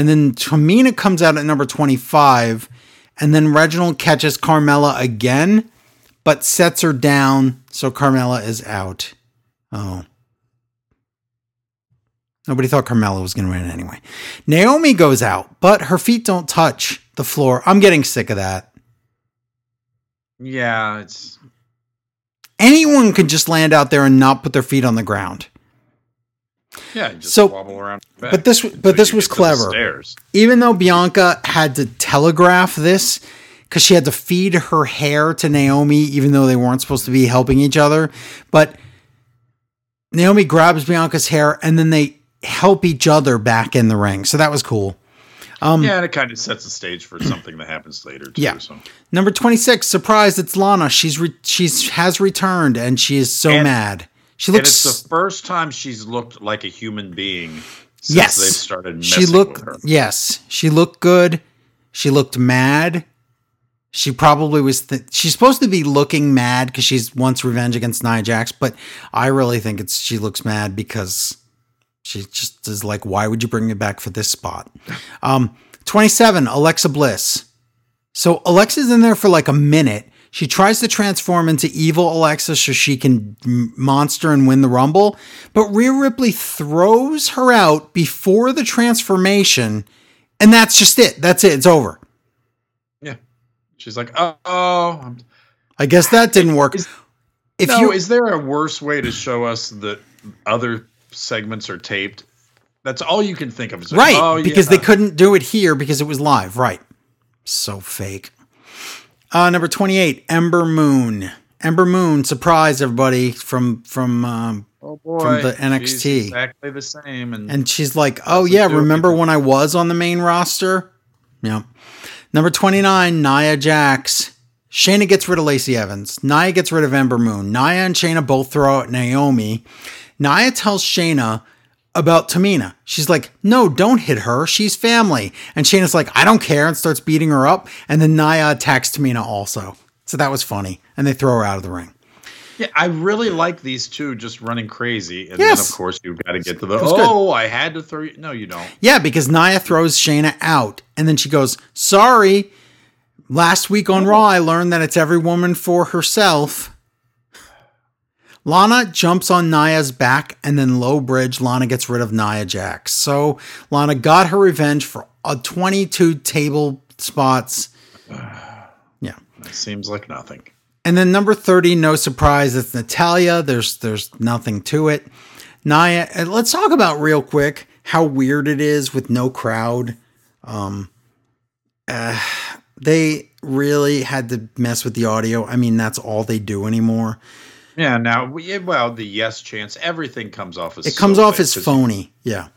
And then Tamina comes out at number 25. And then Reginald catches Carmella again, but sets her down. So Carmella is out. Oh. Nobody thought Carmella was going to win anyway. Naomi goes out, but her feet don't touch the floor. I'm getting sick of that. Yeah, it's Anyone could just land out there and not put their feet on the ground. Yeah, just So- wobble around. but this- but this was get to the clever. Even though Bianca had to telegraph this because she had to feed her hair to Naomi, even though they weren't supposed to be helping each other. But Naomi grabs Bianca's hair and then they help each other back in the ring. So that was cool. Um, yeah, and it kind of sets the stage for something that happens later too. Yeah. So. Number 26, surprise, it's Lana. She's re- she's has returned and she is so And- mad. She And it's the first time she's looked like a human being Yes. they've started messing she looked yes, she looked good. She looked mad. She probably was th- she's supposed to be looking mad cuz she's wants revenge against Nia Jax, but I really think it's she looks mad because she just is like why would you bring me back for this spot? Um 27 Alexa Bliss. So Alexa's in there for like a minute. She tries to transform into evil Alexa so she can monster and win the Rumble, but Rhea Ripley throws her out before the transformation, and that's just it. That's it. It's over. Yeah. She's like, oh, oh. I'm- I guess that didn't work. Is- if no, you is there a worse way to show us that other segments are taped? That's all you can think of. Like, right oh, because yeah. they couldn't do it here because it was live. Right. So fake. Uh, number twenty-eight, Ember Moon. Ember Moon, surprise everybody from from um, oh boy, from the she's NXT. exactly the same. And, And she's like, "Oh yeah, remember when I was on the main roster?" Yeah. Number 29, Nia Jax. Shayna gets rid of Lacey Evans. Nia gets rid of Ember Moon. Nia and Shayna both throw out Naomi. Nia tells Shayna about Tamina. She's like, "No, don't hit her. She's family." And Shayna's like, "I don't care," and starts beating her up. And then Nia attacks Tamina also. So that was funny. And they throw her out of the ring. yeah, I really like these two just running crazy. And Yes. then, of course, you've got to get to the, was good. oh, I had to throw you. No, you don't. Yeah, because Nia throws Shayna out, and then she goes, "Sorry." Last week on oh. Raw, I learned that it's every woman for herself. Lana jumps on Nia's back, and then low bridge. Lana gets rid of Nia Jax. So Lana got her revenge for a 22 table spots. [SIGHS] Yeah. It seems like nothing. And then number 30, no surprise, it's Natalya. There's there's nothing to it. Nia, and let's talk about real quick how weird it is with no crowd. Um uh, [SIGHS] they really had to mess with the audio. I mean, that's all they do anymore. Yeah, now we- well, the yes chance, everything comes off as It comes so off as phony. Yeah.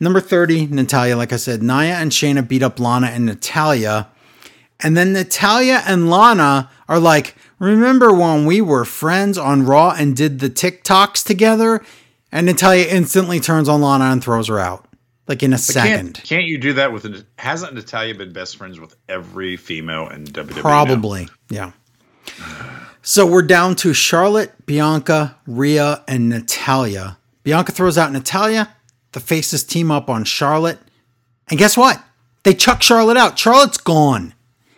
Number 30, Natalya. Like I said, Nia and Shayna beat up Lana and Natalya. And then Natalya and Lana are like, Remember when we were friends on Raw and did the TikToks together? And Natalya instantly turns on Lana and throws her out. Like in a But second. Can't, can't you do that with? an- Hasn't Natalya been best friends with every female in WWE? now? Probably. Yeah. [SIGHS] [SIGHS] So we're down to Charlotte, Bianca, Rhea, and Natalya. Bianca throws out Natalya. The faces team up on Charlotte. And guess what? They chuck Charlotte out. Charlotte's gone.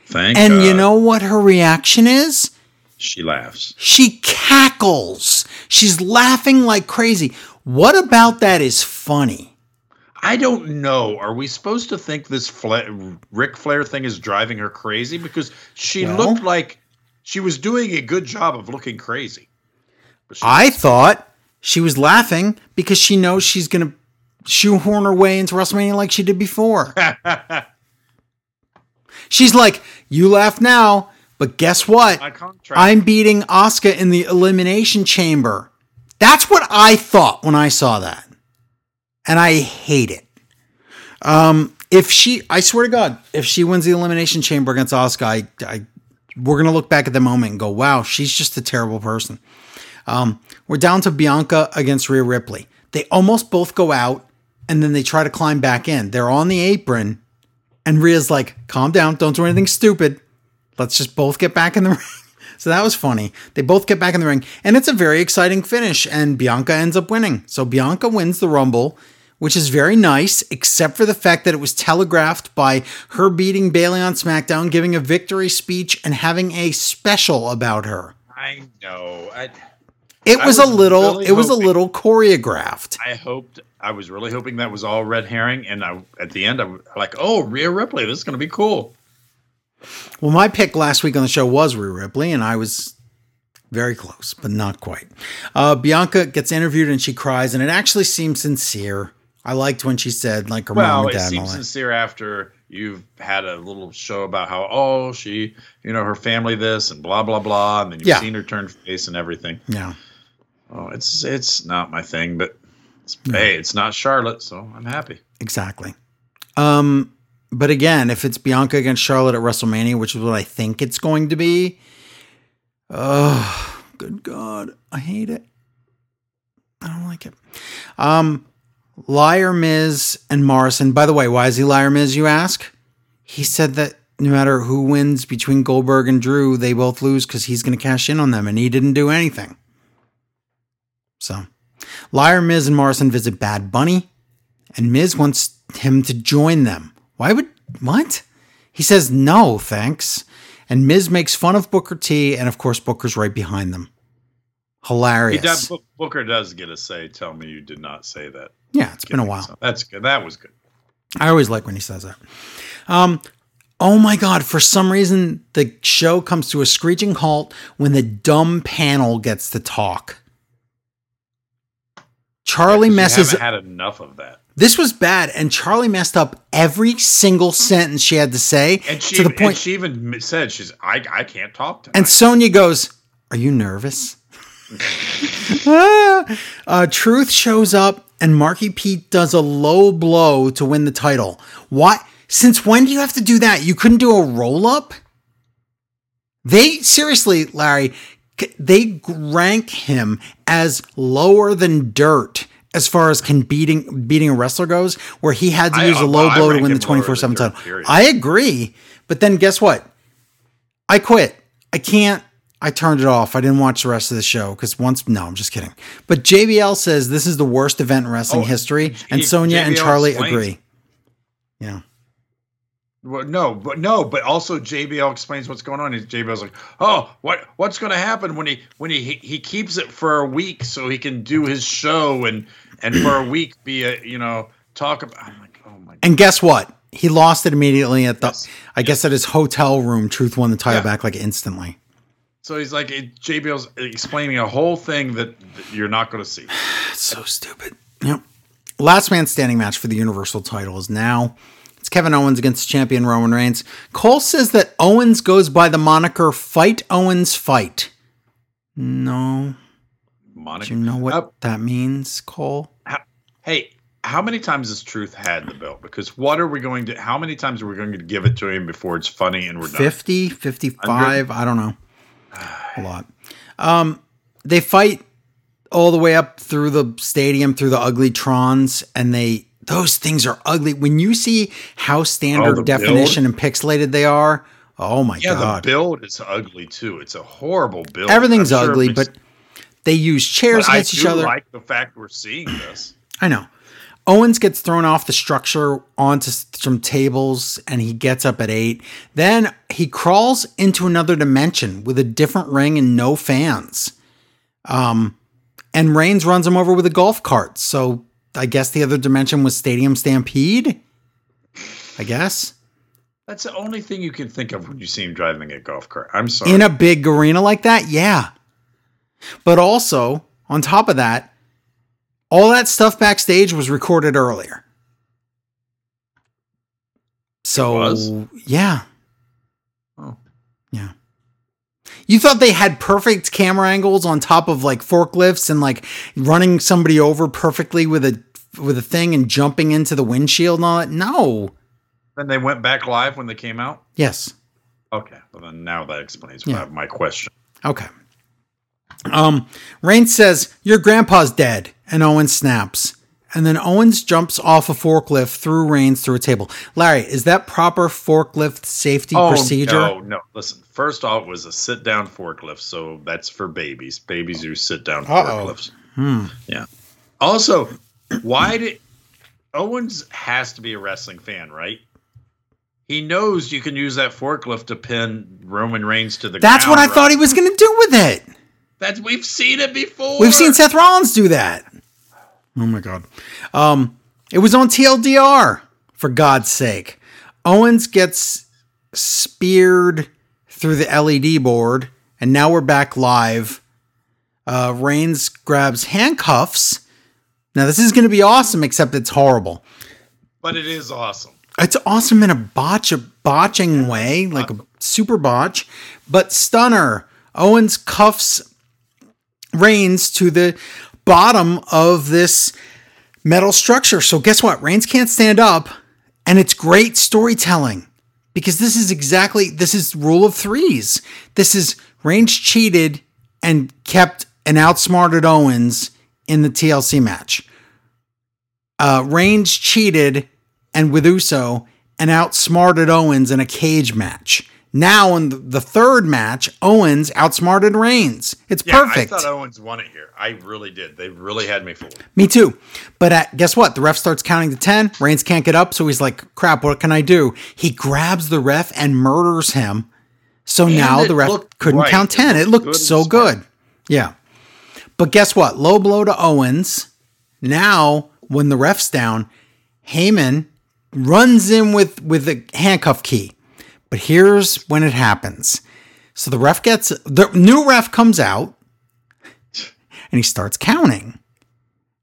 Thank And you know what her reaction is? she laughs. She cackles. She's laughing like crazy. What about that is funny? I don't know. Are we supposed to think this Fla- Ric Flair thing is driving her crazy? Because she Well- looked like she was doing a good job of looking crazy. I thought she was laughing because she knows she's going to shoehorn her way into WrestleMania like she did before. [LAUGHS] She's like, you laugh now, but guess what? I'm beating Asuka in the Elimination Chamber. That's what I thought when I saw that. And I hate it. Um, if she, I swear to God, if she wins the Elimination Chamber against Asuka, I, I, we're going to look back at the moment and go, wow, she's just a terrible person. Um, we're down to Bianca against Rhea Ripley. They almost both go out and then they try to climb back in. They're on the apron and Rhea's like, calm down, don't do anything stupid. Let's just both get back in the [LAUGHS] ring. So that was funny. They both get back in the ring, and it's a very exciting finish, and Bianca ends up winning. So Bianca wins the Rumble, which is very nice, except for the fact that it was telegraphed by her beating Bayley on SmackDown, giving a victory speech, and having a special about her. I know. I, It was, was a little, really it was a little choreographed. I hoped. I was really hoping that was all red herring, and I at the end, I'm like, "Oh, Rhea Ripley, this is going to be cool." Well, my pick last week on the show was Rhea Ripley, and I was very close, but not quite. Uh, Bianca gets interviewed and she cries, and it actually seems sincere. I liked when she said, like her mom Well, and dad and all seems sincere after you've had a little show about how oh she, you know, her family this and blah blah blah, and then you've Yeah. seen her turn face and everything. Yeah. Oh, it's it's not my thing, but it's, hey, it's not Charlotte, so I'm happy. Exactly. Um, but again, if it's Bianca against Charlotte at WrestleMania, which is what I think it's going to be, oh, good God, I hate it. I don't like it. Um, Liar Miz and Morrison. By the way, why is he Liar Miz? You ask. He said that no matter who wins between Goldberg and Drew, they both lose because he's going to cash in on them, and he didn't do anything. So, Liar Miz and Morrison visit Bad Bunny and Miz wants him to join them. Why would what? He says no, thanks. And Miz makes fun of Booker T, and of course Booker's right behind them. Hilarious. Booker does get a say. Tell me you did not say that. Yeah, it's been a while. So that's good. That was good. I always like when he says that. Um, oh my god! For some reason, the show comes to a screeching halt when the dumb panel gets to talk. Charly You messes. had enough of that. This was bad, and Charly messed up every single sentence she had to say And she, to the point. she even said, "She's I, I can't talk to." And Sonya goes, Are you nervous? [LAUGHS] [LAUGHS] Ah. uh, Truth shows up and Marky Pete does a low blow to win the title. Why? Since when do you have to do that? You couldn't do a roll up? They, seriously, Larry, they rank him as lower than dirt as far as can beating beating a wrestler goes, where he had to use a uh, low I blow to win the 24 7 title. period. I agree. But then guess what? I quit. I can't. I turned it off. I didn't watch the rest of the show because once. No, I'm just kidding. But JBL says this is the worst event in wrestling Oh, history, and he- Sonya and Charly explains- agree. Yeah. Well, no, but no, but also JBL explains what's going on. And JBL's like, "Oh, what what's going to happen when he when he, he he keeps it for a week so he can do his show and and for a week be a you know talk about." I'm like, "Oh my." God. And guess what? He lost it immediately at the. Yes. I guess at his hotel room. Truth won the title Yeah. back like instantly. So he's like, JBL's explaining a whole thing that, you're not going to see. [SIGHS] It's so stupid. Yep. Last man standing match for the Universal title is now. It's Kevin Owens against champion Roman Reigns. Cole says that Owens goes by the moniker Fight Owens Fight. No. Do you know what Uh, that means, Cole? hey, how many times has Truth had the belt? Because what are we going to? How many times are we going to give it to him before it's funny and we're done? 50, 55, I don't know. A lot. Um, they fight all the way up through the stadium, through the ugly Trons, and they those things are ugly. When you see how standard Oh, definition and pixelated they are, oh my Yeah, god. the build is ugly too. It's a horrible build. Everything's sure ugly, but they use chairs but against each do other. like the fact we're seeing this. I know. Owens gets thrown off the structure onto some tables and he gets up at eight. Then he crawls into another dimension with a different ring and no fans. Um, and Reigns runs him over with a golf cart. So I guess the other dimension was Stadium Stampede. I guess That's the only thing you can think of when you see him driving a golf cart. I'm sorry. in a big arena like that, yeah. But also on top of that, all that stuff backstage was recorded earlier. So yeah, Oh. yeah. You thought they had perfect camera angles on top of like forklifts and like running somebody over perfectly with a with a thing and jumping into the windshield and all that? No. Then they went back live when they came out. Yes. Okay, well then now that explains Yeah. my question. Okay. Um, Reigns says, Your grandpa's dead, and Owens snaps. And then Owens jumps off a forklift through Reigns through a table. Larry, is that proper forklift safety procedure? Oh, No, no. Listen, first off, it was a sit down forklift, so that's for babies. Babies who sit down forklifts. Hmm. Yeah. Also, why did Owens has to be a wrestling fan, right? He knows you can use that forklift to pin Roman Reigns to the ground. That's ground. what I right? thought he was going to do with it. That's we've seen it before. We've seen Seth Rollins do that. Oh my god. Um, it was on TLDR, for God's sake. Owens gets speared through the LED board, and now we're back live. Uh, Reigns grabs handcuffs. Now this is going to be awesome, except it's horrible. but it is awesome. It's awesome in a botch, a botching way, like a super botch. But stunner. Owens cuffs Reigns to the bottom of this metal structure. So guess what? Reigns can't stand up, and it's great storytelling because this is exactly this is rule of threes. This is Reigns cheated and kept and outsmarted Owens in the TLC match. Uh, Reigns cheated and with Uso and outsmarted Owens in a cage match. Now in the, third match, Owens outsmarted Reigns. It's Yeah, perfect. I thought Owens won it here. I really did. They really had me fooled. Me too. But uh, guess what? The ref starts counting to 10. Reigns can't get up, so he's like, crap, what can I do? He grabs the ref and murders him. So now the ref couldn't right. count 10. It looked looked good so good. Yeah. But guess what? Low blow to Owens. Now, when the ref's down, Heyman runs in with, with the handcuff key. But here's when it happens. So the ref gets, the new ref comes out and he starts counting.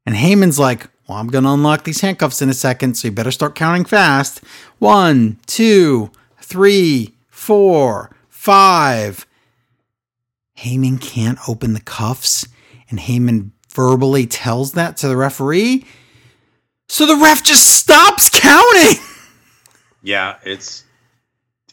And Heyman's like, Well, I'm to unlock these handcuffs in a second, so you better start counting fast. One, two, three, four, five. Heyman can't open the cuffs, and Heyman verbally tells that to the referee. So the ref just stops counting Yeah, it's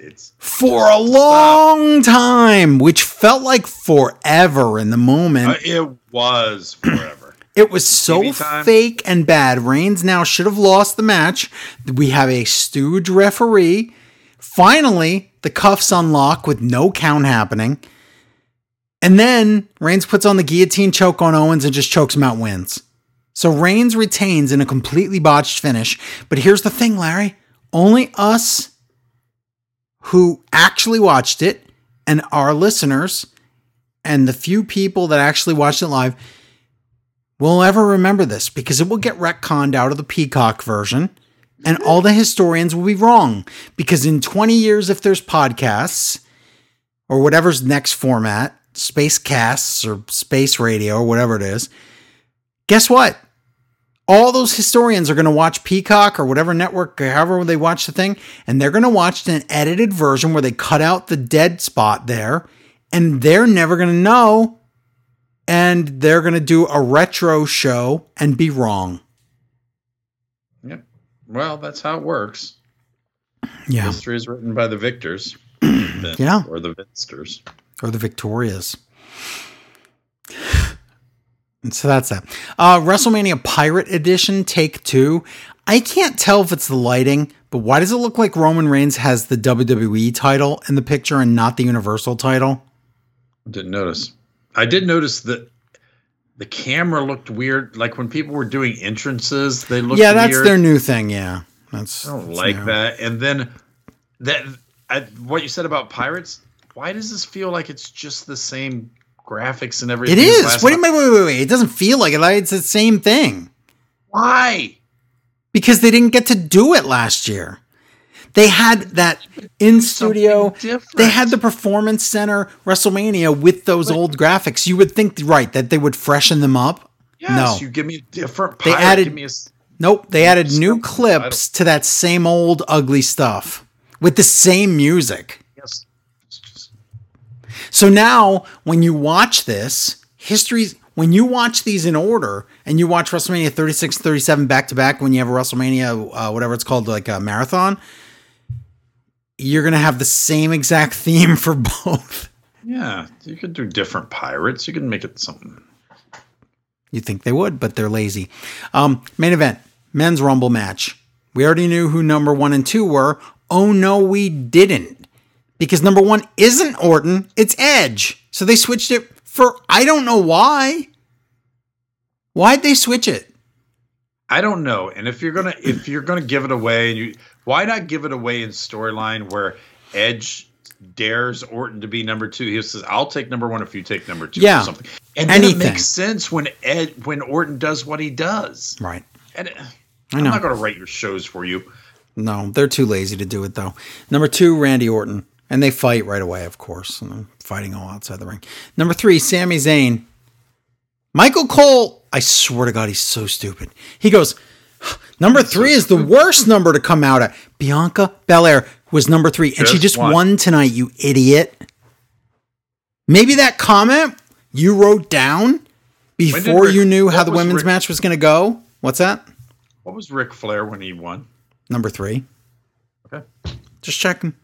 it's for a long time, which felt like forever in the moment. uh, it was [CLEARS THROAT] forever. It was so fake and bad. Reigns now should have lost the match. We have a stooge referee. Finally, the cuffs unlock with no count happening. And then Reigns puts on the guillotine choke on Owens and just chokes him out, wins. So Reigns retains in a completely botched finish. But here's the thing, Larry only us who actually watched it and our listeners and the few people that actually watched it live will ever remember this because it will get retconned out of the Peacock version and all the historians will be wrong because in 20 years if there's podcasts or whatever's next format space casts or space radio or whatever it is guess what all those historians are going to watch Peacock or whatever network, however they watch the thing, and they're going to watch an edited version where they cut out the dead spot there, and they're never going to know. And they're going to do a retro show and be wrong. Yep. Well, that's how it works. Yeah. History is written by the victors. [CLEARS THROAT] yeah. Or the Vinsters. Or the Victorias. And so that's that. Uh, WrestleMania Pirate Edition, take two. I can't tell if it's the lighting, but why does it look like Roman Reigns has the WWE title in the picture and not the Universal title? Didn't notice. I did notice that the camera looked weird. Like when people were doing entrances, they looked. Yeah, that's weird. their new thing. Yeah, that's. I don't that's like new. that. And then that I, what you said about pirates. Why does this feel like it's just the same graphics and everything? It is. Wait, wait, wait, wait, wait. It doesn't feel like it. It's the same thing Why? because they didn't get to do it last year. They had that in studio. They had the Performance Center WrestleMania with those old graphics. You would think, right, that they would freshen them up. Yes, no. you give me a different They added- give me a Nope, they added new clips to that same old ugly stuff with the same music. Yes. It's just- So now when you watch this, history when you watch these in order and you watch WrestleMania 36 37 back to back when you have a WrestleMania uh, whatever it's called like a marathon, you're going to have the same exact [LAUGHS] theme for both. Yeah, you could do different pirates. You can make it something. You think they would, but they're lazy. Um, main event, men's rumble match. We already knew who number one and two were. Oh no, we didn't. Because number one isn't Orton, it's Edge. So they switched it for I don't know why. Why'd they switch it? I don't know. And if you're gonna if you're gonna give it away, and you why not give it away in storyline where Edge dares Orton to be number two? He says, "I'll take number one if you take number two Yeah. or something." And then Anything. it makes sense when Ed when Orton does what he does. Right. And it- I I'm not gonna write your shows for you. No, they're too lazy to do it though. Number two, Randy Orton. And they fight right away, of course. And fighting all outside the ring. Number three, Sami Zayn. Michael Cole, I swear to God, he's so stupid. He goes, [SIGHS] Number three is the worst number to come out at. Bianca Belair was number three, and she Just just won. won tonight, you idiot. Maybe that comment you wrote down before Rick- you knew how the women's Rick- match was going to go. What's that? What was Ric Flair when he won? Number three. Okay. Just checking.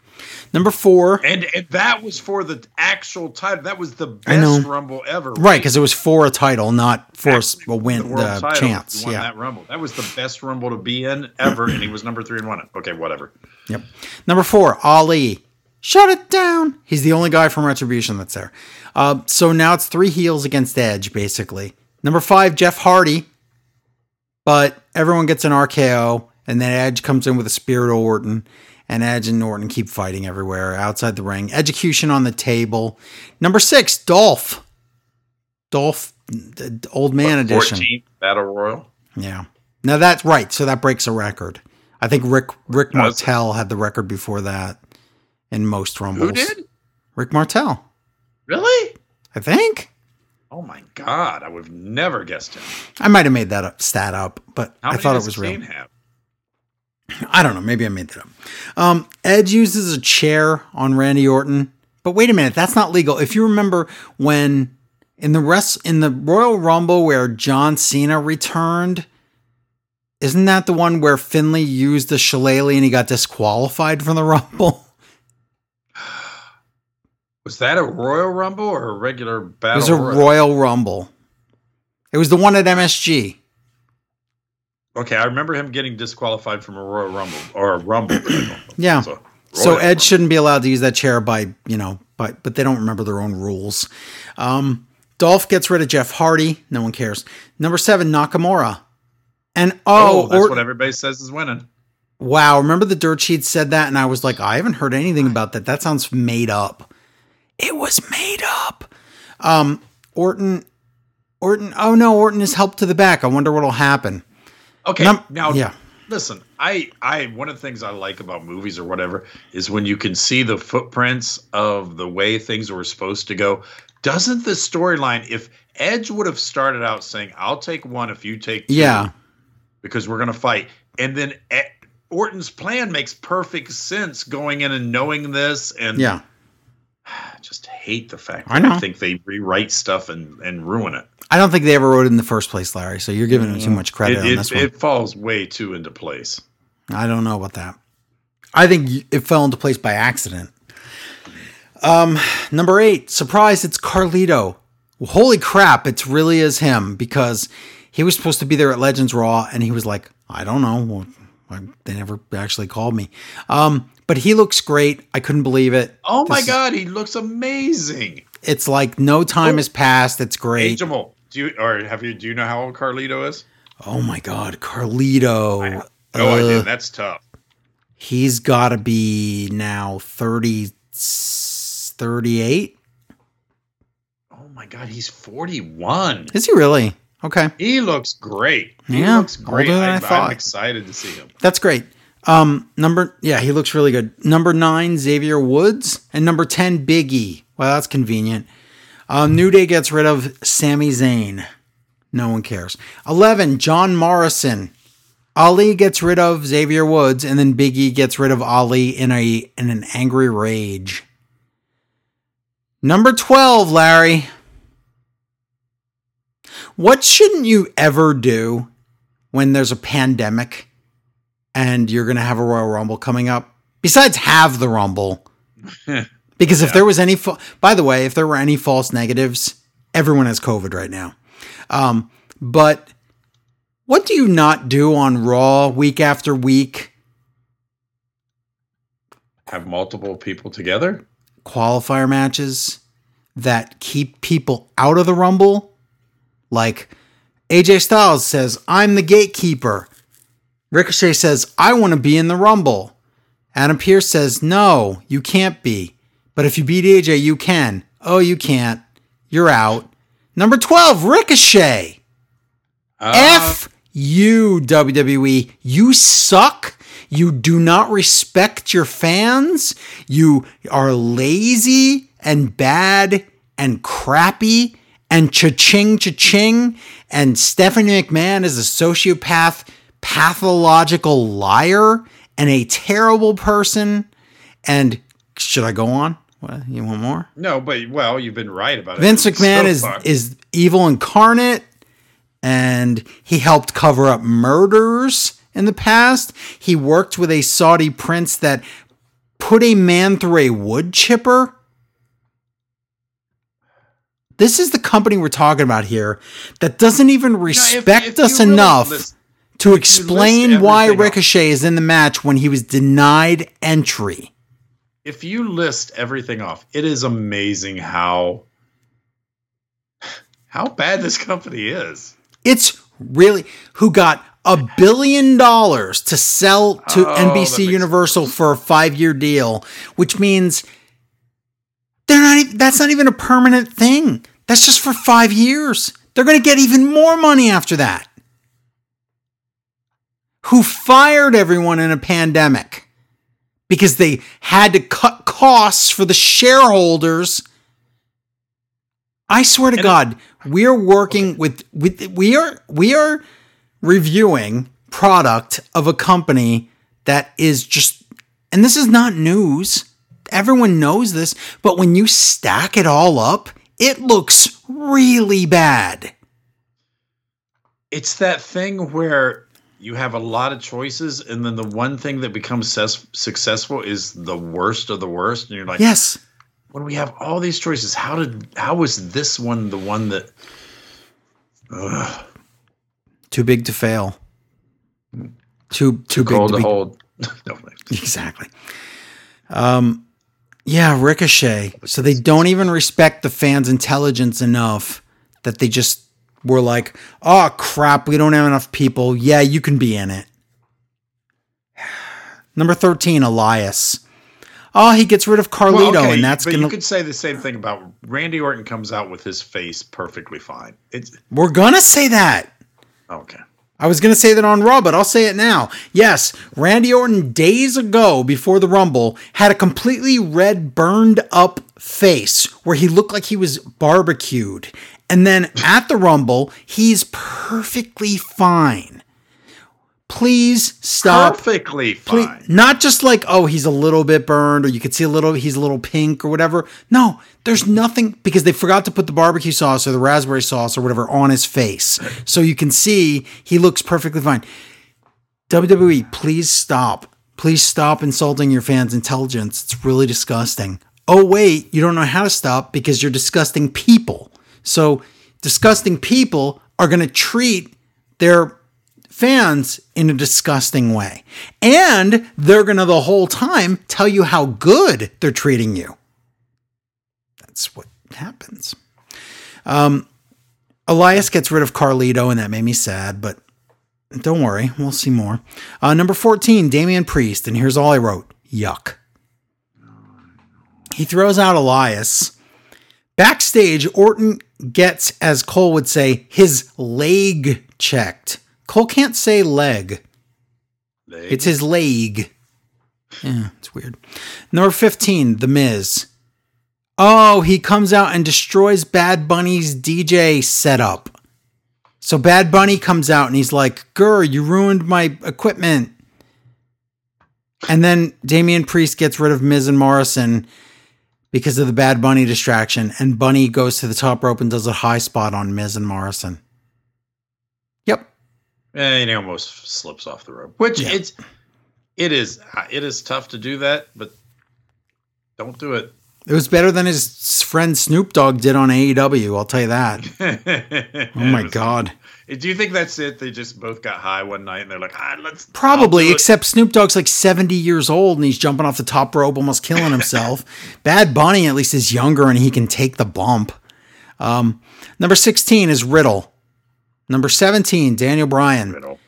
Number four. And, and that was for the actual title. That was the best Rumble ever. Right, because it was for a title, not for a, Actually, a win, the title, chance. Yeah. that Rumble. That was the best Rumble to be in ever, and he was number three and won it. Okay, whatever. Yep. Number four, Ali. Shut it down. He's the only guy from Retribution that's there. Uh, so now it's three heels against Edge, basically. Number five, Jeff Hardy. But everyone gets an RKO, and then Edge comes in with a Spirit of Orton, and Edge and Orton keep fighting everywhere outside the ring. Execution on the table. Number six, Dolph. Dolph, the old man edition. 14th Battle Royal. Yeah. Now that's right. So that breaks a record. I think Rick Rick Martel had the record before that in most rumbles. Who did? Rick Martel. Really? I think. Oh my God! I would have never guessed him. I might have made that up, stat up, but How I thought it was real. have? I don't know. Maybe I made that up. Um, Edge uses a chair on Randy Orton, but wait a minute, that's not legal. If you remember when in the rest in the Royal Rumble where John Cena returned, isn't that the one where Finlay used the shillelagh and he got disqualified from the [LAUGHS] Rumble? Was that a Royal Rumble or a regular battle? It was a Royal? Royal Rumble. It was the one at MSG. Okay, I remember him getting disqualified from a Royal Rumble or a Rumble. [CLEARS THROAT] Yeah. So, So Edge Rumble. shouldn't be allowed to use that chair by, you know, by, but they don't remember their own rules. Um, Dolph gets rid of Jeff Hardy. No one cares. Number seven, Nakamura. And Oh, oh, that's or- what everybody says is winning. wow. Remember the dirt sheet said that? And I was like, I haven't heard anything about that. That sounds made up. It was made up. Um, Orton, Orton, oh no, Orton is helped to the back. I wonder what'll happen. Okay, Num- now yeah. listen, I I one of the things I like about movies or whatever is when you can see the footprints of the way things were supposed to go. Doesn't the storyline if Edge would have started out saying, "I'll take one if you take two, Yeah. because we're going to fight. And then Orton's plan makes perfect sense going in and knowing this. And Yeah. I just hate the fact I that I, think they rewrite stuff and, and ruin it. I don't think they ever wrote it in the first place, Larry. So you're giving them too much credit It, on it, this one. it falls way too into place. I don't know about that. I think it fell into place by accident. Um, number eight, surprise, it's Carlito. Holy crap, it really is him because he was supposed to be there at Legends Raw and he was like, I don't know. Well, I, they never actually called me. Um, but he looks great. I couldn't believe it. Oh my This is- God, he looks amazing. It's like no time Oh. has passed. It's great. Jamal, do you or have you do you know how old Carlito is? Oh my God, Carlito. No idea. Uh, That's tough. He's got to be now 30, 38. Oh my God, he's 41. Is he really? Okay. He looks great. He Yeah, looks great. older than I I'm, thought. I'm excited to see him. That's great. Um, number, yeah, he looks really good. Number nine, Xavier Woods. And number 10, Big E. Well, that's convenient. Um, New Day gets rid of Sami Zayn. No one cares. 11, John Morrison. Ali gets rid of Xavier Woods, and then Big E gets rid of Ali in a in an angry rage. Number 12, Larry. What shouldn't you ever do when there's a pandemic and you're going to have a Royal Rumble coming up? Besides have the Rumble. [LAUGHS] Because if Yeah. there was any, fa- by the way, if there were any false negatives, everyone has COVID right now. Um, but what do you not do on Raw week after week? Have multiple people together. Qualifier matches that keep people out of the Rumble. Like AJ Styles says, I'm the gatekeeper. Ricochet says, I want to be in the Rumble. Adam Pearce says, No, you can't be. But if you beat AJ, you can. Oh, you can't. You're out. Number 12, Ricochet. Uh, F you, WWE. You suck. You do not respect your fans. You are lazy and bad and crappy and cha-ching, cha-ching. And Stephanie McMahon is a sociopath, pathological liar, and a terrible person. And should I go on? What, you want more? no, but well, you've been right about it. Vince McMahon so is far. is evil incarnate, and he helped cover up murders in the past. He worked with a Saudi prince that put a man through a wood chipper. This is the company we're talking about here that doesn't even respect if us you really enough list- to explain why everything off- Ricochet is in the match when he was denied entry. if you list everything off, it is amazing how how bad this company is. It's really who got a billion dollars to sell to Oh, NBC Universal for a five-year deal, which means they're not. e- That's not even a permanent thing. That's just for five years. They're going to get even more money after that. Who fired everyone in a pandemic because they had to cut costs for the shareholders. I swear to And- God, we're working with, with we are we are reviewing product of a company that is just and this is not news. Everyone knows this, but when you stack it all up, it looks really bad. It's that thing where you have a lot of choices, and then the one thing that becomes ses- successful is the worst of the worst, and you're like, Yes. when we have all these choices, how did how was this one the one that? Ugh, Too big to fail. Too too, big cold to to be hold. [LAUGHS] no, Exactly. Um, yeah, Ricochet. So they don't even respect the fans' intelligence enough that they just were like, "Oh crap, we don't have enough people. Yeah, you can be in it." [SIGHS] Number thirteen, Elias. Oh, he gets rid of Carlito, Well, okay, and that's but gonna. you could say the same thing about Randy Orton comes out with his face perfectly fine. It's we're gonna say that. okay. I was going to say that on Raw, but I'll say it now. Yes, Randy Orton days ago before the Rumble had a completely red, burned up face where he looked like he was barbecued. And then at the Rumble, he's perfectly fine. please stop. Perfectly Please, fine. not just like, oh, he's a little bit burned or you could see a little, he's a little pink or whatever. No, there's nothing because they forgot to put the barbecue sauce or the raspberry sauce or whatever on his face. So you can see he looks perfectly fine. WWE, please stop. Please stop insulting your fans' intelligence. It's really disgusting. Oh, wait, you don't know how to stop because you're disgusting people. So, disgusting people are going to treat their fans in a disgusting way. And they're going to the whole time tell you how good they're treating you. That's what happens. Um, Elias gets rid of Carlito, and that made me sad, but don't worry, we'll see more. Uh, number 14, Damian Priest, and here's all I wrote Yuck. He throws out Elias. Backstage, Orton gets, as Cole would say, his leg checked. Cole can't say leg, Leg. it's his leg. Yeah, it's weird. Number 15, The Miz. Oh, he comes out and destroys Bad Bunny's DJ setup. So Bad Bunny comes out and he's like, Gur, you ruined my equipment. And then Damian Priest gets rid of Miz and Morrison because of the Bad Bunny distraction. And Bunny goes to the top rope and does a high spot on Miz and Morrison. Yep. and he almost slips off the rope. Which Yeah. it's it is it is tough to do that, but don't do it. It was better than his friend Snoop Dogg did on AEW, I'll tell you that. [LAUGHS] Oh my God. Do you think that's it? They just both got high one night and they're like, ah, let's Probably, I'll do it." except Snoop Dogg's like 70 years old and he's jumping off the top rope, almost killing [LAUGHS] himself. Bad Bunny at least is younger and he can take the bump. Um, number 16 is Riddle. Number 17, Daniel Bryan. Riddle.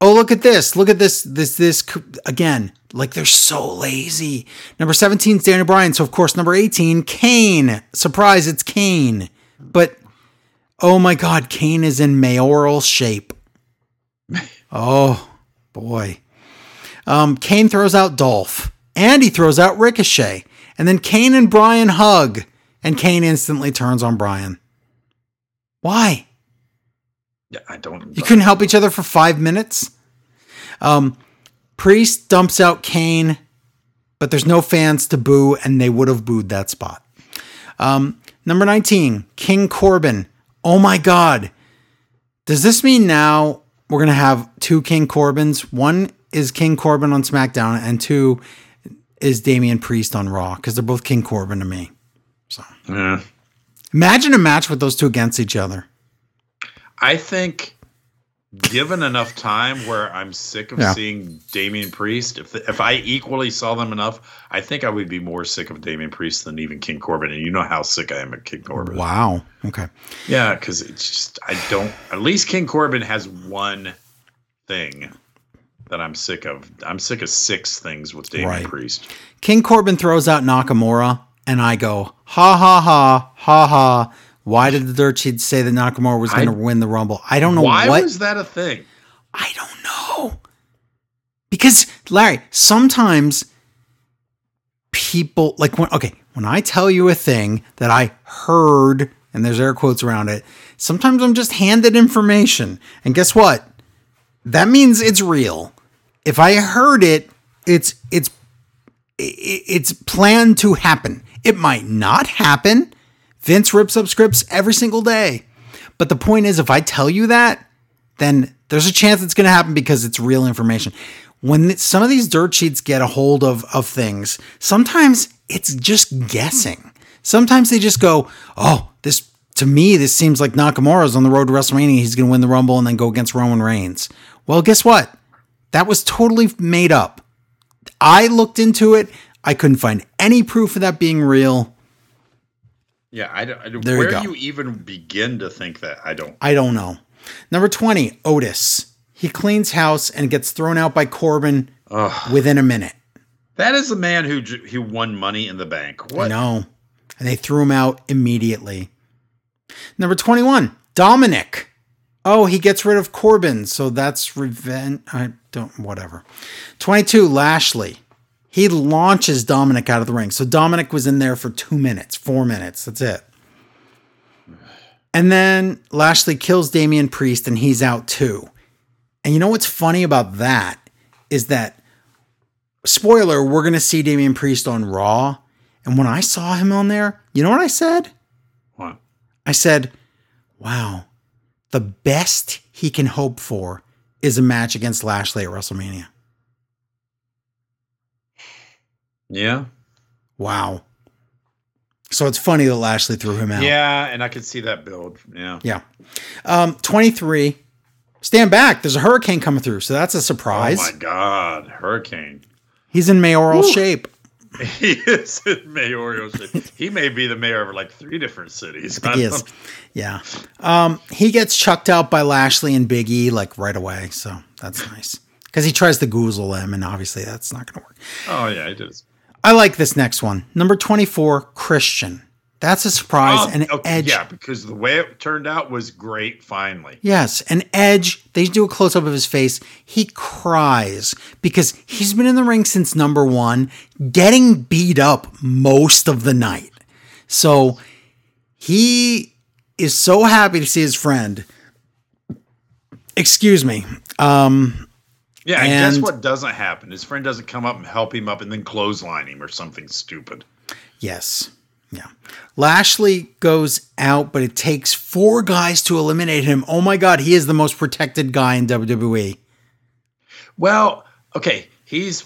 Oh, look at this. Look at this. This, this, again, like they're so lazy. Number 17 is Daniel Bryan. So, of course, number 18, Kane. Surprise, it's Kane. But, oh my God, Kane is in mayoral shape. Oh, boy. Um, Kane throws out Dolph, and he throws out Ricochet. And then Kane and Bryan hug, and Kane instantly turns on Bryan. Why? Yeah, I don't. You couldn't help each other for five minutes. Um, Priest dumps out Kane, but there's no fans to boo, and they would have booed that spot. Um, number 19, King Corbin. Oh my God. Does this mean now we're going to have two King Corbins? One is King Corbin on SmackDown, and two is Damian Priest on Raw, because they're both King Corbin to me. So Yeah. imagine a match with those two against each other. I think given enough time where I'm sick of Yeah. seeing Damian Priest, if if I equally saw them enough, I think I would be more sick of Damian Priest than even King Corbin. And you know how sick I am of King Corbin. Wow. Okay. Yeah, because it's just I don't. At least King Corbin has one thing that I'm sick of. I'm sick of six things with Damian Right. Priest. King Corbin throws out Nakamura, and I go, ha ha ha, ha ha. Why did the dirt sheet say that Nakamura was going to win the Rumble? I don't know Why what. was that a thing? I don't know. Because, Larry, sometimes people, like, when, okay, when I tell you a thing that I heard, and there's air quotes around it, sometimes I'm just handed information. And guess what? That means it's real. If I heard it, it's, it's, it's planned to happen. It might not happen. Vince rips up scripts every single day. But the point is, if I tell you that, then there's a chance it's going to happen because it's real information. When some of these dirt sheets get a hold of of things, sometimes it's just guessing. Sometimes they just go, "Oh, this to me this seems like Nakamura's on the road to WrestleMania. He's going to win the Rumble and then go against Roman Reigns." Well, guess what? That was totally made up. I looked into it. I couldn't find any proof of that being real. Yeah, I don't. I don't There you where go. do you even begin to think that? I don't. I don't know. Number 20, Otis. He cleans house and gets thrown out by Corbin Ugh. within a minute. That is the man who who won Money in the Bank. What? know. And they threw him out immediately. Number 21, Dominik. Oh, he gets rid of Corbin, so that's revenge. I don't, whatever. 22, Lashley. He launches Dominik out of the ring. So Dominik was in there for two minutes, four minutes. That's it. And then Lashley kills Damian Priest and he's out too. And you know what's funny about that is that spoiler, we're gonna see Damian Priest on Raw. And when I saw him on there, you know what I said? What? I said, Wow, the best he can hope for is a match against Lashley at WrestleMania. Yeah. Wow. So it's funny that Lashley threw him out. Yeah, and I could see that build. Yeah. Yeah. Um, 23. Stand back. There's a hurricane coming through. So that's a surprise. Oh my God. Hurricane. He's in mayoral shape. [LAUGHS] He is in mayoral shape. he may be the mayor of like three different cities. [LAUGHS] He is. Yeah. Um, he gets chucked out by Lashley and Big E like right away. So that's nice. Because he tries to goozle him, and obviously that's not going to work. Oh, yeah, he did. I like this next one. Number 24, Christian. That's a surprise. Oh, and okay, Edge. Yeah, because the way it turned out was great, finally. Yes, and Edge, they do a close up of his face. He cries because he's been in the ring since number one, getting beat up most of the night. So he is so happy to see his friend. Excuse me. Um, Yeah, and, guess what doesn't happen? His friend doesn't come up and help him up and then clothesline him or something stupid. yes. Yeah. Lashley goes out, but it takes four guys to eliminate him. Oh my God, he is the most protected guy in. WWE. Well, okay, he's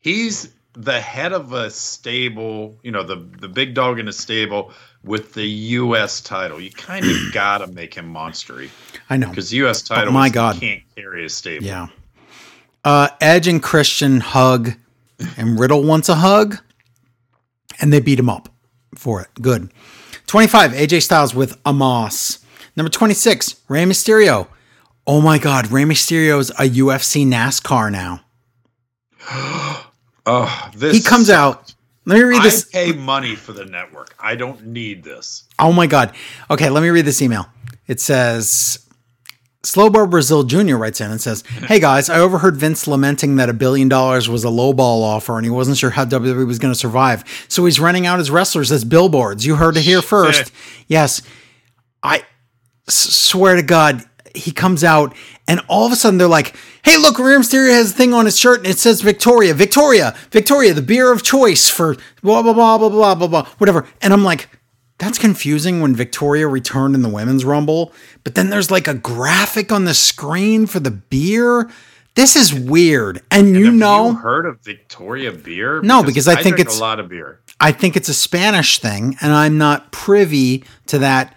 he's the head of a stable, you know, the the big dog in a stable with the U.S. title. You kind of [CLEARS THROAT] gotta make him monstery I know. because U.S. title. Oh my God. can't carry a stable. Yeah. Uh, Edge and Christian hug, and Riddle wants a hug, and they beat him up for it. Good. 25, AJ Styles with Omos. Number 26, Rey Mysterio. Oh my God, Rey Mysterio's a UFC NASCAR now. [GASPS] Oh, this He comes out. Let me read this. I pay money for the network. I don't need this. Oh my God. Okay, let me read this email. It says Slowbar Brazil Jr. writes in and says, Hey guys, I overheard Vince lamenting that a billion dollars was a lowball offer and he wasn't sure how WWE was going to survive. So he's renting out his wrestlers as billboards. You heard it here [LAUGHS] first. Yes. I swear to God, he comes out and all of a sudden they're like, Hey, look, Rey Mysterio has a thing on his shirt and it says Victoria, Victoria, Victoria, the beer of choice for blah, blah, blah, blah, blah, blah, blah, whatever. And I'm like, that's confusing when Victoria returned in the women's rumble, but then there's like a graphic on the screen for the beer. This is weird. And you Have know, you heard of Victoria beer? No, because I think drink it's- a lot of beer. I think it's a Spanish thing, and I'm not privy to that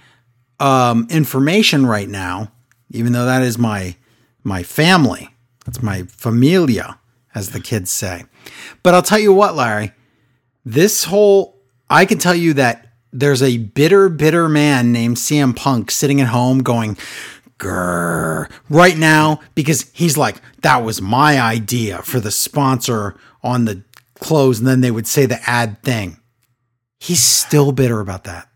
um, information right now, even though that is my my family. That's my familia, as the kids say. But I'll tell you what, Larry, this whole I can tell you that there's a bitter, bitter man named CM Punk sitting at home going, grrr, right now because he's like, that was my idea for the sponsor on the clothes. And then they would say the ad thing. He's still bitter about that.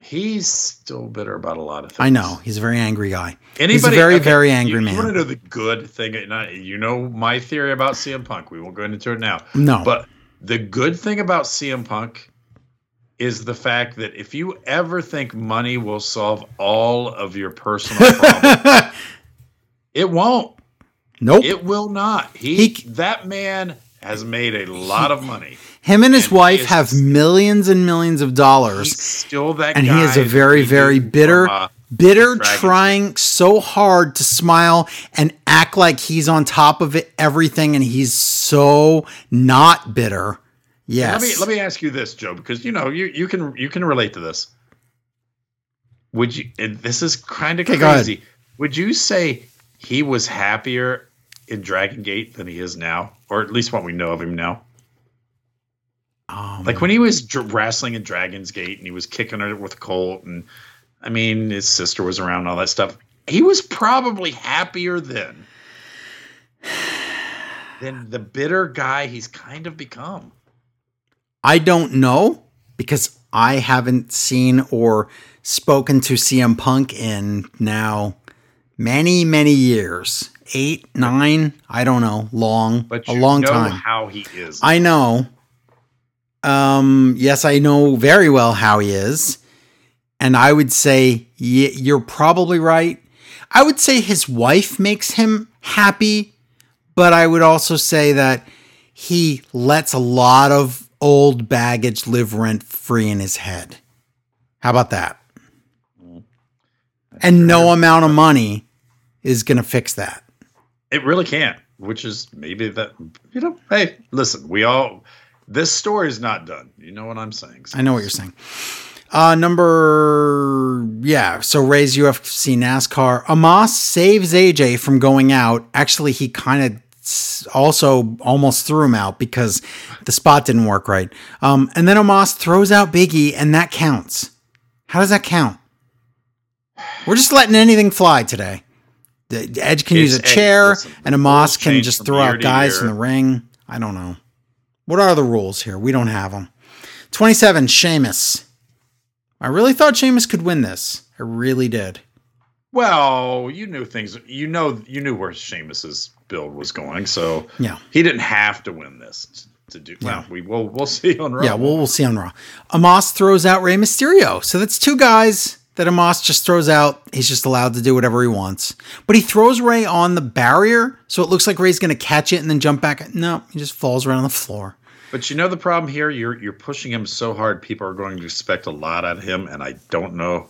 He's still bitter about a lot of things. I know. He's a very angry guy. Anybody, he's a very, okay, very angry you, man. You want to know the good thing? I- You know my theory about CM Punk. We won't go into it now. No. But the good thing about CM Punk is the fact that if you ever think money will solve all of your personal problems, [LAUGHS] it won't. nope. It will not. He, He- that man has made a lot of money. Him and his and wife is- have millions and millions of He's dollars. still that and he is a very, very bitter, from, uh, bitter, trying so hard to smile and act like he's on top of it, everything, and he's so not bitter. Yes. Let me let me ask you this, Joe, because you know you you can you can relate to this. Would you? And this is kind of Okay, crazy. Would you say he was happier in Dragon Gate than he is now, or at least what we know of him now? Um, Like when he was dr- wrestling in Dragon's Gate and he was kicking her with Colt, and I mean his sister was around, and all that stuff. He was probably happier then [SIGHS] than the bitter guy he's kind of become. I don't know because I haven't seen or spoken to CM Punk in now many, many years. Eight, nine, I don't know, long, But a long know time. how he is. I know. Um, yes, I know very well how he is. And I would say you're probably right. I would say his wife makes him happy, but I would also say that he lets a lot of old baggage live rent free in his head. How about that? And no amount of money is going to fix that. It really can't, which is maybe that, you know, hey, listen, we all, this story is not done. You know what I'm saying? I know what you're saying. Uh, number, yeah, so Rey's UFC NASCAR. Omos saves AJ from going out. Actually, he kind of also almost threw him out because the spot didn't work right. Um, and then Omos throws out Biggie, and that counts. How does that count? We're just letting anything fly today. The Edge can It's- use a chair, listen, and Omos can just throw out guys in the ring. I don't know. What are the rules here? We don't have them. 27, Sheamus. I really thought Sheamus could win this. I really did. Well, you knew things. You know, you knew where Sheamus's build was going, so Yeah. he didn't have to win this to do. Well, we will. We'll see on Raw. Yeah, well, we'll see on Raw. Omos throws out Rey Mysterio. So that's two guys that Omos just throws out. He's just allowed to do whatever he wants. But he throws Rey on the barrier, so it looks like Rey's going to catch it and then jump back. No, he just falls right on the floor. But you know the problem here. You're you're pushing him so hard. People are going to expect a lot out of him, and I don't know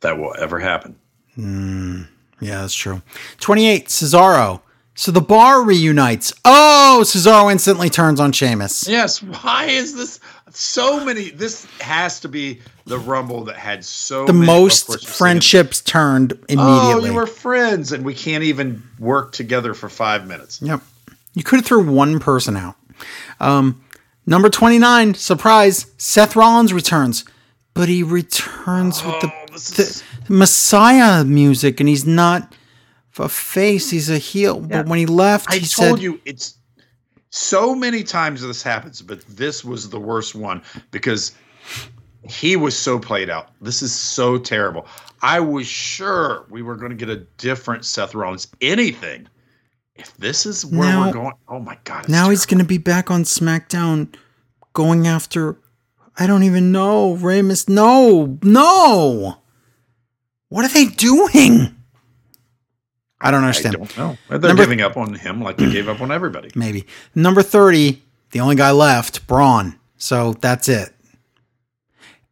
that will ever happen. Yeah, that's true. 28, Cesaro. So the bar reunites. Oh, Cesaro instantly turns on Sheamus. Yes. Why is this so many? This has to be the Rumble that had so The many, most saying, friendships turned immediately. Oh, immediately. you were friends, and we can't even work together for five minutes. Yep. You could have threw one person out. Um, number 29, surprise, Seth Rollins returns. But he returns with the, Oh, the Messiah music, and he's not a face, he's a heel. But when he left, I he told said, you it's so many times this happens, but this was the worst one because he was so played out. This is so terrible. I was sure we were going to get a different Seth Rollins. Anything. If this is where Now- we're going, oh my god! it's now he's going to be back on SmackDown going after, I don't even know, Ramus. No, no. What are they doing? I don't understand. I don't know. They're Number- giving up on him like they gave up on everybody. [CLEARS THROAT] maybe. Number 30, the only guy left, Braun. So that's it.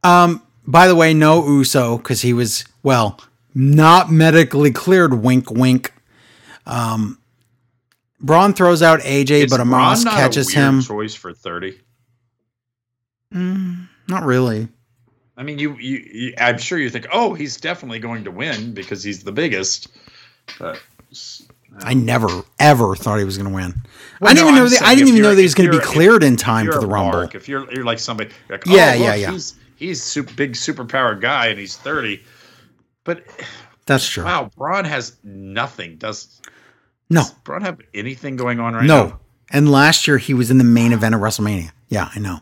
Um, by the way, no Uso, because he was, well, not medically cleared, wink wink. Um Braun throws out AJ, Is but Omos a catches weird him. Choice for thirty. Mm, not really. I mean, you, you, you, I'm sure you think, oh, he's definitely going to win because he's the biggest. But I never ever thought he was going to win. Well, I didn't no, even know that. I didn't even know that he was going to be cleared in time for the Rumble. Mark, if you're you're like somebody, you're like, Yeah, oh, yeah, look, yeah. He's he's super big, superpowered guy, and he's 30. But That's true. wow, Braun has nothing. Does No, Braun have anything going on right no. now? No. And last year he was in the main event of WrestleMania. Yeah, I know.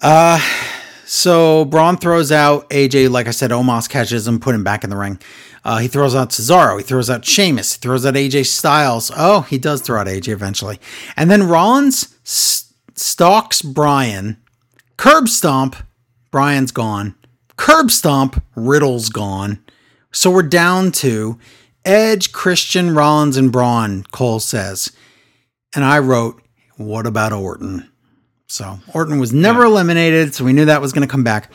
Uh, so Braun throws out AJ. Like I said, Omos catches him, put him back in the ring. Uh, he throws out Cesaro. He throws out Sheamus. He throws out AJ Styles. Oh, he does throw out AJ eventually. And then Rollins s- stalks Bryan. Curb stomp. Bryan's gone. Curb stomp. Riddle's gone. So we're down to Edge, Christian, Rollins, and Braun, Cole says. And I wrote, what about Orton? So Orton was never eliminated, so we knew that was going to come back.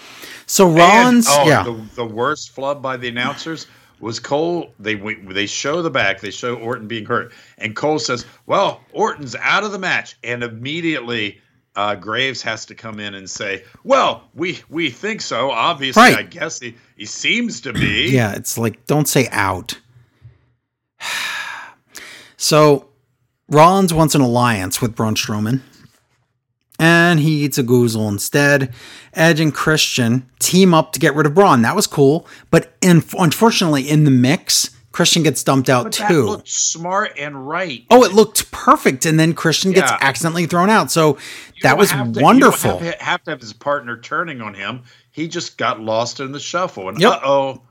So Rollins, And, oh, yeah. The, the worst flub by the announcers was Cole. They they show the back. They show Orton being hurt, and Cole says, "Well, Orton's out of the match," and immediately. Uh, Graves has to come in and say, "Well, we we think so. Obviously, Right. I guess he, he seems to be." [CLEARS THROAT] Yeah, it's like don't say out. [SIGHS] So Rollins wants an alliance with Braun Strowman. And he eats a goozle instead. Edge and Christian team up to get rid of Braun. That was cool. But in, unfortunately, in the mix, Christian gets dumped out But that too. looked smart and right. Oh, it looked perfect, and then Christian gets accidentally thrown out. So You that was to- wonderful. Have to, have to have his partner turning on him. He just got lost in the shuffle. And Yep. uh oh,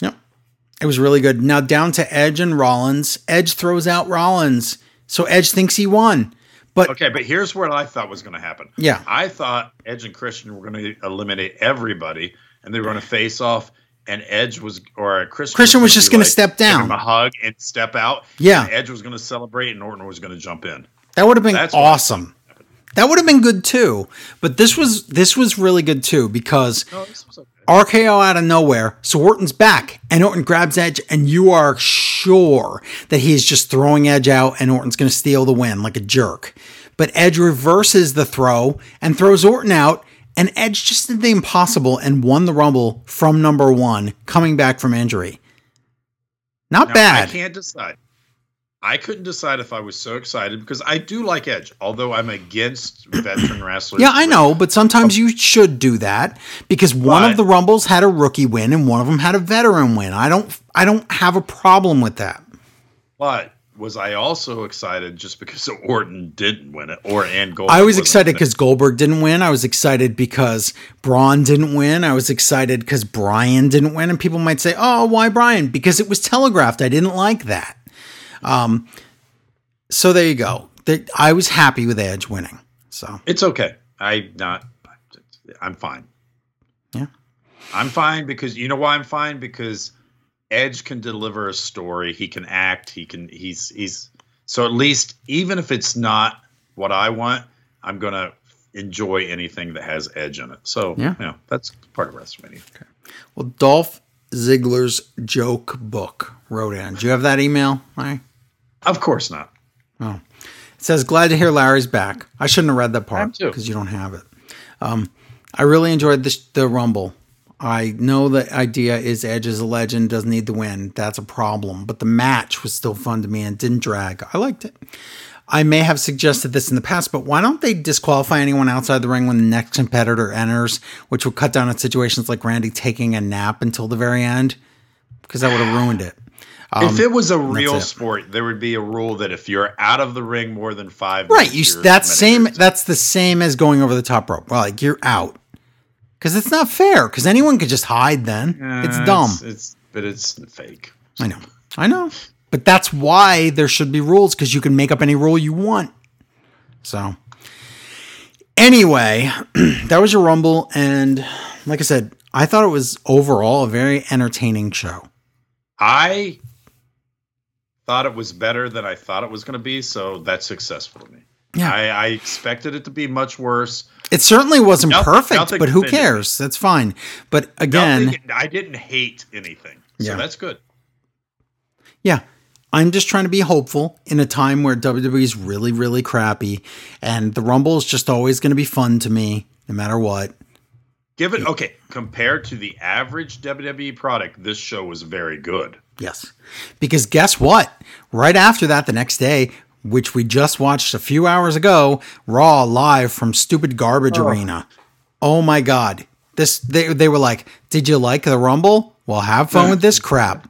Yep, it was really good. Now down to Edge and Rollins. Edge throws out Rollins, so Edge thinks he won. But Okay, but here's what I thought was going to happen. Yeah. I thought Edge and Christian were going to eliminate everybody, and they were going to face off and Edge was or Christian, Christian was gonna just gonna like, step give down. him a hug and step out. Yeah. and Edge was going to celebrate, and Orton was going to jump in. That would have been That's awesome. That would have been good too. But this was this was really good too because No, this was okay. RKO out of nowhere. So Orton's back, and Orton grabs Edge, and you are sure that he is just throwing Edge out, and Orton's going to steal the win like a jerk. But Edge reverses the throw and throws Orton out, and Edge just did the impossible and won the Rumble from number one, coming back from injury. Not Now, bad. I can't decide. I couldn't decide if I was so excited because I do like Edge, although I'm against [CLEARS THROAT] veteran wrestlers. Yeah, I know, but sometimes oh. you should do that because one of the rumbles had a rookie win and one of them had a veteran win. I don't I don't have a problem with that. But was I also excited just because [LAUGHS] Orton didn't win it, or and Gold? I was excited because Goldberg didn't win. I was excited because Braun didn't win. I was excited because Bryan didn't win. And people might say, "Oh, why Bryan?" Because it was telegraphed. I didn't like that. Um, so there you go. I was happy with Edge winning. So it's okay. I not. I'm fine. Yeah. I'm fine because you know why I'm fine because Edge can deliver a story. He can act. He can. He's he's. So at least even if it's not what I want, I'm gonna enjoy anything that has Edge in it. So Yeah. you know, that's part of WrestleMania. Okay. Well, Dolph Ziggler's joke book wrote in. Do you have that email? Larry? Of course not. Oh. It says, "Glad to hear Larry's back." I shouldn't have read that part because you don't have it. Um, I really enjoyed this, the Rumble. I know the idea is Edge is a legend, doesn't need to win. That's a problem. But the match was still fun to me and didn't drag. I liked it. I may have suggested this in the past, but why don't they disqualify anyone outside the ring when the next competitor enters, which would cut down on situations like Randy taking a nap until the very end? Because that would have ruined it. if it was a real sport, there would be a rule that if you're out of the ring more than five, Right. minutes, You that's same that's the same as going over the top rope. Well, like you're out. Cuz it's not fair cuz anyone could just hide then. it's Uh, dumb. It's, it's but it's fake. I know. I know. But that's why there should be rules cuz you can make up any rule you want. So anyway, [CLEARS THROAT] that was your rumble and like I said, I thought it was overall a very entertaining show. I thought it was better than I thought it was going to be, so that's successful to me. Yeah. I, I expected it to be much worse. It certainly wasn't Nothing- perfect, nothing but who cares? That's fine. But again, Nothing- I didn't hate anything, so Yeah. that's good. Yeah. I'm just trying to be hopeful in a time where WWE is really, really crappy. And the Rumble is just always going to be fun to me, no matter what. Give it okay. Compared to the average WWE product, this show was very good. Yes. Because guess what? Right after that, the next day, which we just watched a few hours ago, Raw live from Stupid Garbage Arena. Oh my God. This they, they were like, Did you like the Rumble? Well, have fun with this crap.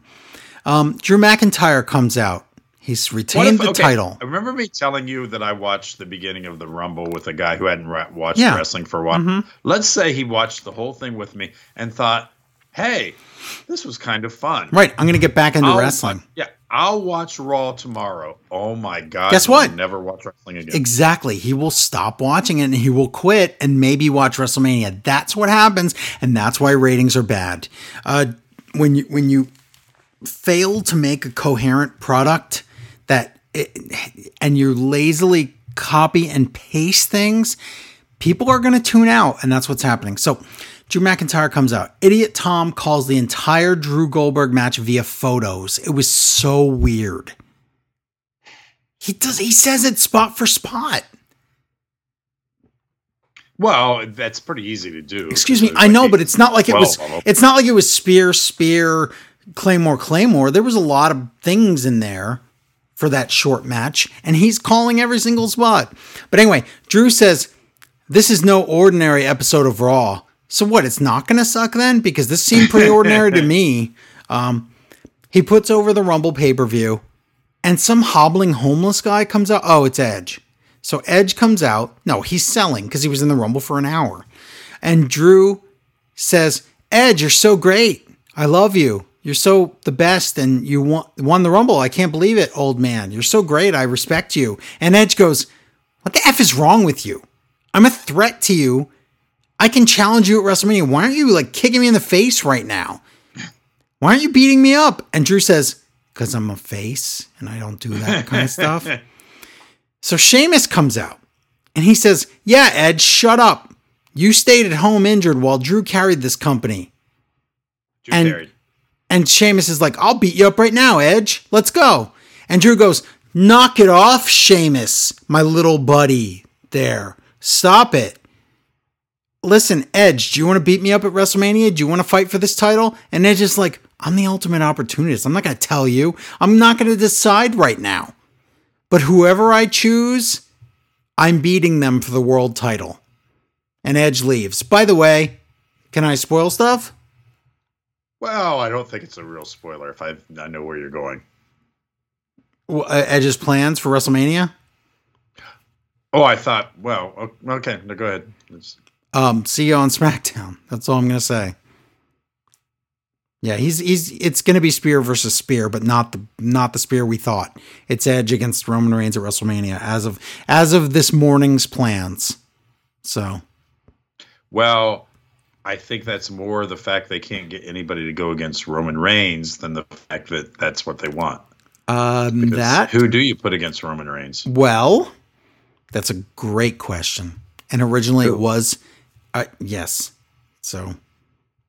Um, Drew McIntyre comes out. He's retained if- the okay, title. I remember me telling you that I watched the beginning of the Rumble with a guy who hadn't watched Yeah. Mm-hmm. wrestling for a while. Let's say he watched the whole thing with me and thought, "Hey, this was kind of fun." Right. I'm going to get back into I'll- wrestling. Yeah, I'll watch Raw tomorrow. Oh my god! Guess what? Never watch wrestling again. Exactly. He will stop watching it and he will quit and maybe watch WrestleMania. That's what happens, and that's why ratings are bad. Uh, when you when you fail to make a coherent product that it, and you lazily copy and paste things, people are going to tune out, and that's what's happening. So. Drew McIntyre comes out. Idiot Tom calls the entire Drew Goldberg match via photos. It was so weird. He does. He says it spot for spot. well, that's pretty easy to do. Excuse me. I know, but it's not like it was. 12 of them. It's not like it was spear, spear, claymore, claymore. There was a lot of things in there for that short match, and he's calling every single spot. But anyway, Drew says this is no ordinary episode of Raw. So what? It's not going to suck then because this seemed pretty ordinary to [LAUGHS] me. Um, he puts over the Rumble pay per view, and some hobbling homeless guy comes out. Oh, it's Edge. So Edge comes out. No, he's selling because he was in the Rumble for an hour. And Drew says, Edge, you're so great. I love you. You're so the best, and you won, won the Rumble. I can't believe it, old man. You're so great. I respect you. And Edge goes, What the F is wrong with you? I'm a threat to you. I can challenge you at WrestleMania. Why aren't you like kicking me in the face right now? Why aren't you beating me up? And Drew says, Because I'm a face and I don't do that kind of stuff. [LAUGHS] So Sheamus comes out and he says, Yeah, Ed, shut up. You stayed at home injured while Drew carried this company. Drew And- carried. And Sheamus is like, I'll beat you up right now, Edge. Let's go. And Drew goes, Knock it off, Sheamus, my little buddy there. Stop it. Listen, Edge, do you want to beat me up at WrestleMania? Do you want to fight for this title? And Edge is like, I'm the ultimate opportunist. I'm not going to tell you. I'm not going to decide right now. But whoever I choose, I'm beating them for the world title. And Edge leaves. By the way, can I spoil stuff? Well, I don't think it's a real spoiler if I I know where you're going. Well, uh, Edge's plans for WrestleMania? Oh, I thought. Well, okay. No, go ahead. It's- Um, see you on SmackDown. That's all I'm gonna say. Yeah, he's he's it's gonna be Spear versus Spear, but not the not the Spear we thought. It's Edge against Roman Reigns at WrestleMania as of as of this morning's plans. So well, I think that's more the fact they can't get anybody to go against Roman Reigns than the fact that that's what they want. um, that who do you put against Roman Reigns? well, that's a great question. And originally it was, uh, yes. So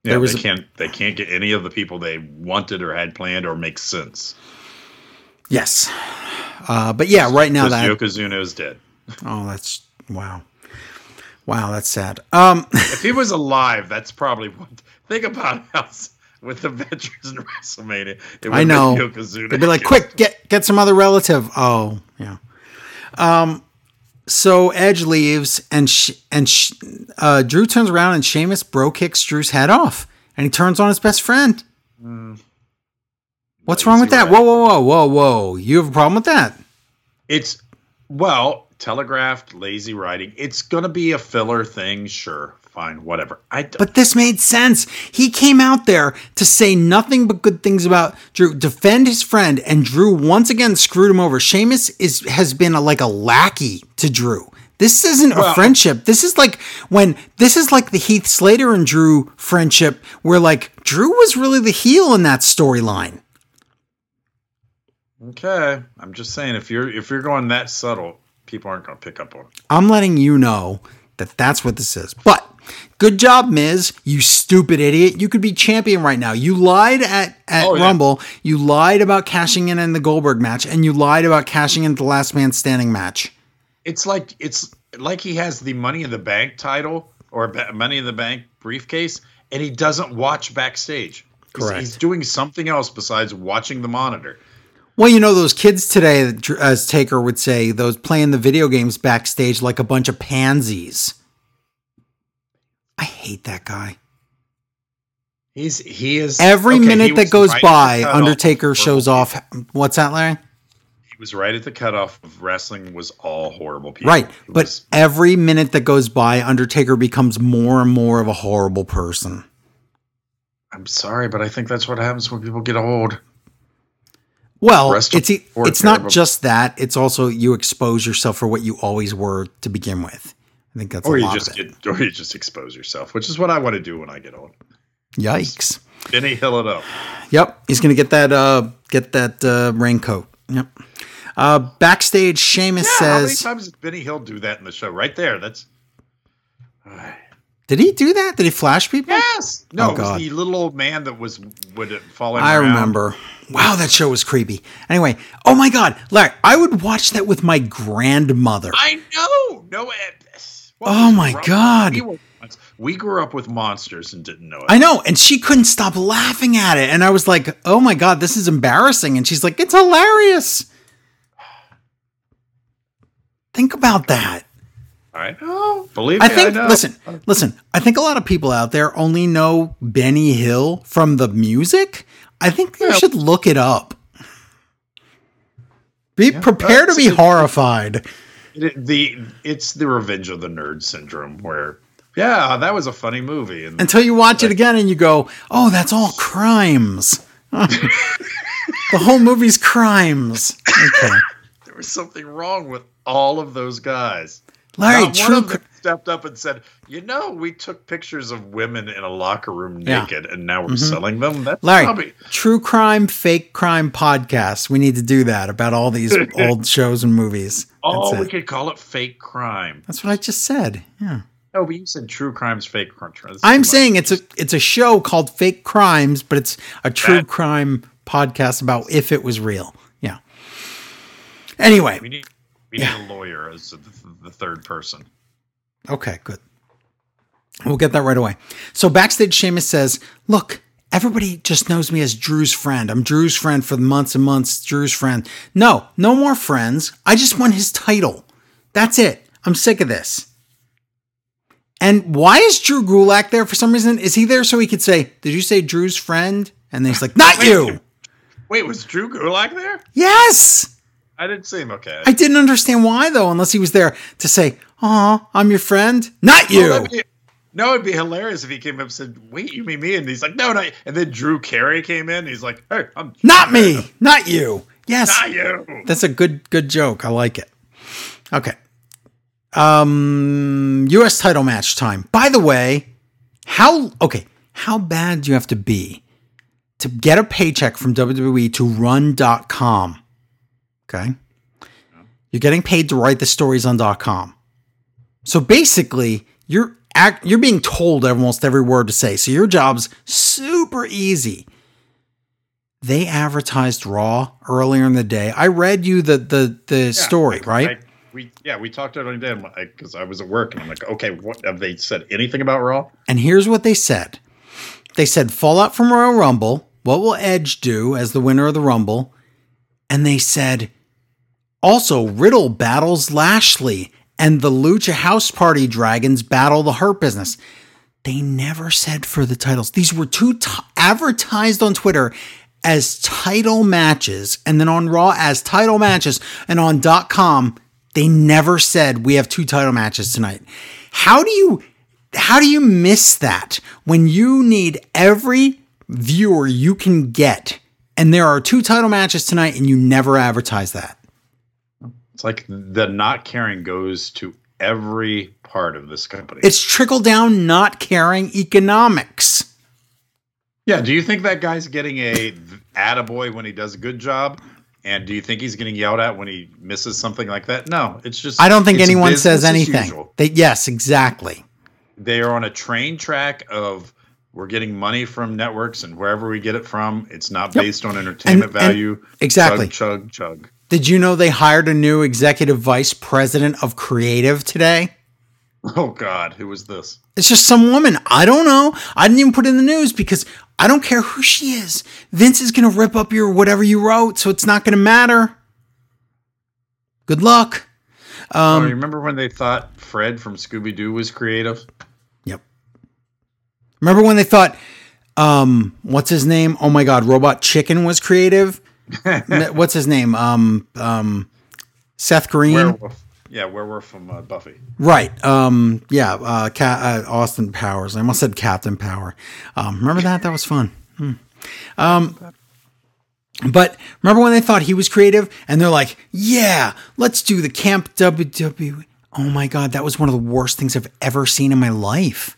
Yeah, There was they a- can't. They can't get any of the people they wanted or had planned or make sense. yes, uh, but yeah, right now that Yokozuna is dead. oh that's wow, wow that's sad. Um. [LAUGHS] If he was alive, that's probably what. Think about how s- with the veterans in WrestleMania. It I would've been know. Yokozuna. They'd be like, quick, get get some other relative. Oh, yeah. Um, so Edge leaves, and sh- and sh- uh, Drew turns around, and Sheamus bro kicks Drew's head off, and he turns on his best friend. What's wrong with that? Whoa, whoa, whoa, whoa, whoa! You have a problem with that? It's well telegraphed, lazy writing. It's gonna be a filler thing, sure, fine, whatever. I don't. But this made sense. He came out there to say nothing but good things about Drew, defend his friend, and Drew once again screwed him over. Sheamus is has been a, like a lackey to Drew. This isn't a friendship. This is like when this is like the Heath Slater and Drew friendship, where like Drew was really the heel in that storyline. okay, I'm just saying if you're if you're going that subtle, people aren't gonna pick up on it. I'm letting you know that that's what this is. But good job, Miz. You stupid idiot. You could be champion right now. You lied at, at Oh, yeah. Rumble. You lied about cashing in in the Goldberg match, and you lied about cashing in the Last Man Standing match. It's like it's like he has the Money in the Bank title or Money in the Bank briefcase, and he doesn't watch backstage. Correct. He's doing something else besides watching the monitor. Well, you know those kids today, as Taker would say, those playing the video games backstage like a bunch of pansies. I hate that guy. He's he is Every okay, minute that goes right by, Undertaker of shows off. What's that, Larry? He was right at the cutoff of wrestling was all horrible people. Right. It But was- every minute that goes by, Undertaker becomes more and more of a horrible person. I'm sorry, but I think that's what happens when people get old. Well, it's it's not terrible. just that. It's also you expose yourself for what you always were to begin with. I think that's Or a you lot just get or you just expose yourself, which is what I want to do when I get old. Yikes. Benny Hill it up. Yep, he's gonna get that uh get that uh raincoat. Yep. Uh backstage Sheamus Yeah, how many says times did Benny Hill do that in the show? Right there. That's [SIGHS] Did he do that? Did he flash people? Yes. Oh, no, Oh, it was God. the little old man that was would fall I around. remember. Wow, that show was creepy. Anyway, oh my god, Larry, I would watch that with my grandmother. I know. No. It, Oh my? God. We, we grew up with monsters and didn't know it. I know, and she couldn't stop laughing at it. And I was like, oh my God, this is embarrassing. And she's like, it's hilarious. Think about that. I know. Believe I me, think, I know. listen, listen, I think a lot of people out there only know Benny Hill from the music. I think you Yeah. should look it up. Be prepared to be that's- horrified. It- the it's the Revenge of the Nerd syndrome where yeah, that was a funny movie and Until you watch it again and you go, oh, that's all crimes. [LAUGHS] the whole movie's crimes. [LAUGHS] Okay. there was something wrong with all of those guys. Larry, Not true. them stepped up and said, "You know, we took pictures of women in a locker room Yeah. naked, and now we're Mhm. selling them." That's Larry, probably true crime, fake crime podcast. We need to do that about all these [LAUGHS] old shows and movies. oh, That's we it. could call it fake crime. That's what I just said. Yeah. No, but you said true crime's fake crime. That's I'm saying it's a it's a show called Fake Crimes, but it's a true That- crime podcast about if it was real. Yeah. Anyway, we need we need a lawyer as the, the third person. okay, good. We'll get that right away. So backstage, Sheamus says, "Look, everybody just knows me as Drew's friend. I'm Drew's friend for months and months. Drew's friend. No, no more friends. I just want his title. That's it. I'm sick of this." And why is Drew Gulak there for some reason? Is he there so he could say, Did you say Drew's friend? And then he's like, Not you. Wait, was Drew Gulak there? Yes. I didn't see him. Okay. I didn't understand why though, unless he was there to say, "Oh, I'm your friend. Not you. That'd be- no, it'd be hilarious if he came up and said, "Wait, you mean me?" And he's like, "No, no." And then Drew Carey came in. He's like, "Hey, I'm Not me. Not you. Yes. not you." That's a good good joke. I like it. Okay. Um US title match time. By the way, how okay, how bad do you have to be to get a paycheck from WWE to run.com? Okay? You're getting paid to write the stories on .com. So basically, you're act, you're being told almost every word to say. So your job's super easy they advertised Raw earlier in the day. I read you the the the Yeah, story, like, right? I- we yeah, we talked about it day because I was at work and I'm like, okay, what have they said anything about Raw? and here's what they said. They said fallout from Royal Rumble. What will Edge do as the winner of the Rumble? And they said also Riddle battles Lashley and the Lucha House Party Dragons battle the Hurt Business. They never said for the titles. These were two t- advertised on Twitter as title matches and then on Raw as title matches and on .com they never said we have two title matches tonight. How do you how do you miss that when you need every viewer you can get and there are two title matches tonight and you never advertise that? It's like the not caring goes to every part of this company. It's trickle down not caring economics. yeah. Do you think that guy's getting a attaboy when he does a good job? And do you think he's getting yelled at when he misses something like that? No, it's just I don't think anyone says anything. They, yes, exactly. they are on a train track of we're getting money from networks and wherever we get it from, it's not Yep. based on entertainment And- and- value. exactly. Chug, chug, chug. Did you know they hired a new executive vice president of creative today? Oh God, who was this? It's just some woman. I don't know. I didn't even put in the news because I don't care who she is. Vince is going to rip up your whatever you wrote, so it's not going to matter. Good luck. oh, you Um, remember when they thought Fred from Scooby Doo was creative? yep. Remember when they thought, um, what's his name? Oh my God, Robot Chicken was creative. [LAUGHS] What's his name? Um, um, Seth Green. Werewolf. Yeah, werewolf from uh, Buffy. Right. Um, yeah. Uh, Ca- uh, Austin Powers. I almost said Captain Power. Um, remember that? That was fun. Hmm. Um, but remember when they thought he was creative and they're like, yeah, let's do the Camp WWE. Oh my God. That was one of the worst things I've ever seen in my life.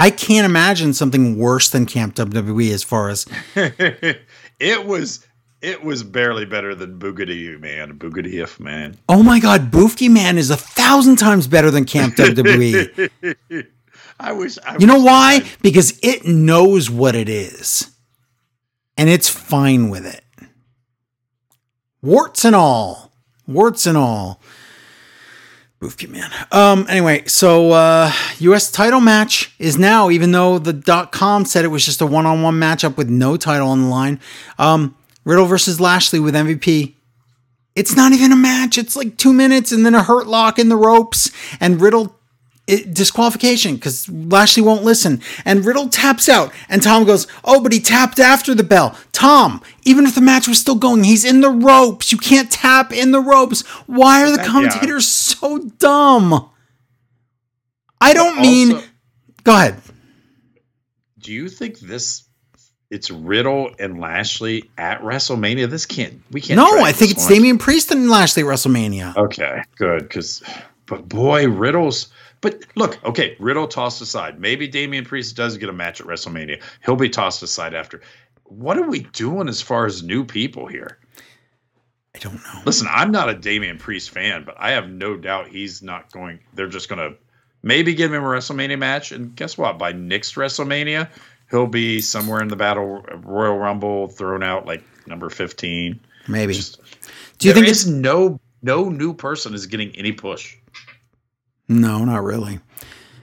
I can't imagine something worse than Camp WWE as far as [LAUGHS] it was it was barely better than Boogity Man, Boogity if man. oh my god, Boofky Man is a thousand times better than Camp WWE. [LAUGHS] I wish. I You know wish why? I- Because it knows what it is. And it's fine with it. Warts and all. Warts and all. Boofy man. Um, anyway, so uh US title match is now, even though the dot com said it was just a one-on-one matchup with no title on the line. Um, Riddle versus Lashley with MVP. It's not even a match. It's like two minutes and then a hurt lock in the ropes. And Riddle it, disqualification because Lashley won't listen. And Riddle taps out, and Tom goes, "Oh, but he tapped after the bell." Tom, even if the match was still going, he's in the ropes. You can't tap in the ropes. Why are the commentators so dumb? I don't mean. Go ahead. do you think this it's Riddle and Lashley at WrestleMania. This can't we can't. No, I think it's one. Damian Priest and Lashley at WrestleMania. Okay, good. Because, but boy, Riddle's. But look, okay, Riddle tossed aside. Maybe Damian Priest does get a match at WrestleMania. He'll be tossed aside after. What are we doing as far as new people here? I don't know. Listen, I'm not a Damian Priest fan, but I have no doubt he's not going. They're just going to maybe give him a WrestleMania match, and guess what? By next WrestleMania, he'll be somewhere in the Battle Royal Rumble, thrown out like number 15. Maybe. Just, Do you there think is it's no no new person is getting any push? No, not really.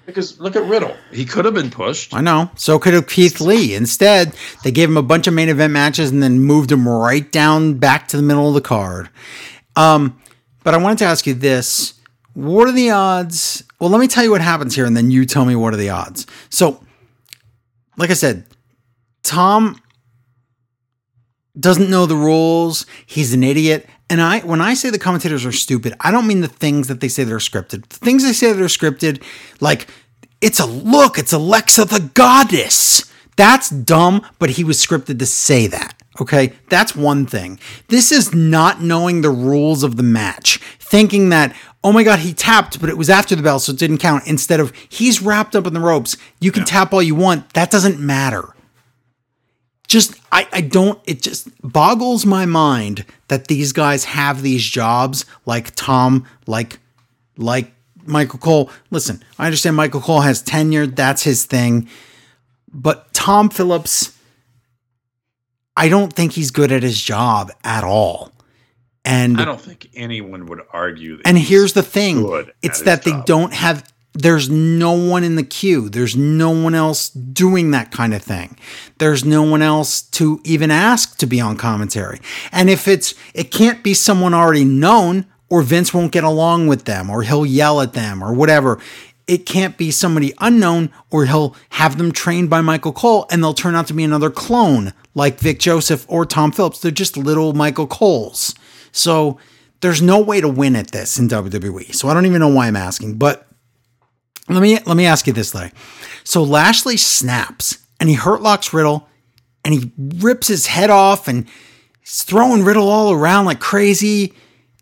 Because look at Riddle. He could have been pushed. I know. So could have Keith Lee. Instead, they gave him a bunch of main event matches and then moved him right down back to the middle of the card. Um, but I wanted to ask you this. What are the odds? Well, let me tell you what happens here, and then you tell me what are the odds. So, like I said, Tom doesn't know the rules. He's an idiot. And I when I say the commentators are stupid, I don't mean the things that they say that are scripted. The things they say that are scripted, like it's a look, it's Alexa the goddess. That's dumb, but he was scripted to say that. Okay? That's one thing. This is not knowing the rules of the match, thinking that, oh my God, he tapped, but it was after the bell, so it didn't count. Instead of, he's wrapped up in the ropes. You can tap all you want. That doesn't matter just I, I don't it just boggles my mind that these guys have these jobs like Tom like like Michael Cole listen I understand Michael Cole has tenure that's his thing but Tom Phillips I don't think he's good at his job at all and I don't think anyone would argue that. and here's the thing it's that they job. don't have there's no one in the queue. There's no one else doing that kind of thing. There's no one else to even ask to be on commentary. And if it's it can't be someone already known or Vince won't get along with them or he'll yell at them or whatever. It can't be somebody unknown or he'll have them trained by Michael Cole and they'll turn out to be another clone like Vic Joseph or Tom Phillips. They're just little Michael Coles. So there's no way to win at this in WWE. So I don't even know why I'm asking. But let me let me ask you this, Larry. So Lashley snaps and he hurt locks Riddle and he rips his head off and he's throwing Riddle all around like crazy.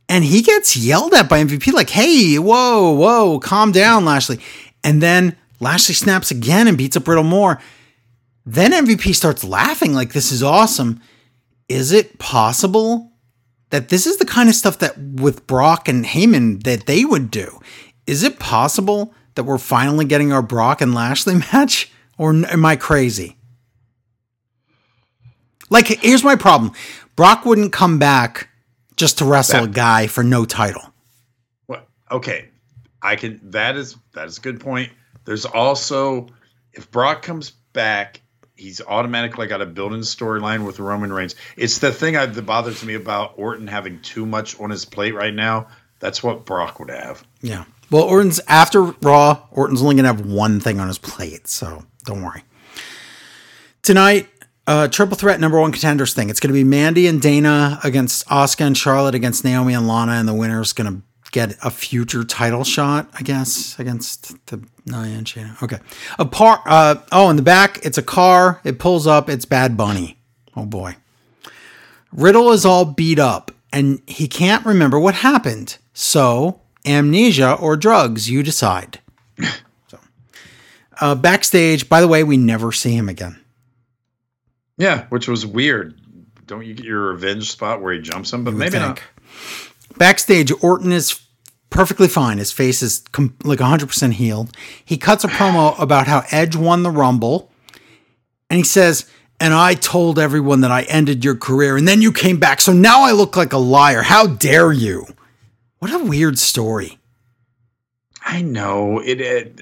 And he gets yelled at by MVP, like, hey, whoa, whoa, calm down, Lashley. And then Lashley snaps again and beats up Riddle more. Then MVP starts laughing like this is awesome. Is it possible that this is the kind of stuff that with Brock and Heyman that they would do. Is it possible that we're finally getting our Brock and Lashley [LAUGHS] match? Or am I crazy? Like, here's my problem Brock wouldn't come back just to wrestle a guy for no title. What? Okay, I can. That is that is a good point. There's also if Brock comes back, he's automatically got a built-in storyline with Roman Reigns. It's the thing I, that bothers me about Orton having too much on his plate right now. That's what Brock would have. Yeah. Well, Orton's after Raw, Orton's only going to have one thing on his plate, so don't worry. Tonight, uh, triple threat number one contenders thing. It's going to be Mandy and Dana against Asuka and Charlotte against Naomi and Lana, and the winner's going to get a future title shot, I guess, against the Nia and Shayna. Okay. A par. Uh, oh, in the back, it's a car. It pulls up. It's Bad Bunny. Oh boy. Riddle is all beat up, and he can't remember what happened. So amnesia or drugs, you decide. [LAUGHS] so, uh, backstage. By the way, we never see him again. Yeah, which was weird. Don't you get your revenge spot where he jumps him? But maybe not. Backstage, Orton is perfectly fine. His face is com- like 100% healed. He cuts a promo [SIGHS] about how Edge won the Rumble. And he says, And I told everyone that I ended your career, and then you came back. So now I look like a liar. How dare you? What a weird story. I know it. It,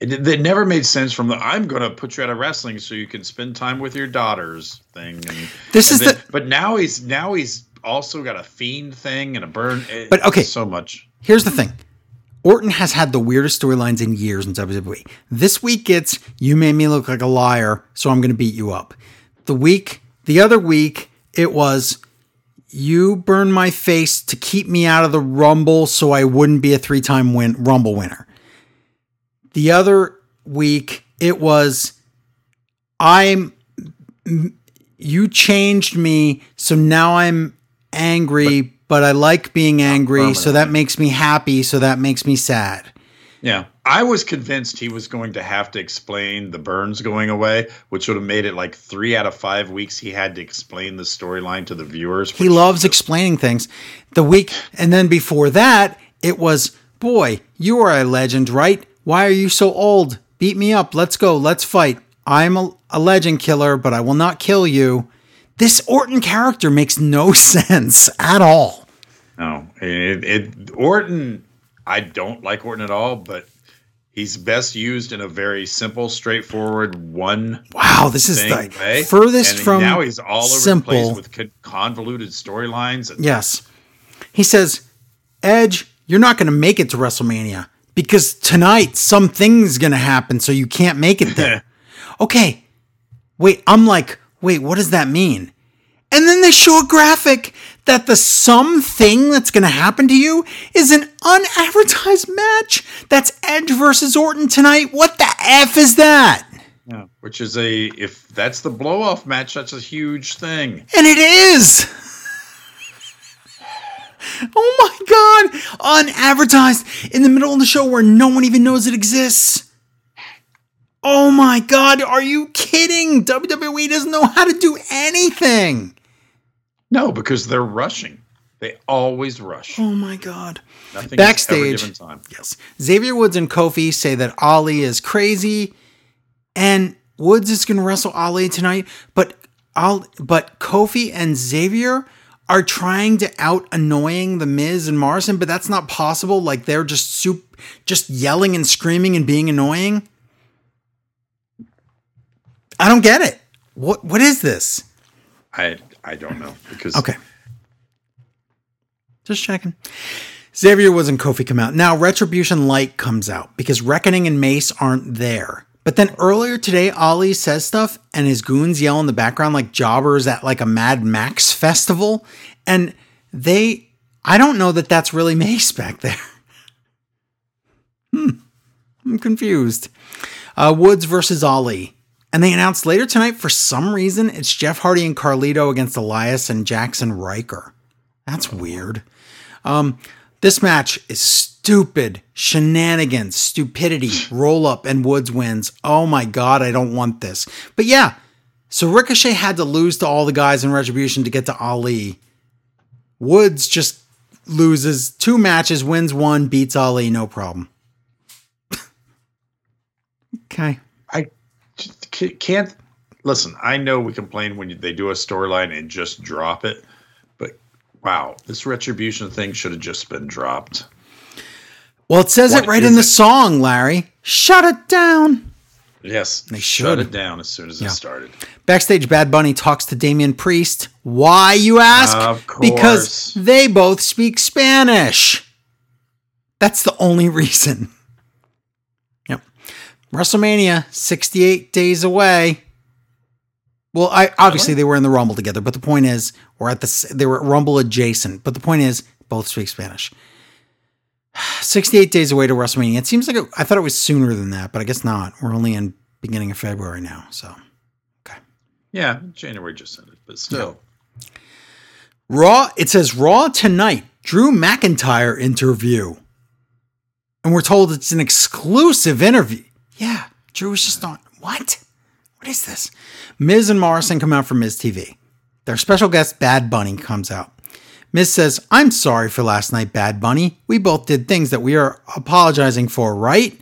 it, it never made sense from the "I'm going to put you out of wrestling so you can spend time with your daughters" thing. And This and is then- the- But now he's now he's also got a fiend thing and a burn. But, okay. so much. Here's the thing. Orton has had the weirdest storylines in years in WWE. This week it's you made me look like a liar, so I'm going to beat you up. The week, the other week, it was you burned my face to keep me out of the Rumble so I wouldn't be a three-time win Rumble winner. The other week it was I'm you changed me, so now I'm angry, but, I like being angry, so that makes me happy, so that makes me sad. Yeah. I was convinced he was going to have to explain the burns going away, which would have made it like three out of five weeks he had to explain the storyline to the viewers. He loves explaining things. The week, and then before that, it was, boy, you are a legend, right? Why are you so old? Beat me up. Let's go. Let's fight. I'm a, a legend killer, but I will not kill you. This Orton character makes no [LAUGHS] sense at all. No, it, it Orton. I don't like Orton at all, but he's best used in a very simple, straightforward one Wow, this is the way. furthest and from now he's all over simple. the place with convoluted storylines. Yes. He says, Edge, you're not going to make it to WrestleMania because tonight something's going to happen, so you can't make it there. [LAUGHS] okay. Wait, I'm like, wait, what does that mean? And then they show a graphic that the something that's going to happen to you is an unadvertised match. That's Edge versus Orton tonight. What the F is that? Yeah, which is a if that's the blow off match, that's a huge thing. And it is. Oh my god! Unadvertised in the middle of the show where no one even knows it exists. Oh my god, are you kidding? WWE doesn't know how to do anything. No, because they're rushing. They always rush. Oh my god. Nothing Backstage. is ever given time. Yes. Xavier Woods and Kofi say that Ali is crazy and Woods is going to wrestle Ali tonight, but Al- but Kofi and Xavier are trying to out annoying the Miz and Morrison, but that's not possible. Like they're just soup just yelling and screaming and being annoying. I don't get it. What what is this? I I don't know because Okay. Just checking. Xavier Woods and Kofi come out. Now Retribution Light comes out because Reckoning and Mace aren't there. But then earlier today, Ali says stuff and his goons yell in the background like jobbers at like a Mad Max festival. And they, I don't know that that's really [LAUGHS] Mace back there. Hmm. I'm confused. Uh, Woods versus Ali. And they announced later tonight, for some reason, it's Jeff Hardy and Carlito against Elias and Jaxson Ryker. That's weird. Um, this match is stupid. Shenanigans, stupidity, roll up, and Woods wins. Oh my God, I don't want this. But yeah, so Ricochet had to lose to all the guys in Retribution to get to Ali. Woods just loses two matches, wins one, beats Ali, no problem. [LAUGHS] okay. I just ca- can't listen. I know we complain when they do a storyline and just drop it, but wow, this retribution thing should have just been dropped. Well, it says What it right in the it? song, Larry. Shut it down. Yes, they should. shut it down as soon as Yeah. it started. Backstage, Bad Bunny talks to Damian Priest. Why, you ask? Of Because they both speak Spanish. That's the only reason. WrestleMania, 68 days away. Well, I obviously they were in the Rumble together, but the point is, or at the they were at Rumble adjacent. But the point is, both speak Spanish. [SIGHS] 68 days away to WrestleMania. It seems like it, I thought it was sooner than that, but I guess not. We're only in beginning of February now, so okay. Yeah, January just ended, but still. Raw, it says Raw tonight, Drew McIntyre interview. And we're told it's an exclusive interview. Yeah, Drew was just on. What? What is this? Miz and Morrison come out for Miz TV. Their special guest, Bad Bunny, comes out. Miz says, I'm sorry for last night, Bad Bunny. We both did things that we are apologizing for, right?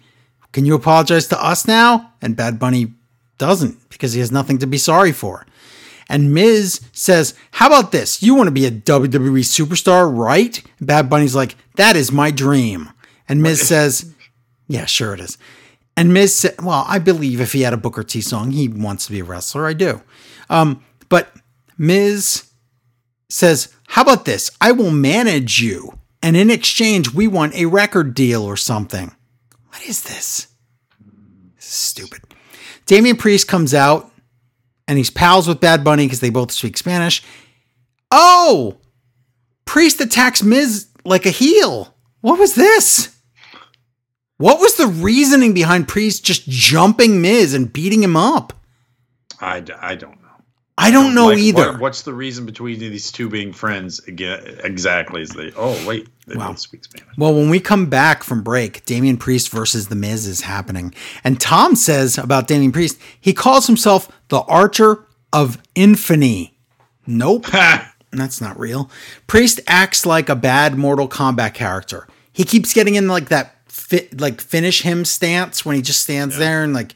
Can you apologize to us now? And Bad Bunny doesn't because he has nothing to be sorry for. And Miz says, How about this? You want to be a WWE superstar, right? Bad Bunny's like, That is my dream. And Miz says, Yeah, sure it is. And Miz Well, I believe if he had a Booker T song, he wants to be a wrestler. I do. Um, but Miz says, How about this? I will manage you. And in exchange, we want a record deal or something. What is this? This is stupid. Damian Priest comes out and he's pals with Bad Bunny because they both speak Spanish. Oh, Priest attacks Miz like a heel. What was this? What was the reasoning behind Priest just jumping Miz and beating him up? I, I don't know. I don't know Like, either. what- what's the reason between these two being friends again? Exactly. Is they? Oh wait, they Wow. speak Spanish. Well, when we come back from break, Damian Priest versus The Miz is happening. And Tom says about Damian Priest, he calls himself the Archer of Infamy. Nope, [LAUGHS] that's not real. Priest acts like a bad Mortal Kombat character. He keeps getting in like that fit, like finish him stance when he just stands there and like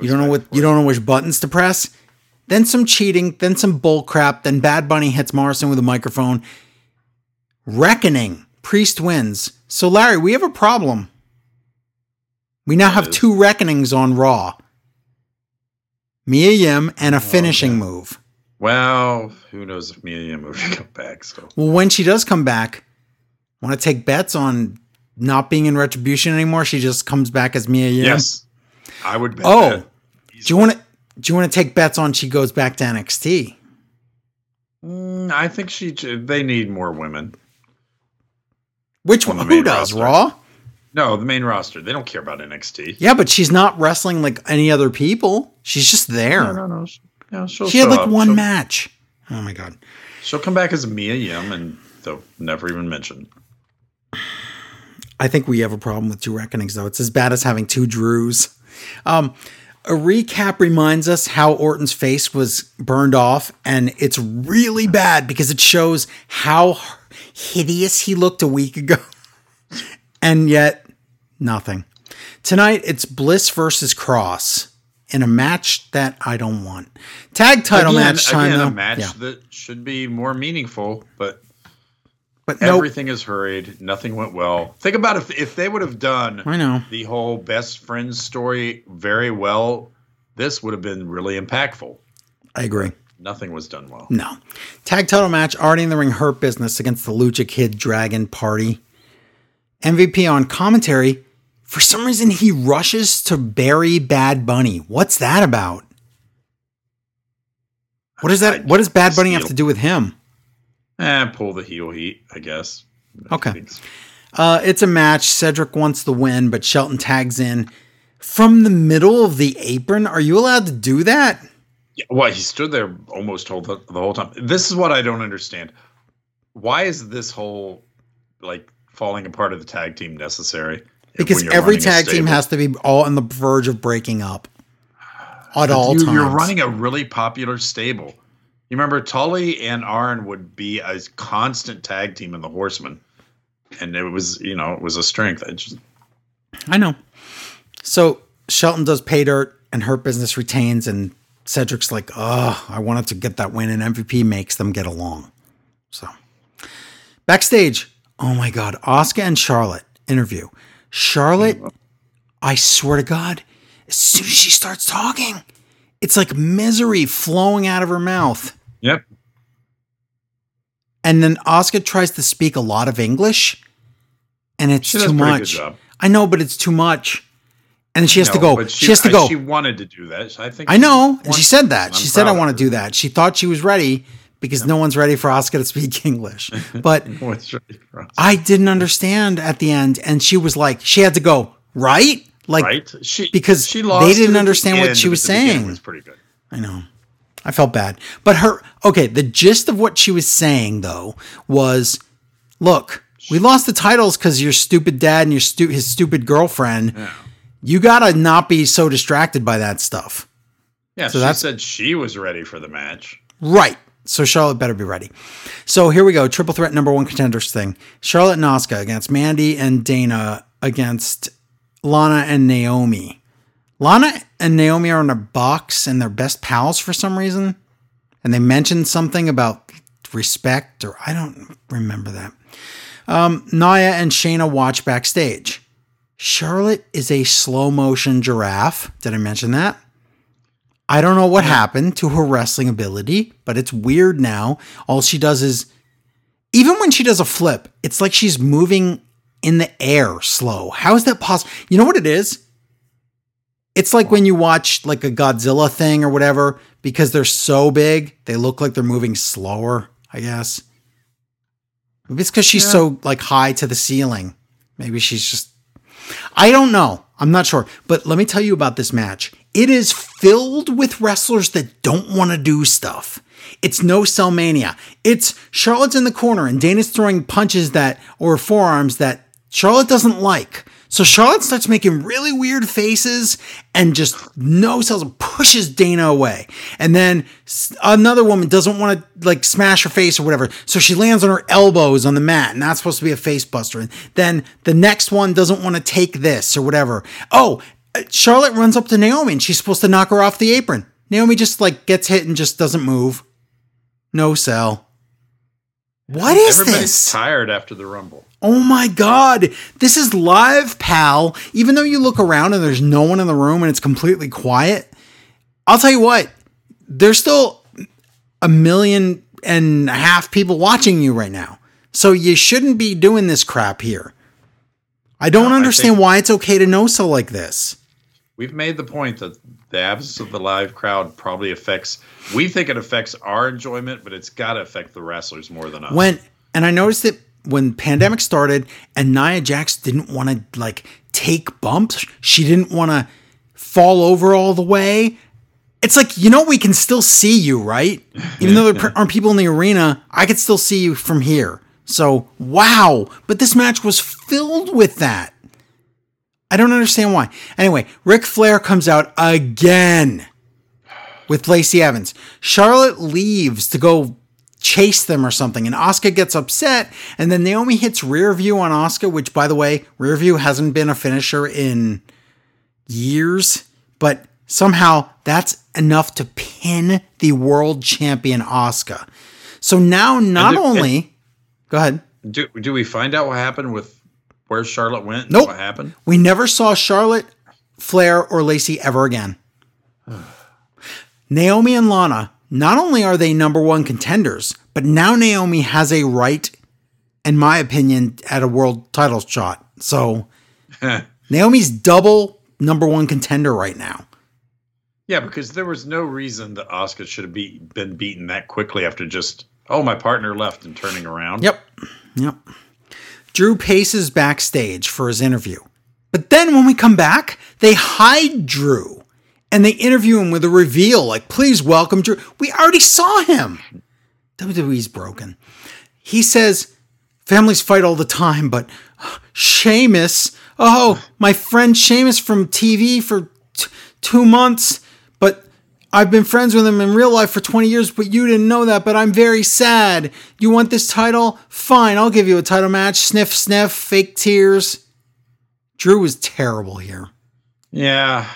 you don't know what you don't know which buttons to press. Then some cheating, then some bull crap, then Bad Bunny hits Morrison with a microphone. Reckoning. Priest wins. So Larry, we have a problem. We now have is? two reckonings on Raw. Mia Yim and a Oh, finishing move. Well, who knows if Mia Yim will [LAUGHS] come back So Well, when she does come back, want to take bets on not being in retribution anymore? She just comes back as Mia Yim. Yes, I would bet. Oh, that. do you want to? Do you want to take bets on she goes back to NXT? Mm, I think she. They need more women. Which On one? Who does? roster. Raw? No, the main roster. They don't care about NXT. Yeah, but she's not wrestling like any other people. She's just there. No, no, no. She, no, she had like up. one she'll, match. Oh my god. She'll come back as Mia Yim, and they'll never even mention. I think we have a problem with two reckonings, though. It's as bad as having two Drews. Um, a recap reminds us how Orton's face was burned off, and it's really bad because it shows how hideous he looked a week ago. [LAUGHS] and yet, nothing. Tonight, it's Bliss versus Cross in a match that I don't want. Tag title again, match time, again, though. a match Yeah. that should be more meaningful, but But nope. everything is hurried. Nothing went well. Think about if if they would have done I know. the whole best friends story very well, this would have been really impactful. I agree. Nothing was done well. No. Tag title match, already in the ring, Hurt Business against the Lucha Kid Dragon Party. MVP on commentary. For some reason, he rushes to bury Bad Bunny. What's that about? What is that? What does Bad Bunny have to do with him? Eh, pull the heel heat, I guess. Okay. I think so. Uh, it's a match. Cedric wants the win, but Shelton tags in from the middle of the apron. Are you allowed to do that? Yeah, well, he stood there almost whole the, the whole time. This is what I don't understand. Why is this whole like falling apart of the tag team necessary? Because every tag team has to be all on the verge of breaking up at all you, times. You're running a really popular stable. You remember Tully and Arn would be a constant tag team in the Horsemen, and it was you know it was a strength. I just I know. So Shelton does pay dirt and Hurt Business retains, and Cedric's like, oh, I wanted to get that win, and MVP makes them get along. So backstage, oh my God, Asuka and Charlotte interview. Charlotte, mm-hmm. I swear to God, as soon as she starts talking, it's like misery flowing out of her mouth. Yep. And then Asuka tries to speak a lot of English, and it's She too much. I know, but it's too much. And she has to go. but She, has to go. She wanted to do that. I think. I know. And she said that. I'm She said, I want to do that. She thought she was ready because no one's ready for Asuka to speak [LAUGHS] English. But [LAUGHS] What's ready for us? I didn't understand at the end. And she was like, she had to go, right? Like, right? She because she lost. they didn't it at the understand what she was saying. Was pretty good. I know. I felt bad. But her, okay, the gist of what she was saying, though, was look, we lost the titles because your stupid dad and your stu- his stupid girlfriend. You got to not be so distracted by that stuff. Yeah, So she said she was ready for the match. Right. So Charlotte better be ready. So here we go. Triple threat number one contenders thing. Charlotte and Asuka against Mandy and Dana against Lana and Naomi. Lana and Naomi are in a box and they're best pals for some reason. And they mentioned something about respect, or I don't remember that. Um, Nia and Shayna watch backstage. Charlotte is a slow motion giraffe. Did I mention that? I don't know what happened to her wrestling ability, but it's weird now. All she does is, even when she does a flip, it's like she's moving in the air slow. How is that possible? You know what it is? It's like when you watch like a Godzilla thing or whatever, because they're so big, they look like they're moving slower, I guess. Maybe it's because she's Yeah. so like high to the ceiling. Maybe she's just I don't know. I'm not sure. But let me tell you about this match. it is filled with wrestlers that don't want to do stuff. It's no cell mania. It's Charlotte's in the corner and Dana's throwing punches that or forearms that Charlotte doesn't like. So Charlotte starts making really weird faces and just no sells and pushes Dana away. And then another woman doesn't want to like smash her face or whatever. So she lands on her elbows on the mat and that's supposed to be a face buster. And then the next one doesn't want to take this or whatever. Oh, uh, Charlotte runs up to Naomi and she's supposed to knock her off the apron. Naomi just like gets hit and just doesn't move. No sell. What is Everybody's this? tired after the Rumble. Oh my God. This is live, pal. Even though you look around and there's no one in the room and it's completely quiet, I'll tell you what, there's still a million and a half people watching you right now. So you shouldn't be doing this crap here. I don't No, understand think- why it's okay to know so like this. We've made the point that the absence of the live crowd probably affects. We think it affects our enjoyment, but it's got to affect the wrestlers more than us. when and I noticed it when pandemic started and Nia Jax didn't want to like take bumps. She didn't want to fall over all the way. It's like you know we can still see you, right? Even though there aren't people in the arena, I could still see you from here. So wow! But this match was filled with that. I don't understand why. Anyway, Ric Flair comes out again with Lacey Evans. Charlotte leaves to go chase them or something, and Asuka gets upset, and then Naomi hits rear view on Asuka, which, by the way, rear view hasn't been a finisher in years, but somehow that's enough to pin the world champion Asuka. So now, not it- only, go ahead. do do we find out what happened with where Charlotte went? and Nope. What happened? We never saw Charlotte, Flair, or Lacey ever again. [SIGHS] Naomi and Lana, not only are they number one contenders, but now Naomi has a right, in my opinion, at a world title shot. So [LAUGHS] Naomi's double number one contender right now. Yeah, because there was no reason that Asuka should have be, been beaten that quickly after just oh my partner left and turning around. Yep. Yep. Drew paces backstage for his interview. But then when we come back, they hide Drew and they interview him with a reveal like, please welcome Drew. We already saw him. WWE's broken. He says, families fight all the time, but uh, Sheamus, oh, my friend Sheamus from TV for t- two months, but I've been friends with him in real life for 20 years, but you didn't know that, but I'm very sad. You want this title? Fine, I'll give you a title match. Sniff, sniff, fake tears. Drew was terrible here. Yeah.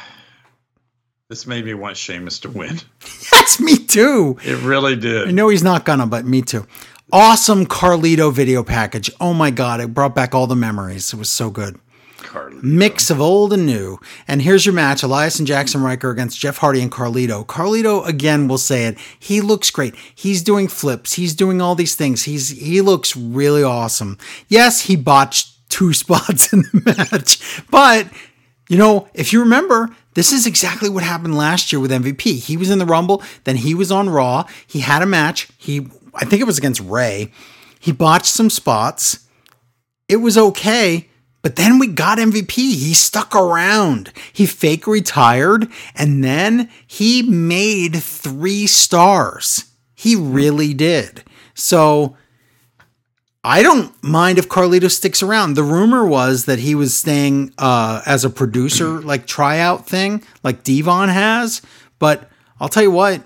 This made me want Sheamus to win. [LAUGHS] That's me too. It really did. I know he's not gonna, but me too. Awesome Carlito video package. Oh my god, it brought back all the memories. It was so good. Carly. Mix of old and new. And here's your match Elias and Jaxson Ryker against Jeff Hardy and Carlito. Carlito, again, will say it. He looks great. He's doing flips. He's doing all these things. He's He looks really awesome. Yes, he botched two [LAUGHS] spots in the match, but you know, if you remember, this is exactly what happened last year with MVP. He was in the Rumble, then he was on Raw. He had a match. He, I think it was against Rey. He botched some spots. It was okay, but then we got MVP. He stuck around. He fake retired, and then he made three stars. He really did. So I don't mind if Carlito sticks around. The rumor was that he was staying uh, as a producer, [CLEARS THROAT] like tryout thing, like Devon has. But I'll tell you what,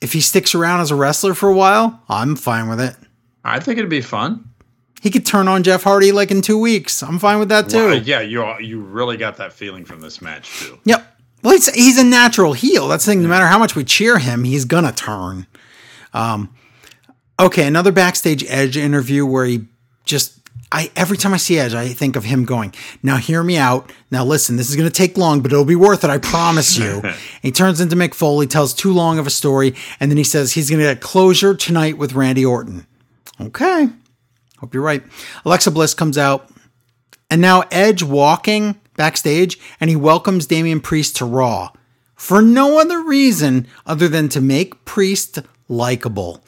if he sticks around as a wrestler for a while, I'm fine with it. I think it'd be fun. He could turn on Jeff Hardy like in two weeks. I'm fine with that too. Well, yeah, you you really got that feeling from this match too. Yep. Well, he's, he's a natural heel. That's the thing. No matter how much we cheer him, he's gonna turn. Um, okay, another backstage Edge interview where he just. I every time I see Edge, I think of him going, "Now hear me out. Now listen, this is going to take long, but it'll be worth it. I promise you." [LAUGHS] he turns into Mick Foley, tells too long of a story, and then he says he's going to get closure tonight with Randy Orton. Okay, hope you're right. Alexa Bliss comes out, and now Edge walking backstage and he welcomes Damian Priest to Raw for no other reason other than to make Priest likable.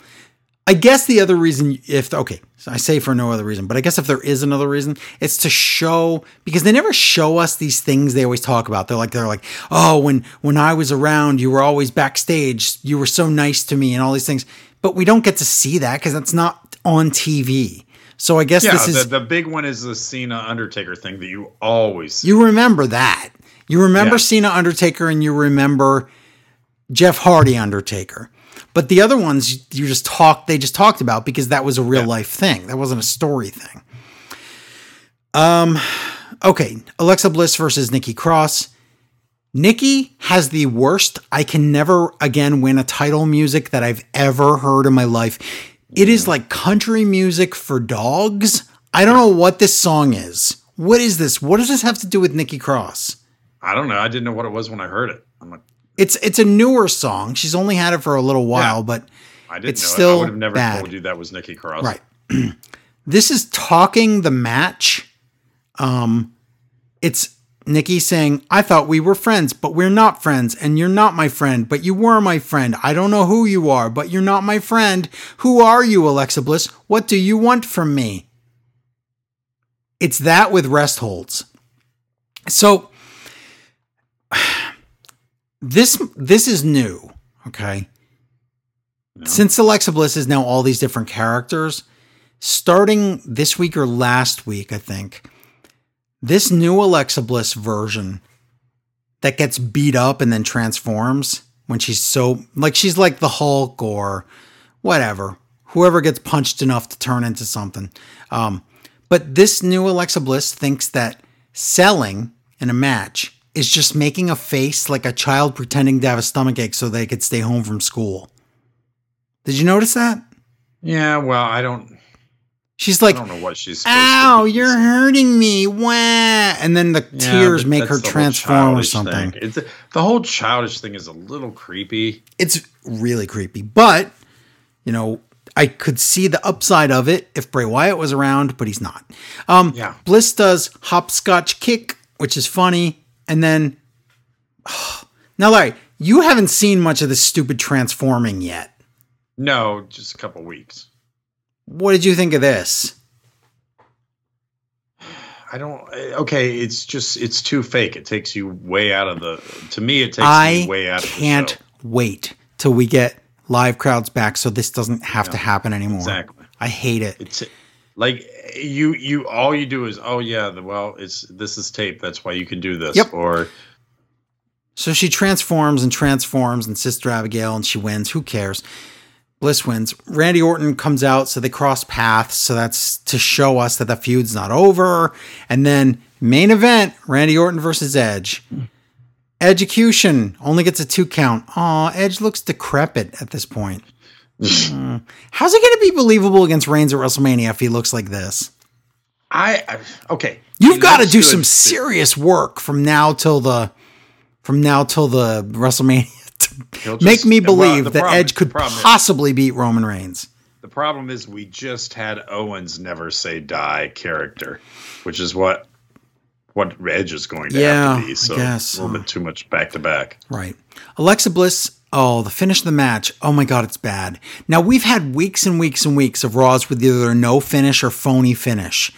I guess the other reason, if okay, so I say for no other reason, but I guess if there is another reason, it's to show because they never show us these things they always talk about. They're like they're like, oh, when when I was around, you were always backstage, you were so nice to me, and all these things. But we don't get to see that because that's not on TV. So I guess Yeah, this the, is the big one is the Cena Undertaker thing that you always see. you remember that. You remember Yeah. Cena Undertaker and you remember Jeff Hardy Undertaker. But the other ones you just talked they just talked about because that was a real life thing. That wasn't a story thing. Um okay, Alexa Bliss versus Nikki Cross. Nikki has the worst I can never again win a title music that I've ever heard in my life. It is like country music for dogs. I don't know what this song is. What is this? What does this have to do with Nikki Cross? I don't know. I didn't know what it was when I heard it. It's it's a newer song. She's only had it for a little while, Yeah. but I didn't It's know. it. still I would have never bad. told you that was Nikki Cross. right. [CLEARS THROAT] this is talking the match. Um it's Nikki saying, I thought we were friends, but we're not friends, and you're not my friend, but you were my friend. I don't know who you are, but you're not my friend. Who are you, Alexa Bliss? What do you want from me? It's that with rest holds. So this this is new, okay? Since Alexa Bliss is now all these different characters, starting this week or last week, I think, this new Alexa Bliss version that gets beat up and then transforms when she's so like she's like the Hulk or whatever, whoever gets punched enough to turn into something. Um, but this new Alexa Bliss thinks that selling in a match is just making a face like a child pretending to have a stomach ache so they could stay home from school. Did you notice that? Yeah. Well, I don't. She's like, I don't know what she's. "Ow, you're hurting me!" Wah! And then the Yeah, tears make her transform or something. thing. It's the whole childish thing is a little creepy. It's really creepy, but you know, I could see the upside of it if Bray Wyatt was around, but he's not. Um, Yeah. Bliss does hopscotch kick, which is funny, and then [SIGHS] now, Larry, you haven't seen much of this stupid transforming yet. No, just a couple weeks. What did you think of this? I don't. Okay, it's just it's too fake. It takes you way out of the. To me, it takes I you way out of can't wait till we get live crowds back, so this doesn't have to happen anymore. Exactly. I hate it. It's like you you all you do is oh yeah the, well it's this is tape that's why you can do this Yep. or So she transforms and transforms, and Sister Abigail, and she wins. Who cares? Bliss wins. Randy Orton comes out, so they cross paths. So that's to show us that the feud's not over. And then main event: Randy Orton versus Edge. Execution only gets a two count. Aw, Edge looks decrepit at this point. Hmm. How's it going to be believable against Reigns at WrestleMania if he looks like this? I, I okay You've got to do Understood. some serious work from now till the from now till the WrestleMania to make me believe the that problem- Edge could problem is- possibly beat Roman Reigns. the problem is we just had Owens never say die character which is what what Edge is going to Yeah, have to be so a little bit too much back to back Right. Alexa Bliss, oh, the finish of the match. Oh my God, it's bad. Now, we've had weeks and weeks and weeks of Raws with either no finish or phony finish.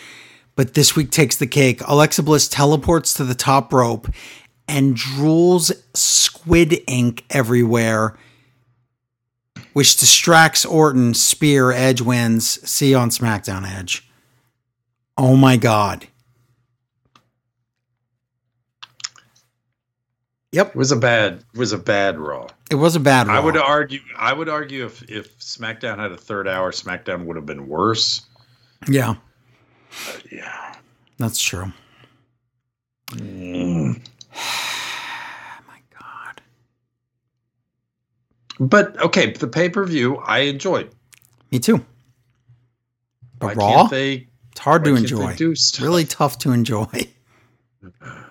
But this week takes the cake. Alexa Bliss teleports to the top rope and drools squid ink everywhere, which distracts Orton. Spear, Edge wins. See you on SmackDown, Edge. Oh my God. Yep, it was a bad it was a bad Raw it was a bad Raw. I would argue I would argue if if SmackDown had a third hour SmackDown would have been worse Yeah, yeah that's true. Mm. [SIGHS] my God. But okay, the pay per view I enjoyed. Me too. But Why Raw, they? it's hard to enjoy. Really tough to enjoy. [LAUGHS]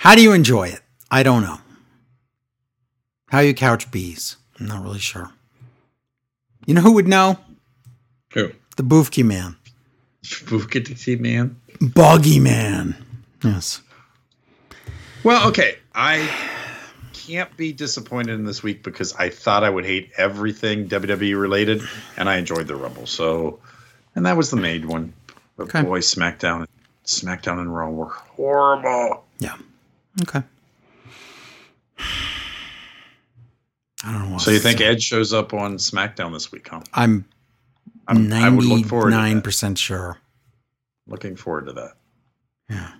How do you enjoy it? I don't know. How you couch bees? I'm not really sure. You know who would know? Who? The Boofke Man. Bukatiti man. Boggy Man. Yes. Well, okay, I can't be disappointed in this week because I thought I would hate everything WWE related, and I enjoyed the Rumble. So, and that was the made one. But Okay. boy, SmackDown, SmackDown and Raw were horrible. Yeah. Okay. I don't know. So you think say. Edge shows up on SmackDown this week, huh? I'm I'm, I would look forward to ninety-nine that. percent sure. Looking forward to that. Yeah.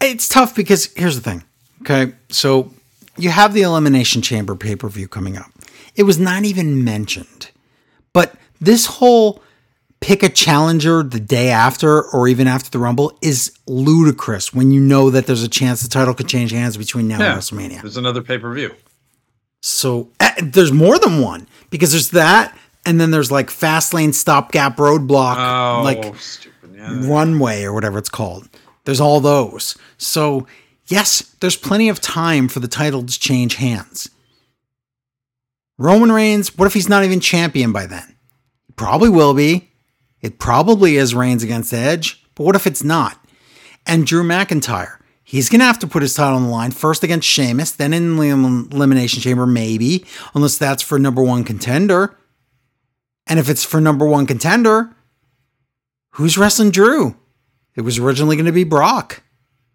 It's tough because here's the thing. Okay. So you have the Elimination Chamber pay per view coming up. It was not even mentioned. But this whole pick a challenger the day after or even after the Rumble is ludicrous when you know that there's a chance the title could change hands between now Yeah. and WrestleMania. There's another pay per view. So uh, there's more than one because there's that. And then there's like Fastlane stopgap roadblock, Oh, like stupid. Yeah. runway or whatever it's called. There's all those. So, yes, there's plenty of time for the title to change hands. Roman Reigns, what if he's not even champion by then? He probably will be. It probably is Reigns against Edge, but what if it's not? And Drew McIntyre, he's going to have to put his title on the line first against Sheamus, then in the Elimination Chamber, maybe, unless that's for number one contender. And if it's for number one contender, who's wrestling Drew? It was originally going to be Brock.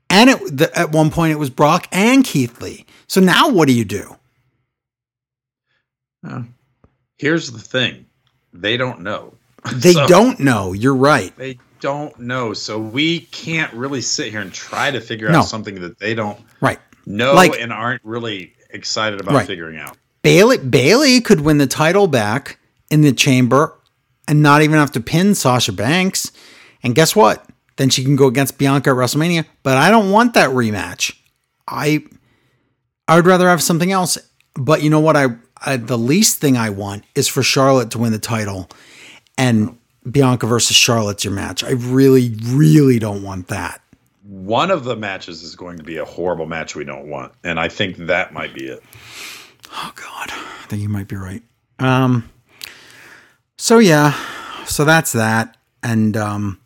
And it, the, at one point, it was Brock and Keith Lee. So now what do you do? Uh, here's the thing they don't know. [LAUGHS] They So- don't know. You're right. They don't know. So we can't really sit here and try to figure No. out something that they don't Right. know Like- and aren't really excited about Right. figuring out. Bayley Bayley could win the title back in the chamber and not even have to pin Sasha Banks. And guess what? Then she can go against Bianca at WrestleMania. But I don't want that rematch. I I would rather have something else. But you know what? I, I the least thing I want is for Charlotte to win the title and Bianca versus Charlotte's your match. I really, really don't want that. One of the matches is going to be a horrible match we don't want. And I think that might be it. Oh God, I think you might be right. Um. So yeah, so that's that, and um.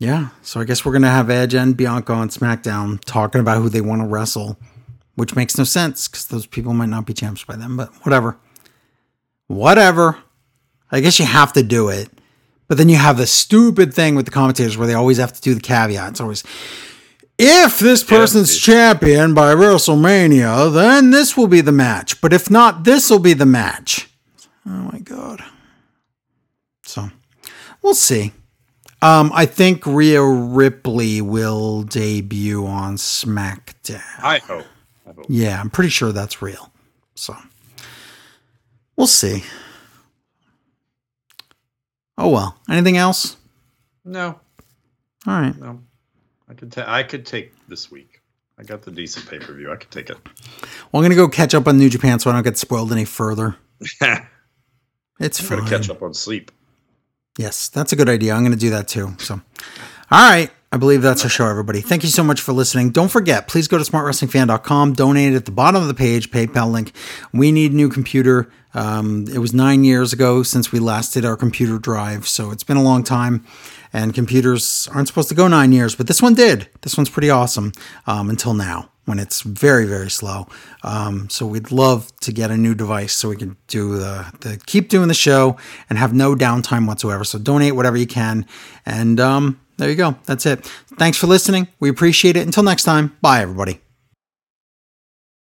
Yeah, so I guess we're gonna have Edge and Bianca on SmackDown talking about who they want to wrestle, which makes no sense because those people might not be champs by then. But whatever, whatever. I guess you have to do it, but then you have the stupid thing with the commentators where they always have to do the caveat. It's always if this person's dude. champion by WrestleMania, then this will be the match. But if not, this will be the match. Oh my god. So we'll see. Um, I think Rhea Ripley will debut on SmackDown. I hope. I hope. Yeah, I'm pretty sure that's real. So we'll see. Oh well. Anything else? No, All right. no. I could ta- I could take this week. I got the decent pay per view. I could take it. Well, I'm gonna go catch up on New Japan so I don't get spoiled any further. I'm [LAUGHS] It's gonna catch up on sleep. Yes, that's a good idea. I'm going to do that too. So, all right. I believe that's our show, everybody. Thank you so much for listening. Don't forget, please go to smartwrestlingfan.com, donate at the bottom of the page, PayPal link. We need a new computer. Um, it was nine years ago since we last did our computer drive, so it's been a long time. And computers aren't supposed to go nine years, but this one did. This one's pretty awesome um, until now when it's very, very slow. Um, so we'd love to get a new device so we can do the, the keep doing the show and have no downtime whatsoever. So donate whatever you can. And um, there you go. That's it. Thanks for listening. We appreciate it. Until next time, bye, everybody.